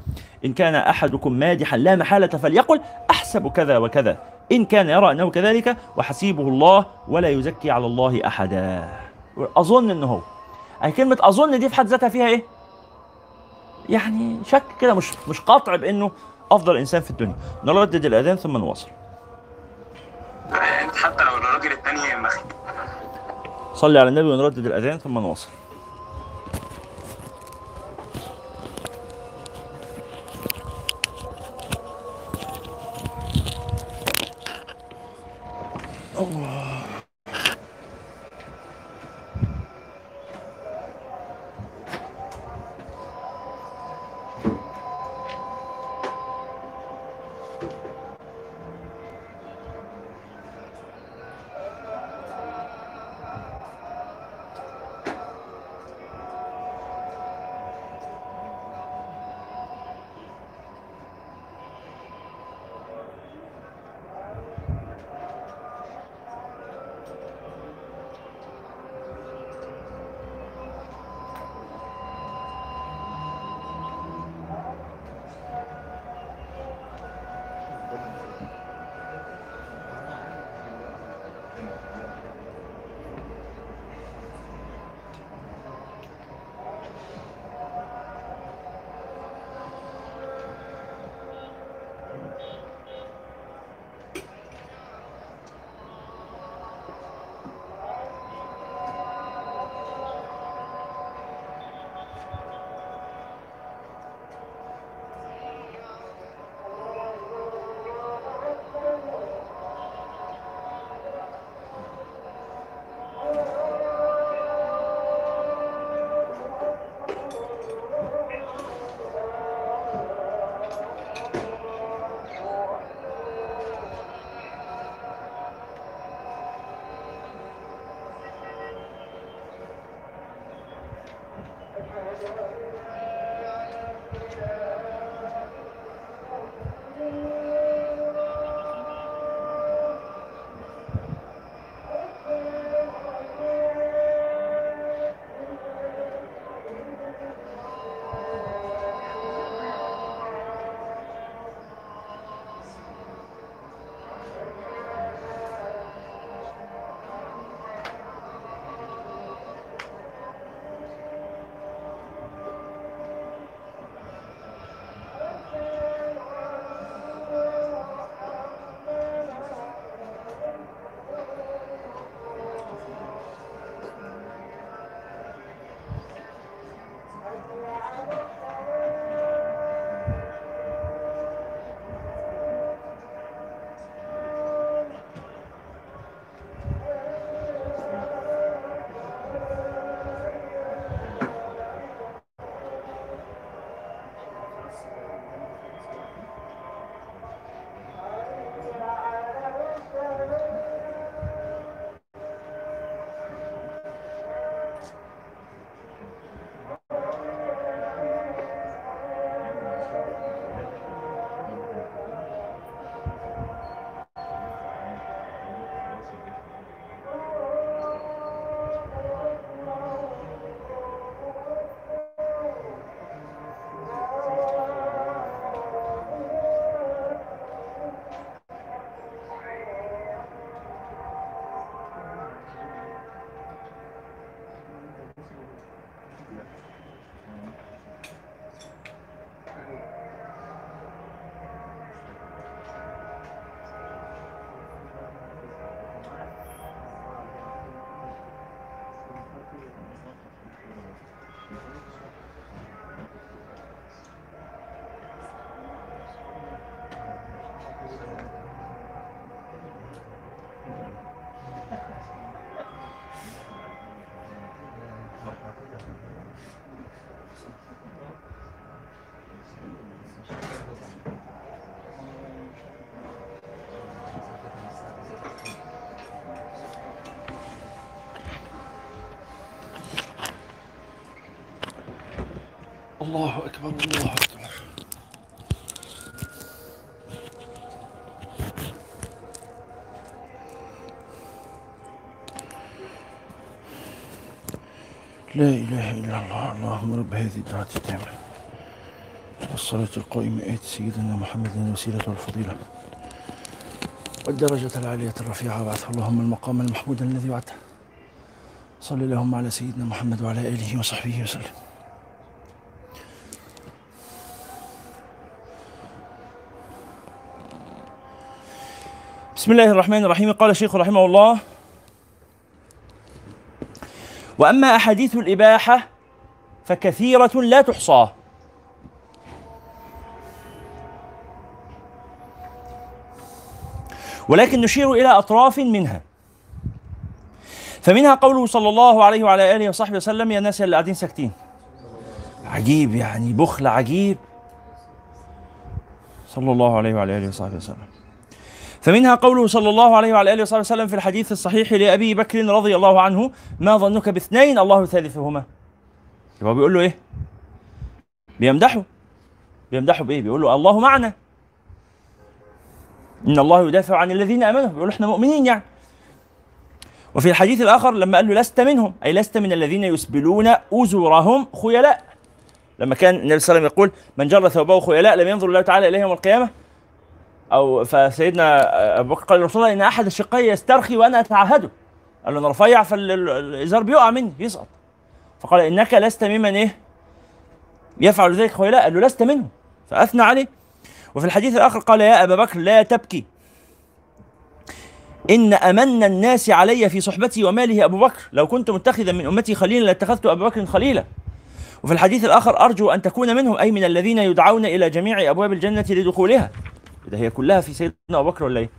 إن كان أحدكم مادحا لا محالة فليقل أحسب كذا وكذا إن كان يرى أنه كذلك وحسيبه الله ولا يزكي على الله أحدا. أظن إنه هو. أي كلمة أظن دي في حد ذاتها فيها إيه؟ يعني شك كده مش مش قاطع بإنه أفضل إنسان في الدنيا. نردد الآذان ثم نواصل. حتى لو الراجل التاني مخ صلي على النبي ونردد الآذان ثم نواصل. الله أكبر الله أكبر. لا إله إلا الله اللهم رب هذه الدعوة التامة. والصلاة القائمة آت سيدنا محمد الوسيلة والفضيلة والدرجة العالية الرفيعة وابعثه اللهم المقام المحمود الذي وعدته. صل اللهم على سيدنا محمد وعلى آله وصحبه وسلم. بسم الله الرحمن الرحيم. قال الشيخ رحمه الله وأما أحاديث الإباحة فكثيرة لا تحصى. ولكن نشير إلى أطراف منها. فمنها قوله صلى الله عليه وعلى آله وصحبه وسلم يا ناس اللي قاعدين ساكتين. عجيب يعني بخل عجيب. صلى الله عليه وعلى آله وصحبه وسلم. فمنها قوله صلى الله عليه وعلى آله وصحبه وسلم في الحديث الصحيح لأبي بكر رضي الله عنه ما ظنك باثنين؟ الله ثالثهما هو بيقول له إيه؟ بيمدحه. بيمدحه بإيه؟ بيقول له الله معنا. إن الله يدافع عن الذين آمنوا. بيقول إحنا مؤمنين يعني. وفي الحديث الآخر لما قال له لست منهم. أي لست من الذين يسبلون أزورهم خيلاء. لما كان النبي صلى الله عليه وسلم يقول من جر ثوبه خيلاء لم ينظر الله تعالى إليه يوم القيامة. أو فسيدنا أبو بكر قال لرسول الله إن أحد الشقين يسترخي وأنا اتعهده قال له أنا رفيع فالازار بيقع مني يسقط. فقال إنك لست ممن إيه؟ يفعل ذلك. خيلاء قال له لست منهم. فأثنى عليه. وفي الحديث الآخر قال يا أبا بكر لا تبكي. إن أمن الناس علي في صحبتي وماله أبو بكر. لو كنت متخذا من أمتي خليلا لاتخذت أبا بكر خليلا. وفي الحديث الآخر أرجو أن تكون منهم أي من الذين يدعون إلى جميع أبواب الجنة لدخولها. ده هي كلها في سيدنا أبو بكر ولا إيه؟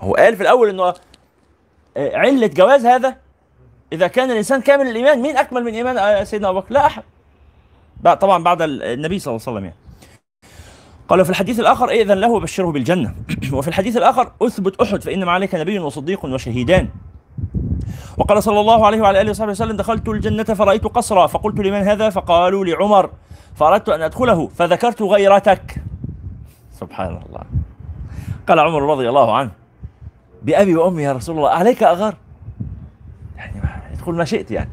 هو قال في الأول إنه آه، علة جواز هذا إذا كان الإنسان كامل الإيمان مين أكمل من إيمان آه، سيدنا أبو بكر؟ لا أحد. طبعا بعد ال- النبي صلى الله عليه وسلم يعني. قال في الحديث الآخر ائذن له وبشره بالجنة وفي الحديث الآخر أثبت أحد فانما عليك نبي وصديق وشهيدان وقال صلى الله عليه وعلى آله وصحبه وسلم دخلت الجنة فرأيت قصرا فقلت لمن هذا فقالوا لعمر فأردت أن أدخله فذكرت غيرتك سبحان الله. قال عمر رضي الله عنه بأبي وأمي يا رسول الله عليك أغار؟ يعني ادخل ما شئت يعني.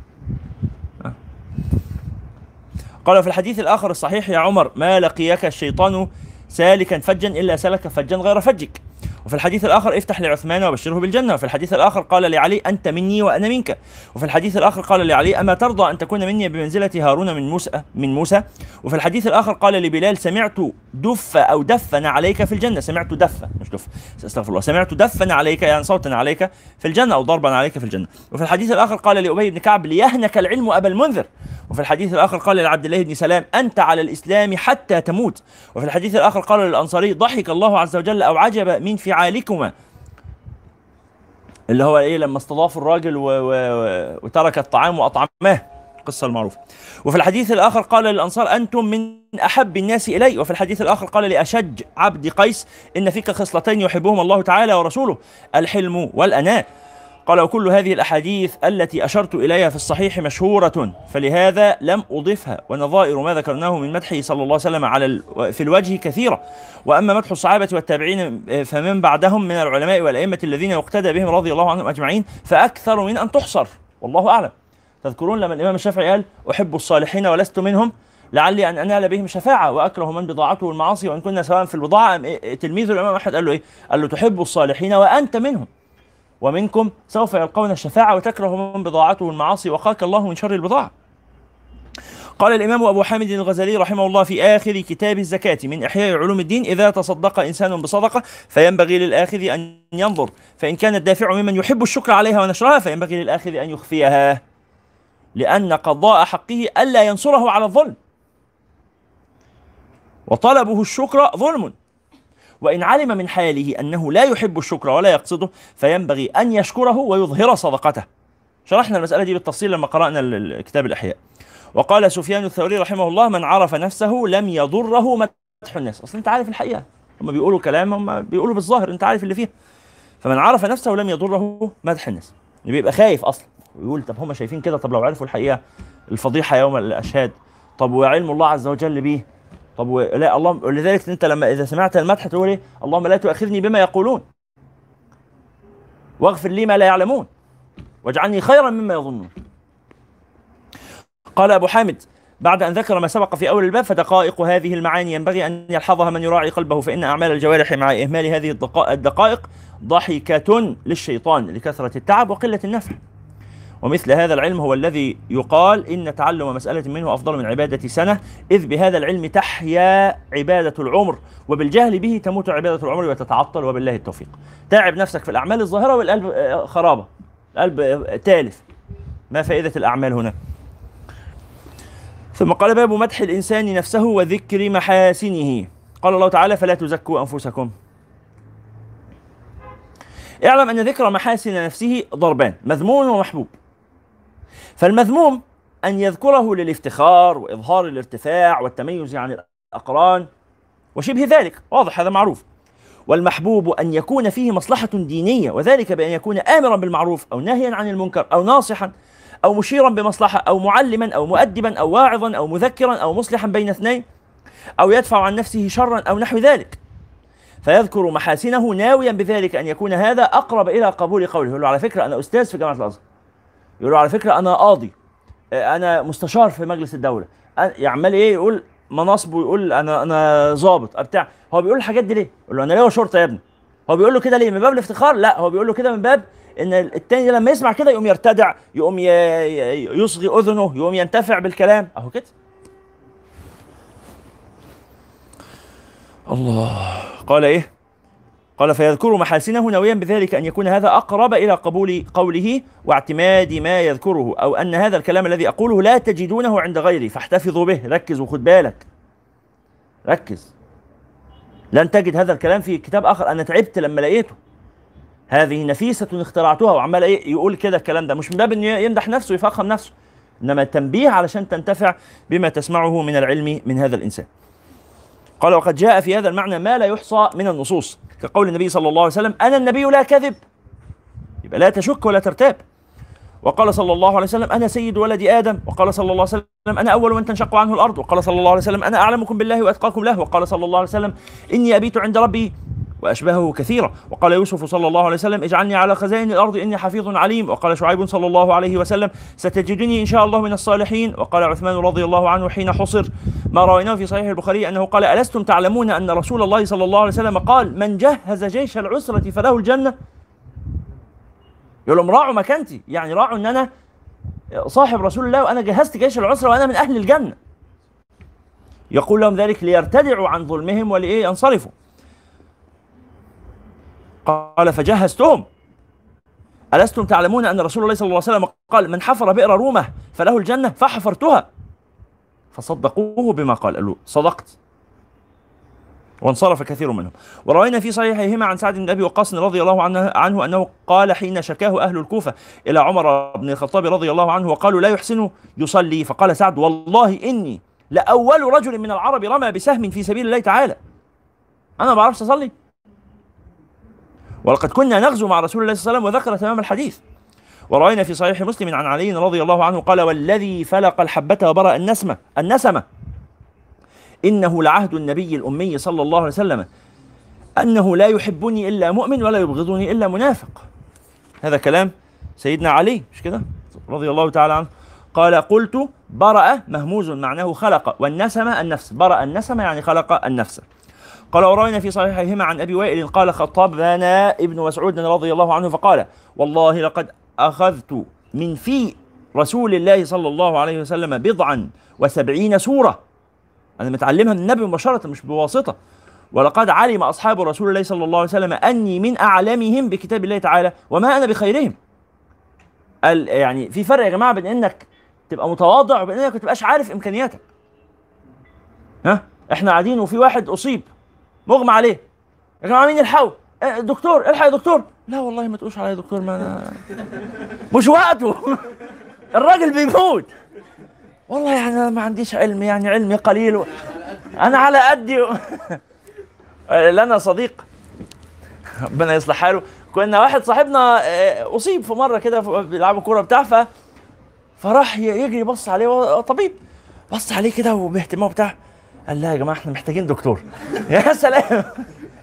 قال في الحديث الآخر الصحيح يا عمر ما لقيك الشيطان سالكا فجا إلا سلك فجا غير فجك. وفي الحديث الآخر افتح لعثمان وبشره بالجنة وفي الحديث الآخر قال لعلي أنت مني وأنا منك. وفي الحديث الآخر قال لعلي أما ترضى أن تكون مني بمنزلة هارون من موسى من موسى؟ وفي الحديث الآخر قال لبلال سمعت دف أو دفن عليك في الجنة. سمعت دف مش دف استغفر الله. سمعت دفن عليك يعني صوتا عليك في الجنة أو ضربا عليك في الجنة. وفي الحديث الآخر قال لأبي بن كعب ليهنك العلم أبا المنذر. وفي الحديث الآخر قال لعبد الله بن سلام أنت على الإسلام حتى تموت. وفي الحديث الآخر قال للأنصاري ضحك الله عز وجل أو عجب من فعالكما. اللي هو إيه لما استضافوا الراجل و... و... وترك الطعام واطعماه القصة المعروفة. وفي الحديث الآخر قال للأنصار أنتم من أحب الناس إلي. وفي الحديث الآخر قال لأشج عبد قيس إن فيك خصلتين يحبهما الله تعالى ورسوله الحلم والأناء. قال وكل هذه الأحاديث التي أشرت إليها في الصحيح مشهورة فلهذا لم اضفها ونظائر ما ذكرناه من مدحه صلى الله عليه وسلم على. في الوجه كثيرة وأما مدح الصحابة والتابعين فمن بعدهم من العلماء والأئمة الذين يقتدى بهم رضي الله عنهم أجمعين فأكثر من أن تحصر والله أعلم تذكرون لما الإمام الشافعي قال أحب الصالحين ولست منهم لعلي أن أنال بهم شفاعة واكره من بضاعته المعاصي وإن كنا سواء في البضاعة أم إيه تلميذ الإمام أحمد قال له إيه؟ قال له تحب الصالحين وأنت منهم ومنكم سوف يلقون الشفاعة وتكره من بضاعته المعاصي وقاك الله من شر البضاعة. قال الإمام أبو حامد الغزالي رحمه الله في آخر كتاب الزكاة من إحياء علوم الدين إذا تصدق إنسان بصدقة فينبغي للآخذ أن ينظر. فإن كان الدافع ممن يحب الشكر عليها ونشرها فينبغي للآخذ أن يخفيها لأن قضاء حقه ألا ينصره على الظلم. وطلبه الشكر ظلم. وإن علم من حاله أنه لا يحب الشكر ولا يقصده فينبغي أن يشكره ويظهر صدقته. شرحنا المسألة دي بالتفصيل لما قرأنا ال- ال- كتاب الأحياء. وقال سفيان الثوري رحمه الله من عرف نفسه لم يضره مدح الناس. أصلا أنت عارف الحقيقة. هم بيقولوا كلام هم بيقولوا بالظاهر أنت عارف اللي فيها. فمن عرف نفسه لم يضره مدح الناس. اللي بيبقى خايف أصلا. ويقول طب هم شايفين كده؟ طب لو عرفوا الحقيقة الفضيحة يوم الأشهاد طب وعلم الله عز وجل به طب و... لا الله ولذلك انت لما إذا سمعت المدح تقول إيه؟ اللهم لا تؤاخذني بما يقولون. واغفر لي ما لا يعلمون. واجعلني خيرا مما يظنون. قال أبو حامد بعد أن ذكر ما سبق في أول الباب فدقائق هذه المعاني ينبغي أن يلحظها من يراعي قلبه فإن أعمال الجوارح مع إهمال هذه الدقا- الدقائق ضحكة للشيطان لكثرة التعب وقلة النفع. ومثل هذا العلم هو الذي يقال إن تعلم مسألة منه أفضل من عبادة سنة إذ بهذا العلم تحيا عبادة العمر وبالجهل به تموت عبادة العمر وتتعطل وبالله التوفيق. تعب نفسك في الأعمال الظاهرة والقلب آه، خرابة. القلب آه، تالف. ما فائدة الأعمال هنا؟ ثم قال باب مدح الإنسان نفسه وذكر محاسنه. قال الله تعالى فلا تزكوا أنفسكم. اعلم أن ذكر محاسن نفسه ضربان مذموم ومحبوب. فالمذموم أن يذكره للافتخار وإظهار الارتفاع والتميز عن الأقران وشبه ذلك. واضح هذا معروف. والمحبوب أن يكون فيه مصلحة دينية وذلك بأن يكون آمرا بالمعروف أو ناهيا عن المنكر أو ناصحا أو مشيرا بمصلحة أو معلما أو مؤدبا أو واعظا أو مذكرا أو مصلحا بين اثنين أو يدفع عن نفسه شرا أو نحو ذلك. فيذكر محاسنه ناويا بذلك أن يكون هذا أقرب إلى قبول قوله. على فكرة أنا أستاذ في جامعة الأزهر. يقول له على فكرة أنا قاضي. آه، أنا مستشار في مجلس الدولة. أنا- يعمل إيه يقول مناصبه يقول أنا أنا ظابط بتاع هو بيقول الحاجات دي ليه؟ يقول له أنا ليا شرطة يا ابني. هو بيقول له كده ليه؟ من باب الافتخار؟ لا هو بيقول له كده من باب إن التاني لما يسمع كده يقوم يرتدع يقوم يصغي أذنه يقوم ينتفع بالكلام. أهو كده. الله. قال إيه؟ قال فيذكر محاسنه ناويا بذلك أن يكون هذا أقرب إلى قبول قوله واعتماد ما يذكره أو أن هذا الكلام الذي أقوله لا تجدونه عند غيري فاحتفظوا به ركز وخد بالك. ركز. لن تجد هذا الكلام في كتاب آخر أنا تعبت لما لقيته. هذه نفيسة اخترعتها وعمال إيه يقول كده الكلام ده. مش من باب انه يمدح نفسه ويفخم نفسه. إنما تنبيه علشان تنتفع بما تسمعه من العلم من هذا الإنسان. قال وقد جاء في هذا المعنى ما لا يحصى من النصوص. كقول النبي صلى الله عليه وسلم أنا النبي لا كذب. يبقى لا تشك ولا ترتاب. وقال صلى الله عليه وسلم أنا سيد ولد آدم. وقال صلى الله عليه وسلم أنا أول من تنشق عنه الأرض. وقال صلى الله عليه وسلم أنا أعلمكم بالله وأتقاكم له. وقال صلى الله عليه وسلم إني أبيت عند ربي وأشباهه كثيرا وقال يوسف صلى الله عليه وسلم اجعلني على خزائن الأرض إني حفيظ عليم. وقال شعيب صلى الله عليه وسلم ستجدني إن شاء الله من الصالحين. وقال عثمان رضي الله عنه حين حصر ما رويناه في صحيح البخاري أنه قال ألستم تعلمون أن رسول الله صلى الله عليه وسلم قال من جهز جيش العسرة فله الجنه يقول لهم راعوا مكانتي. يعني راعوا إن أنا صاحب رسول الله وأنا جهزت جيش العسرة وأنا من أهل الجنة. يقول لهم ذلك ليرتدعوا عن ظلمهم ولإيه ينصرفوا قال فجهزتهم ألستم تعلمون أن رسول الله صلى الله عليه وسلم قال من حفر بئر رومة فله الجنة فحفرتها. فصدقوه بما قال. قالوا صدقت. وانصرف كثير منهم. وروينا في صحيحهما عن سعد بن أبي وقاص رضي الله عنه, عنه أنه قال حين شكاه أهل الكوفة إلى عمر بن الخطاب رضي الله عنه وقالوا لا يحسن يصلي. فقال سعد والله إني لأول رجل من العرب رمى بسهم في سبيل الله تعالى. أنا ما بعرفش أصلي. ولقد كنا نغزو مع رسول الله صلى الله عليه وسلم وذكر تمام الحديث. وروينا في صحيح مسلم عن علي رضي الله عنه قال والذي فلق الحبة وبرأ النسمة النسمة. إنه لعهد النبي الأمي صلى الله عليه وسلم أنه لا يحبني إلا مؤمن ولا يبغضني إلا منافق. هذا كلام سيدنا علي مش كده؟ رضي الله تعالى عنه. قال قلت برأ مهموز معناه خلق والنسمة النفس. برأ النسمة يعني خلق النفس. قال وروينا في صحيحهما عن أبي وائل قال خطبنا ابن مسعود رضي الله عنه فقال والله لقد أخذت من في رسول الله صلى الله عليه وسلم بضعا وسبعين سورة. أنا متعلمها من النبي مباشرة مش بواسطة. ولقد علم أصحاب رسول الله صلى الله عليه وسلم أني من أعلمهم بكتاب الله تعالى وما أنا بخيرهم. قال يعني في فرق يا جماعة بين إنك تبقى متواضع وبين إنك ما تبقاش عارف إمكانياتك. ها؟ إحنا قاعدين وفي واحد أصيب. مغمى عليه. يا جماعة مين يلحقه؟ آه، دكتور الحق يا دكتور. لا والله ما تقولش عليا دكتور ما أنا مش وقته الراجل بيموت. والله يعني أنا ما عنديش علم يعني علمي قليل. و... أنا على قدي. و... لنا صديق. ربنا يصلح حاله. كنا واحد صاحبنا آه، أصيب في مرة كده بيلعبوا كورة بتاع ف فراح يجري يبص عليه طبيب. بص عليه كده وباهتمام بتاع قال لا يا جماعة إحنا محتاجين دكتور. يا سلام.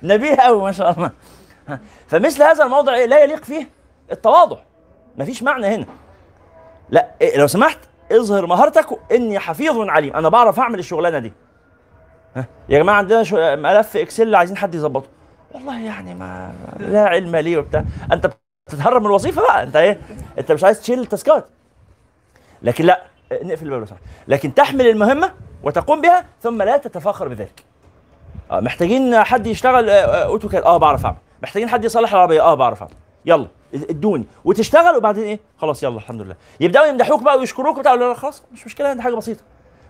نبيه قوي ما شاء الله. فمثل هذا الموضع إيه؟ لا يليق فيه التواضع. مفيش معنى هنا. لا إيه لو سمحت اظهر مهارتك اني حفيظ عليم. أنا بعرف أعمل الشغلانة دي. ها. يا جماعة عندنا شو ملف إكسل عايزين حد يظبطه. والله يعني ما لا علم لي وبتاع. أنت بتتهرب من الوظيفة بقى. أنت إيه؟ أنت مش عايز تشيل التاسكات. لكن لا نقفل الباب. لكن تحمل المهمة وتقوم بها ثم لا تتفاخر بذلك. آه محتاجين حد يشتغل آه، آه، أوتوكاد. آه بعرف أعمل. محتاجين حد يصلح العربية. آه بعرف أعمل. يلا إدوني. وتشتغل وبعدين إيه؟ خلاص يلا الحمد لله. يبدأوا يمدحوك بقى ويشكروك وبتاع. لا لا خلاص مش مشكلة دي حاجة بسيطة.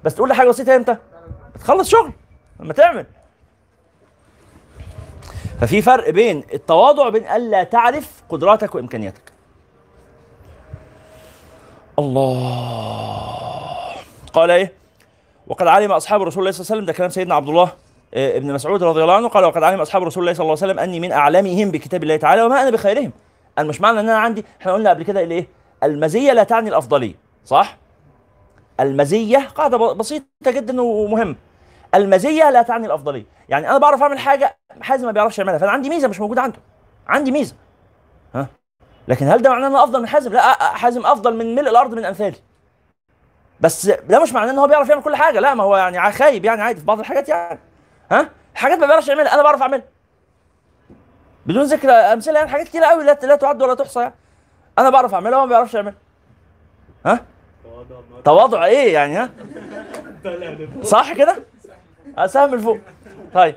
بس تقول لي حاجة بسيطة إمتى بتخلص شغل. لما تعمل. ففي فرق بين التواضع وبين الا تعرف قدراتك وإمكانياتك. الله. قال إيه؟ وقد علم أصحاب رسول الله صلى الله عليه وسلم ده كلام سيدنا عبد الله آه، ابن مسعود رضي الله عنه قال وقد علم أصحاب رسول الله صلى الله عليه وسلم أني من أعلمهم بكتاب الله تعالى وما أنا بخيرهم. أنا مش معنى إن أنا عندي إحنا قلنا قبل كده الإيه؟ المزية لا تعني الأفضلية صح؟ المزية قاعدة بسيطة جدا ومهمه المزية لا تعني الأفضلية. يعني أنا بعرف أعمل حاجة حازم ما بيعرفش يعملها فأنا عندي ميزة مش موجودة عنده. عندي ميزة. ها؟ لكن هل ده معناه إن أنا أفضل من حازم؟ لا حازم أفضل من ملء الأرض من أمثالي. بس ده مش معناه إن هو بيعرف يعمل كل حاجة. لا ما هو يعني خايب يعني عادي في بعض الحاجات يعني. ها؟ حاجات ما بيعرفش يعملها. أنا بعرف أعملها. بدون ذكر أمثلة يعني حاجات كتير قوي لا لا تعد ولا تحصى يعني. أنا بعرف أعملها وهو ما بيعرفش يعملها. ها؟ تواضع. إيه يعني؟ ها؟ صح كده؟ أسهم من فوق. طيب.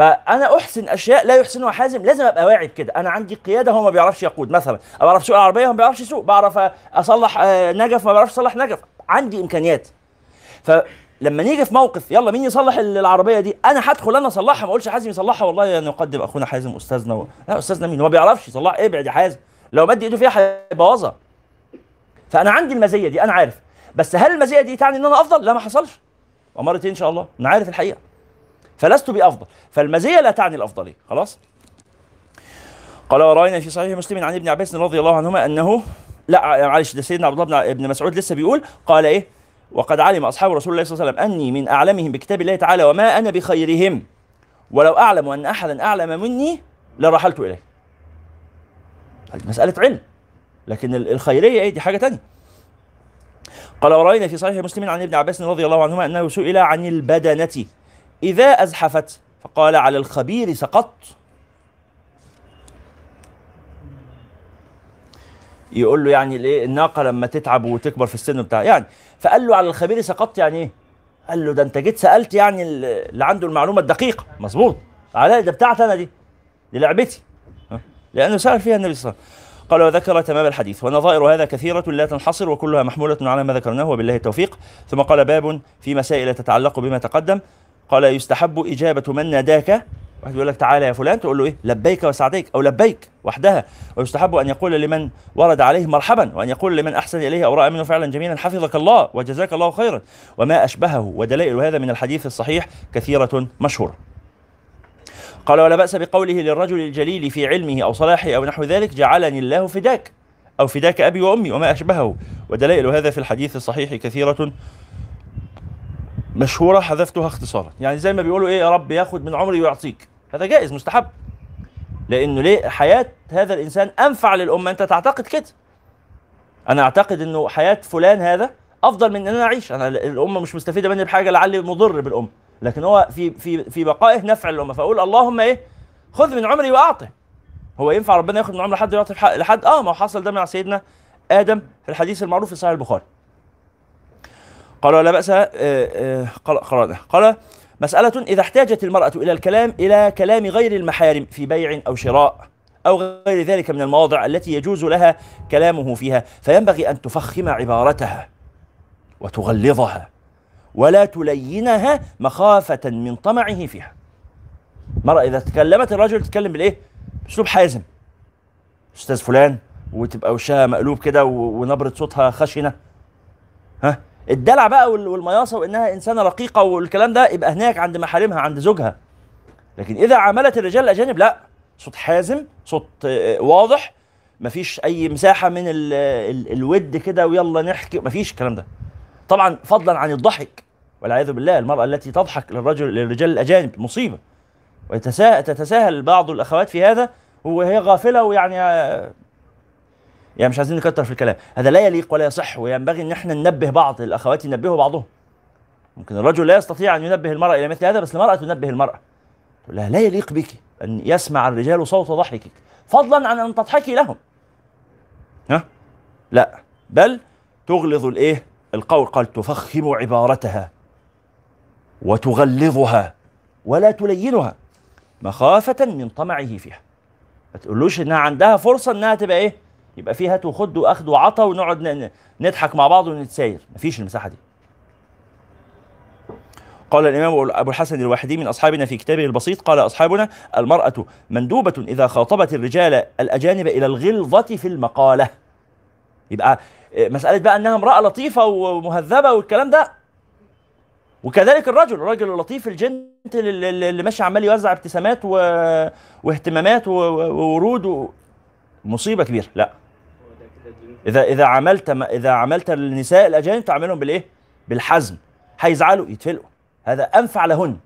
فأنا أحسن أشياء لا يحسنها حازم لازم أبقى واعي بكده. أنا عندي قيادة هو ما بيعرفش يقود مثلا. أنا بعرف اسوق العربيه هو ما بيعرفش يسوق. بعرف أصلح آه، نجف ما بيعرفش يصلح نجف. عندي إمكانيات. فلما نيجي في موقف يلا مين يصلح ال- العربية دي؟ أنا هدخل أنا أصلحها. ما أقولش حازم يصلحها. والله نقدم أخونا حازم أستاذنا و... لا أستاذنا مين؟ هو ما بيعرفش يصلحها. ابعد يا حازم. لو مد إيده فيها هيبوظها. فأنا عندي المزية دي أنا عارف. بس هل المزية دي تعني إن أنا أفضل؟ لا ما حصلش. ومرتين إن شاء الله. أنا عارف الحقيقة. فلست بأفضل. فالمزية لا تعني الأفضلية. خلاص؟ قال وراينا في صحيح مسلم عن ابن عباس رضي الله عنهما أنه لا معلش ده سيدنا عبد الله بن مسعود لسه بيقول قال إيه؟ وقد علم أصحاب رسول الله صلى الله عليه وسلم أني من أعلمهم بكتاب الله تعالى وما أنا بخيرهم. ولو أعلم ان أحدا أعلم مني لرحلت إليه. هذه مسألة علم. لكن ال- الخيرية إيه؟ دي حاجة تانية. قال وراينا في صحيح مسلم عن ابن عباس رضي الله عنهما أنه سئل عن البدنة. إذا أزحفت فقال على الخبير سقطت. يقول له يعني الايه الناقة لما تتعب وتكبر في السن بتاع يعني فقال له على الخبير سقطت يعني إيه؟ قال له ده أنت جيت سألت يعني اللي عنده المعلومة الدقيقة. مظبوط. على ده بتاعتي أنا دي. دي لعبتي؟ لأنه سأل فيها النبي صلى الله عليه وسلم. قال وذكر تمام الحديث. ونظائر هذا كثيرة لا تنحصر وكلها محمولة على ما ذكرناه وبالله التوفيق. ثم قال باب في مسائل تتعلق بما تقدم. قال يستحب إجابة من ناداك؟ واحد يقول لك تعالى يا فلان. تقول له إيه؟ لبيك وسعديك أو لبيك وحدها. ويستحب أن يقول لمن ورد عليه مرحبا وأن يقول لمن أحسن إليه أو رأى منه فعلا جميلا حفظك الله وجزاك الله خيرا. وما أشبهه ودلائل هذا من الحديث الصحيح كثيرة مشهورة. قال ولا بأس بقوله للرجل الجليل في علمه أو صلاحه أو نحو ذلك جعلني الله فداك أو فداك أبي وأمي وما أشبهه. ودلائل هذا في الحديث الصحيح كثيرة مشهورة حذفتها اختصارا. يعني زي ما بيقولوا إيه يا رب ياخد من عمري ويعطيك. هذا جائز مستحب. لأنه ليه؟ حياة هذا الإنسان أنفع للأمة. أنت تعتقد كده؟ أنا أعتقد أنه حياة فلان هذا أفضل من أن أنا أعيش. أنا الأمة مش مستفيدة مني بحاجة لعلي مضر بالأمة. لكن هو في في في بقائه نفع للأمة. فأقول اللهم إيه؟ خذ من عمري وأعطه. هو ينفع ربنا ياخذ من عمر حد ويعطي لحد؟ آه ما حصل ده مع سيدنا آدم في الحديث المعروف في صحيح البخاري. قال ولا بأس آه، آه، قال قال مسألة إذا احتاجت المرأة إلى الكلام إلى كلام غير المحارم في بيع أو شراء أو غير ذلك من المواضع التي يجوز لها كلامه فيها فينبغي أن تفخم عبارتها وتغلظها ولا تلينها مخافة من طمعه فيها. مرة إذا تكلمت الرجل تتكلم بالإيه؟ بأسلوب حازم. أستاذ فلان وتبقى وشها مقلوب كده ونبرة صوتها خشنة. ها؟ الدلع بقى وال- والمياصة وإنها إنسانة رقيقة والكلام ده يبقى هناك عند محارمها عند زوجها. لكن إذا عاملت الرجال الأجانب لا. صوت حازم صوت آه، واضح. مفيش أي مساحة من ال ال الود كده ويلا نحكي مفيش الكلام ده. طبعا فضلا عن الضحك والعياذ بالله المرأة التي تضحك للرجل للرجال الأجانب مصيبة. وتتساهل بعض الأخوات في هذا وهي غافلة ويعني يعني مش عايزين نكتر في الكلام. هذا لا يليق ولا يصح وينبغي إن إحنا ننبه بعض الأخوات ينبهوا بعضهم. ممكن الرجل لا يستطيع أن ينبه المرأة إلى مثل هذا بس المرأة تنبه المرأة. تقول لها لا يليق بك أن يسمع الرجال صوت ضحكك فضلا عن أن تضحكي لهم. ها؟ لا بل تغلظ الإيه؟ القول. قال تفخم عبارتها وتغلظها ولا تلينها مخافة من طمعه فيها. ما تقولوش إنها عندها فرصة إنها تبقى إيه؟ يبقى فيه هات وخد واخد وعطا ونقعد نضحك مع بعض ونتساير مفيش المساحة دي قال الإمام أبو الحسن الواحدي من أصحابنا في كتابه البسيط قال أصحابنا المرأة مندوبة إذا خاطبت الرجال الأجانب إلى الغلظة في المقالة يبقى آه، مسألة بقى أنها امرأة لطيفة ومهذبة والكلام ده وكذلك الرجل الراجل اللطيف الجنت اللي ماشي عمال يوزع ابتسامات. واهتمامات. وورود و... مصيبة كبيرة. لا. إذا إذا عملت إذا عملت النساء الأجانب تعملهم بالإيه؟ بالحزم. هيزعلوا يتفلقوا. هذا أنفع لهن.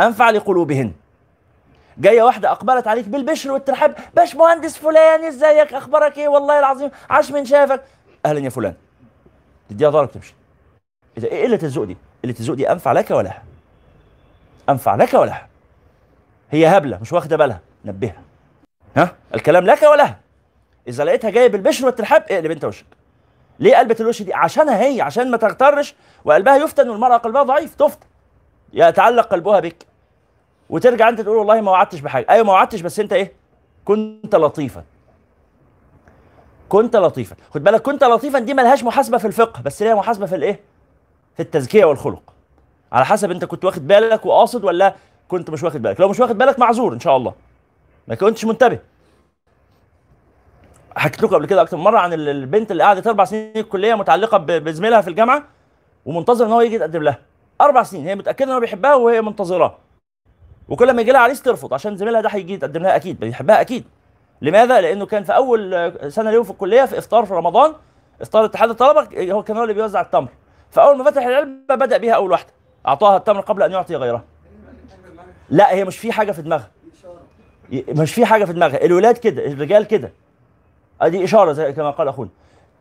أنفع لقلوبهن. جاية واحدة أقبلت عليك بالبشر والترحاب. باش مهندس فلان إزيك؟ أخبارك إيه؟ والله العظيم عاش من شافك. أهلا يا فلان. تديها ضرب تمشي. إذا إيه قلة الذوق دي؟ قلة الذوق دي أنفع لك ولها أنفع لك ولها هي هبلة مش واخدة بالها. نبهها. ها؟ الكلام لك ولها إذا لقيتها جاية بالبشر والترحاب اقلب أنت وشك. ليه قلبت الوش دي؟ عشانها هي عشان ما تغترش وقلبها يفتن والمرأة قلبها ضعيف تفتن يتعلق قلبها بك. وترجع أنت تقول والله ما وعدتش بحاجة. أيوه ما وعدتش بس أنت إيه؟ كنت لطيفا. كنت لطيفا. خد بالك كنت لطيفا دي ملهاش محاسبة في الفقه بس ليها محاسبة في الإيه؟ في التزكية والخلق. على حسب أنت كنت واخد بالك وقاصد ولا كنت مش واخد بالك. لو مش واخد بالك معذور إن شاء الله. ما كنتش منتبه. حكيت لكم قبل كده أكتر مرة عن ال- البنت اللي قعدت أربع سنين الكلية متعلقة بزميلها في الجامعة ومنتظر إن هو يجي يتقدم لها. أربع سنين هي متأكدة إن هو بيحبها وهي منتظراه. وكل ما يجي لها عريس ترفض عشان زميلها ده هيجي يتقدم لها أكيد بيحبها أكيد. لماذا؟ لأنه كان في أول سنة ليه في الكلية في إفطار في رمضان إفطار اتحاد الطلبة هو كان هو اللي بيوزع التمر. فأول ما فتح العلبة بدأ بيها أول واحدة أعطاها التمر قبل أن يعطي غيرها. لا هي مش في حاجة في دماغها. مش في حاجة في دماغها. الولاد كده الرجال كده. أدي إشارة زي كما قال أخونا.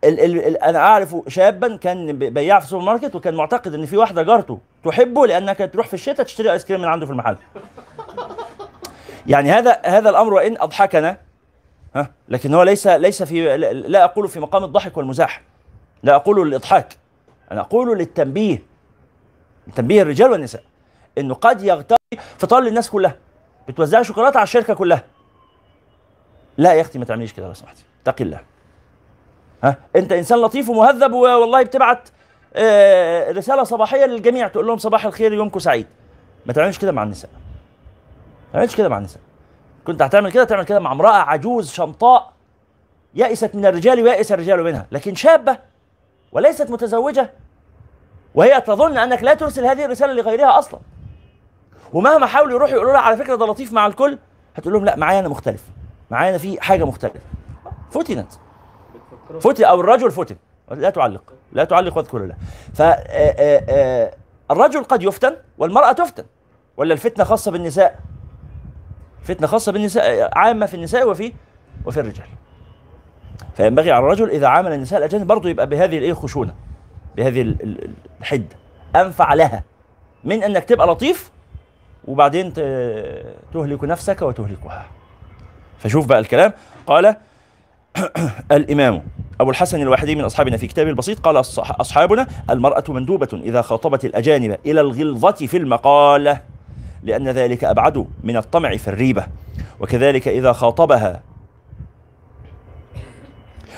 ال ال ال أنا أعرف شابا كان بي- بياع في السوبر ماركت وكان معتقد إن في واحدة جارته تحبه لأنها كانت تروح في الشتاء تشتري آيس كريم من عنده في المحل. يعني هذا هذا الأمر وان أضحكنا ها لكن هو ليس ليس في لا, أقول في مقام الضحك والمزاح. لا أقول للإضحاك. أنا أقول للتنبيه. تنبيه الرجال والنساء. إنه قد يغتر فطار للناس كلها. بتوزع شوكولاتة على الشركة كلها. لا يا أختي ما تعمليش كده لو سمحتي اتقي الله. ها؟ أنت إنسان لطيف ومهذب والله بتبعت آه، رسالة صباحية للجميع تقول لهم صباح الخير يومكم سعيد. ما تعملش كده مع النساء. ما تعملش كده مع النساء. كنت هتعمل كده تعمل كده مع امرأة عجوز شمطاء يئست من الرجال ويئس الرجال منها لكن شابة وليست متزوجة وهي تظن أنك لا ترسل هذه الرسالة لغيرها أصلا. ومهما حاولوا يروحوا يقولوا لها على فكرة ده لطيف مع الكل هتقول لهم لا معايا أنا مختلف. معايا أنا في حاجة مختلفة. فتنت فتن أو الرجل فتن لا تعلق. لا تعلق واذكر الله. ف آه، آه، آه، الرجل قد يفتن والمرأة تفتن. ولا الفتنة خاصة بالنساء؟ فتنة خاصة بالنساء عامة في النساء وفي وفي الرجال. فينبغي على الرجل إذا عامل النساء الأجانب برضه يبقى بهذه الإيه الخشونه بهذه ال- ال- الحدة. أنفع لها. من أنك تبقى لطيف وبعدين تهلك نفسك وتهلكها. فشوف بقى الكلام. قال الإمام أبو الحسن الواحدي من أصحابنا في كتابه البسيط قال أصحابنا المرأة مندوبة إذا خاطبت الأجانب إلى الغلظة في المقالة لأن ذلك أبعد من الطمع في الريبة. وكذلك إذا خاطبها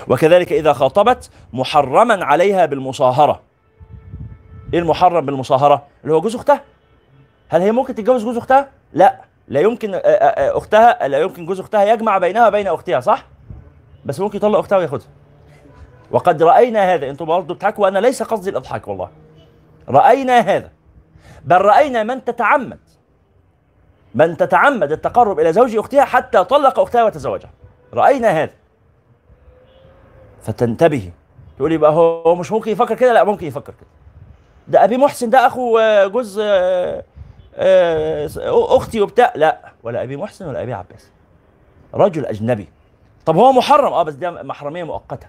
وكذلك إذا خاطبت محرما عليها بالمصاهرة. إيه المحرم بالمصاهرة؟ اللي هو جوز أختها هل هي ممكن تتجوز جوز أختها؟ لا. لا يمكن آه، آه، آه، أختها لا يمكن جوز أختها يجمع بينها وبين أختها صح؟ بس ممكن يطلق أختها وياخدها وقد رأينا هذا أنتم برضه بتضحكوا وأنا ليس قصدي الإضحاك والله. رأينا هذا. بل رأينا من تتعمد. من تتعمد التقرب إلى زوج أختها حتى طلق أختها وتزوجها. رأينا هذا. فتنتبهي. تقولي بقى هو مش ممكن يفكر كده؟ لا ممكن يفكر كده. ده أبي محسن ده أخو جوز أختي وبتاع. لا ولا أبي محسن ولا أبي عباس. رجل أجنبي. طب هو محرم؟ آه بس ده محرمية مؤقتة.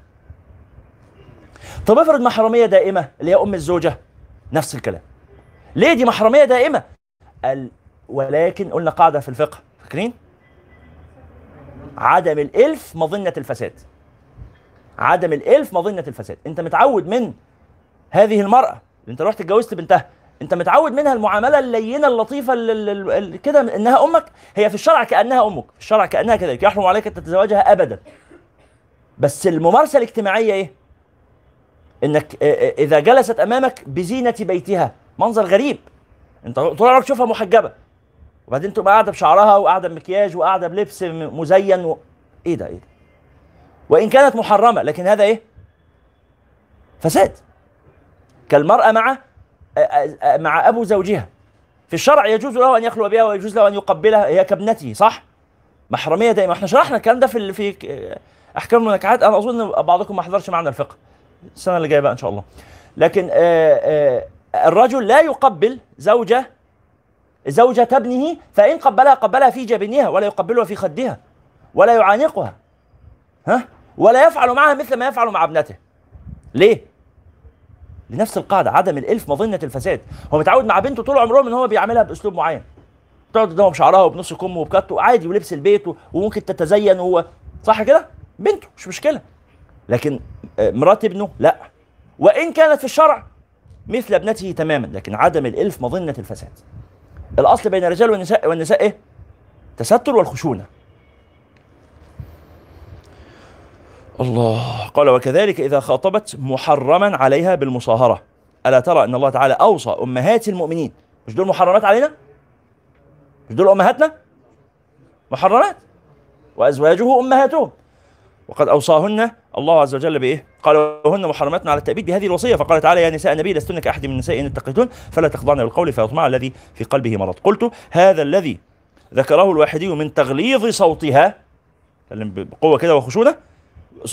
طب افرض محرمية دائمة اللي هي أم الزوجة. نفس الكلام. ليه دي محرمية دائمة؟ ال... ولكن قلنا قاعدة في الفقه. فاكرين؟ عدم الإلف مظنة الفساد. عدم الإلف مظنة الفساد. أنت متعود من هذه المرأة. أنت رحت اتجوزت بنتها. انت متعود منها المعاملة اللينة اللطيفة ال- ال- ال- كده انها أمك هي في الشرع كأنها أمك في الشرع كأنها كذلك يحرم عليك أن تتزوجها ابدا. بس الممارسة الاجتماعية إيه؟ إنك آه، آه، إذا جلست أمامك بزينة بيتها منظر غريب. أنت طول عمرك تشوفها محجبة. وبعدين تبقى قاعدة بشعرها وقاعدة بمكياج وقاعدة بلبس مزين و... إيه ده إيه ده؟ وإن كانت محرمة لكن هذا إيه؟ فساد. كالمرأة مع مع أبو زوجها. في الشرع يجوز له أن يخلو بها ويجوز له أن يقبلها هي كابنته صح؟ محرمية دائما. إحنا شرحنا الكلام ده في في المناكحات. أنا أظن إن بعضكم ما حضرش معنا الفقه. السنة اللي جاية بقى إن شاء الله. لكن آه، آه، الرجل لا يقبل زوجة زوجة ابنه فإن قبلها قبلها في جبينها ولا يقبلها في خدها ولا يعانقها. ها؟ ولا يفعل معها مثل ما يفعل مع ابنته. ليه؟ لنفس القاعدة عدم الإلف مظنة الفساد. هو متعود مع بنته طول عمرهم إن هو بيعملها بأسلوب معين. تقعد قدامه بشعرها وبنص كم وبكته عادي ولبس البيت وممكن تتزين هو صح كده؟ بنته مش مشكلة. لكن آه، مرات ابنه لا. وإن كانت في الشرع مثل ابنته تماما لكن عدم الإلف مظنة الفساد. الأصل بين الرجال والنساء والنساء إيه؟ تستر والخشونة. الله. قال وكذلك إذا خاطبت محرما عليها بالمصاهرة. ألا ترى أن الله تعالى أوصى أمهات المؤمنين. مش دول محرمات علينا؟ مش دول أمهاتنا؟ محرمات. وأزواجه أمهاتهم. وقد أوصاهن الله عز وجل بإيه؟ قال وهن محرمات على التأبيد بهذه الوصية. فقال تعالى يا نساء النبي لستن كأحد من النساء إن اتقيتن فلا تخضعن بالقول فيطمع الذي في قلبه مرض. قلت هذا الذي ذكره الواحدي من تغليظ صوتها. بقوة كده وخشونة.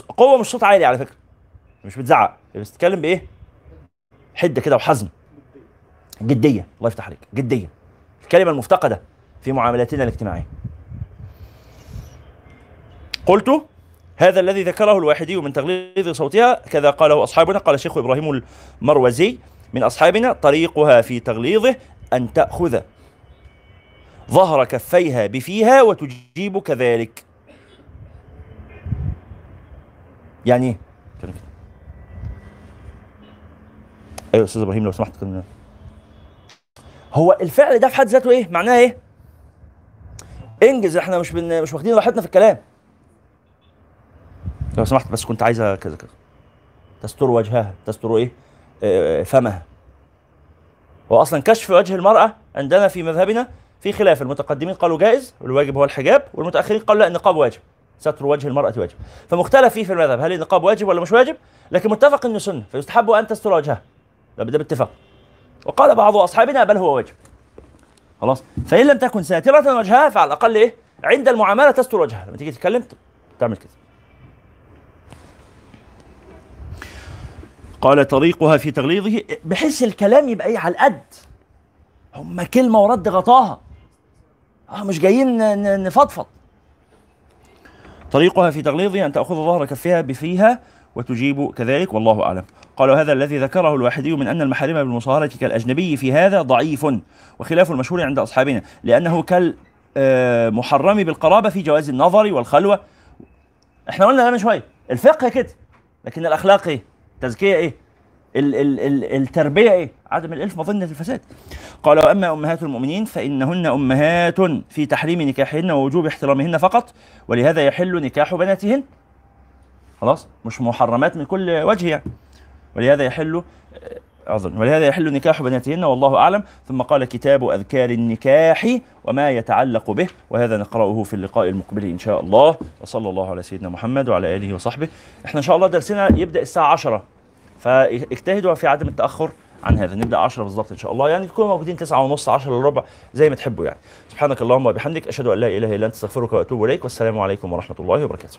قوة مش صوت عالي على فكرة. مش بتزعق. بتتكلم بإيه؟ حدة كده وحزم جدية. الله يفتح عليك. جدية. الكلمة المفتقدة في معاملاتنا الاجتماعية. قلت هذا الذي ذكره الواحدي من تغليظ صوتها. كذا قاله أصحابنا. قال الشيخ إبراهيم المروزي من أصحابنا طريقها في تغليظه أن تأخذ ظهر كفيها بفيها وتجيب كذلك يعني إيه؟ كده كده. أيوه أستاذ إبراهيم لو سمحت كنا هو الفعل ده في حد ذاته إيه؟ معناه إيه؟ إنجز إحنا مش بن... مش واخدين راحتنا في الكلام. لو سمحت بس كنت عايزة كذا كذا. تستر وجهها تستر إيه؟ آه، فمها. هو أصلا كشف وجه المرأة عندنا في مذهبنا في خلاف. المتقدمين قالوا جائز والواجب هو الحجاب والمتأخرين قالوا لا النقاب واجب. ستر وجه المرأة واجب فمختلف فيه في المذهب هل النقاب واجب ولا مش واجب؟ لكن متفق إنه سنة فيستحب أن تستر وجهها ده باتفاق. وقال بعض أصحابنا بل هو واجب. خلاص؟ فإن لم تكن ساترة وجهها فعلى الأقل إيه؟ عند المعاملة تستر وجهها لما تيجي تتكلم تعمل كده. قال طريقها في تغليظه بحيث الكلام يبقى إيه؟ على القد. هم كلمة ورد غطاها. آه مش جايين نفضفض. طريقها في تغليظه أن تأخذ ظهر كفها بفيها وتجيب كذلك والله أعلم. قال هذا الذي ذكره الواحدي من أن المحارم بالمصاهره كالأجنبي في هذا ضعيف وخلاف المشهور عند أصحابنا لأنه كالمحرم بالقرابة في جواز النظر والخلوة. إحنا قلنا ده من شوية الفقه كده لكن الأخلاق إيه؟ التزكيه إيه؟ ال ال ال التربية إيه؟ عدم الإلف مظنة الفساد. قال واما أمهات المؤمنين فإنهن أمهات في تحريم نكاحهن ووجوب احترامهن فقط ولهذا يحل نكاح بناتهن. خلاص؟ مش محرمات من كل وجه يعني. ولهذا يحل أظن ولهذا يحل نكاح بناتهن والله أعلم. ثم قال كتاب أذكار النكاح وما يتعلق به وهذا نقرأه في اللقاء المقبل إن شاء الله. وصلى الله على سيدنا محمد وعلى آله وصحبه. إحنا إن شاء الله درسنا يبدأ الساعة 10 فاجتهدوا في عدم التأخر. عن هذا. نبدأ 10 بالضبط إن شاء الله. يعني تكونوا موجودين 9 ونص 10 الا ربع زي ما تحبوا يعني. سبحانك اللهم وبحمدك أشهد أن لا إله إلا أنت أستغفرك وأتوب إليك. والسلام عليكم ورحمة الله وبركاته.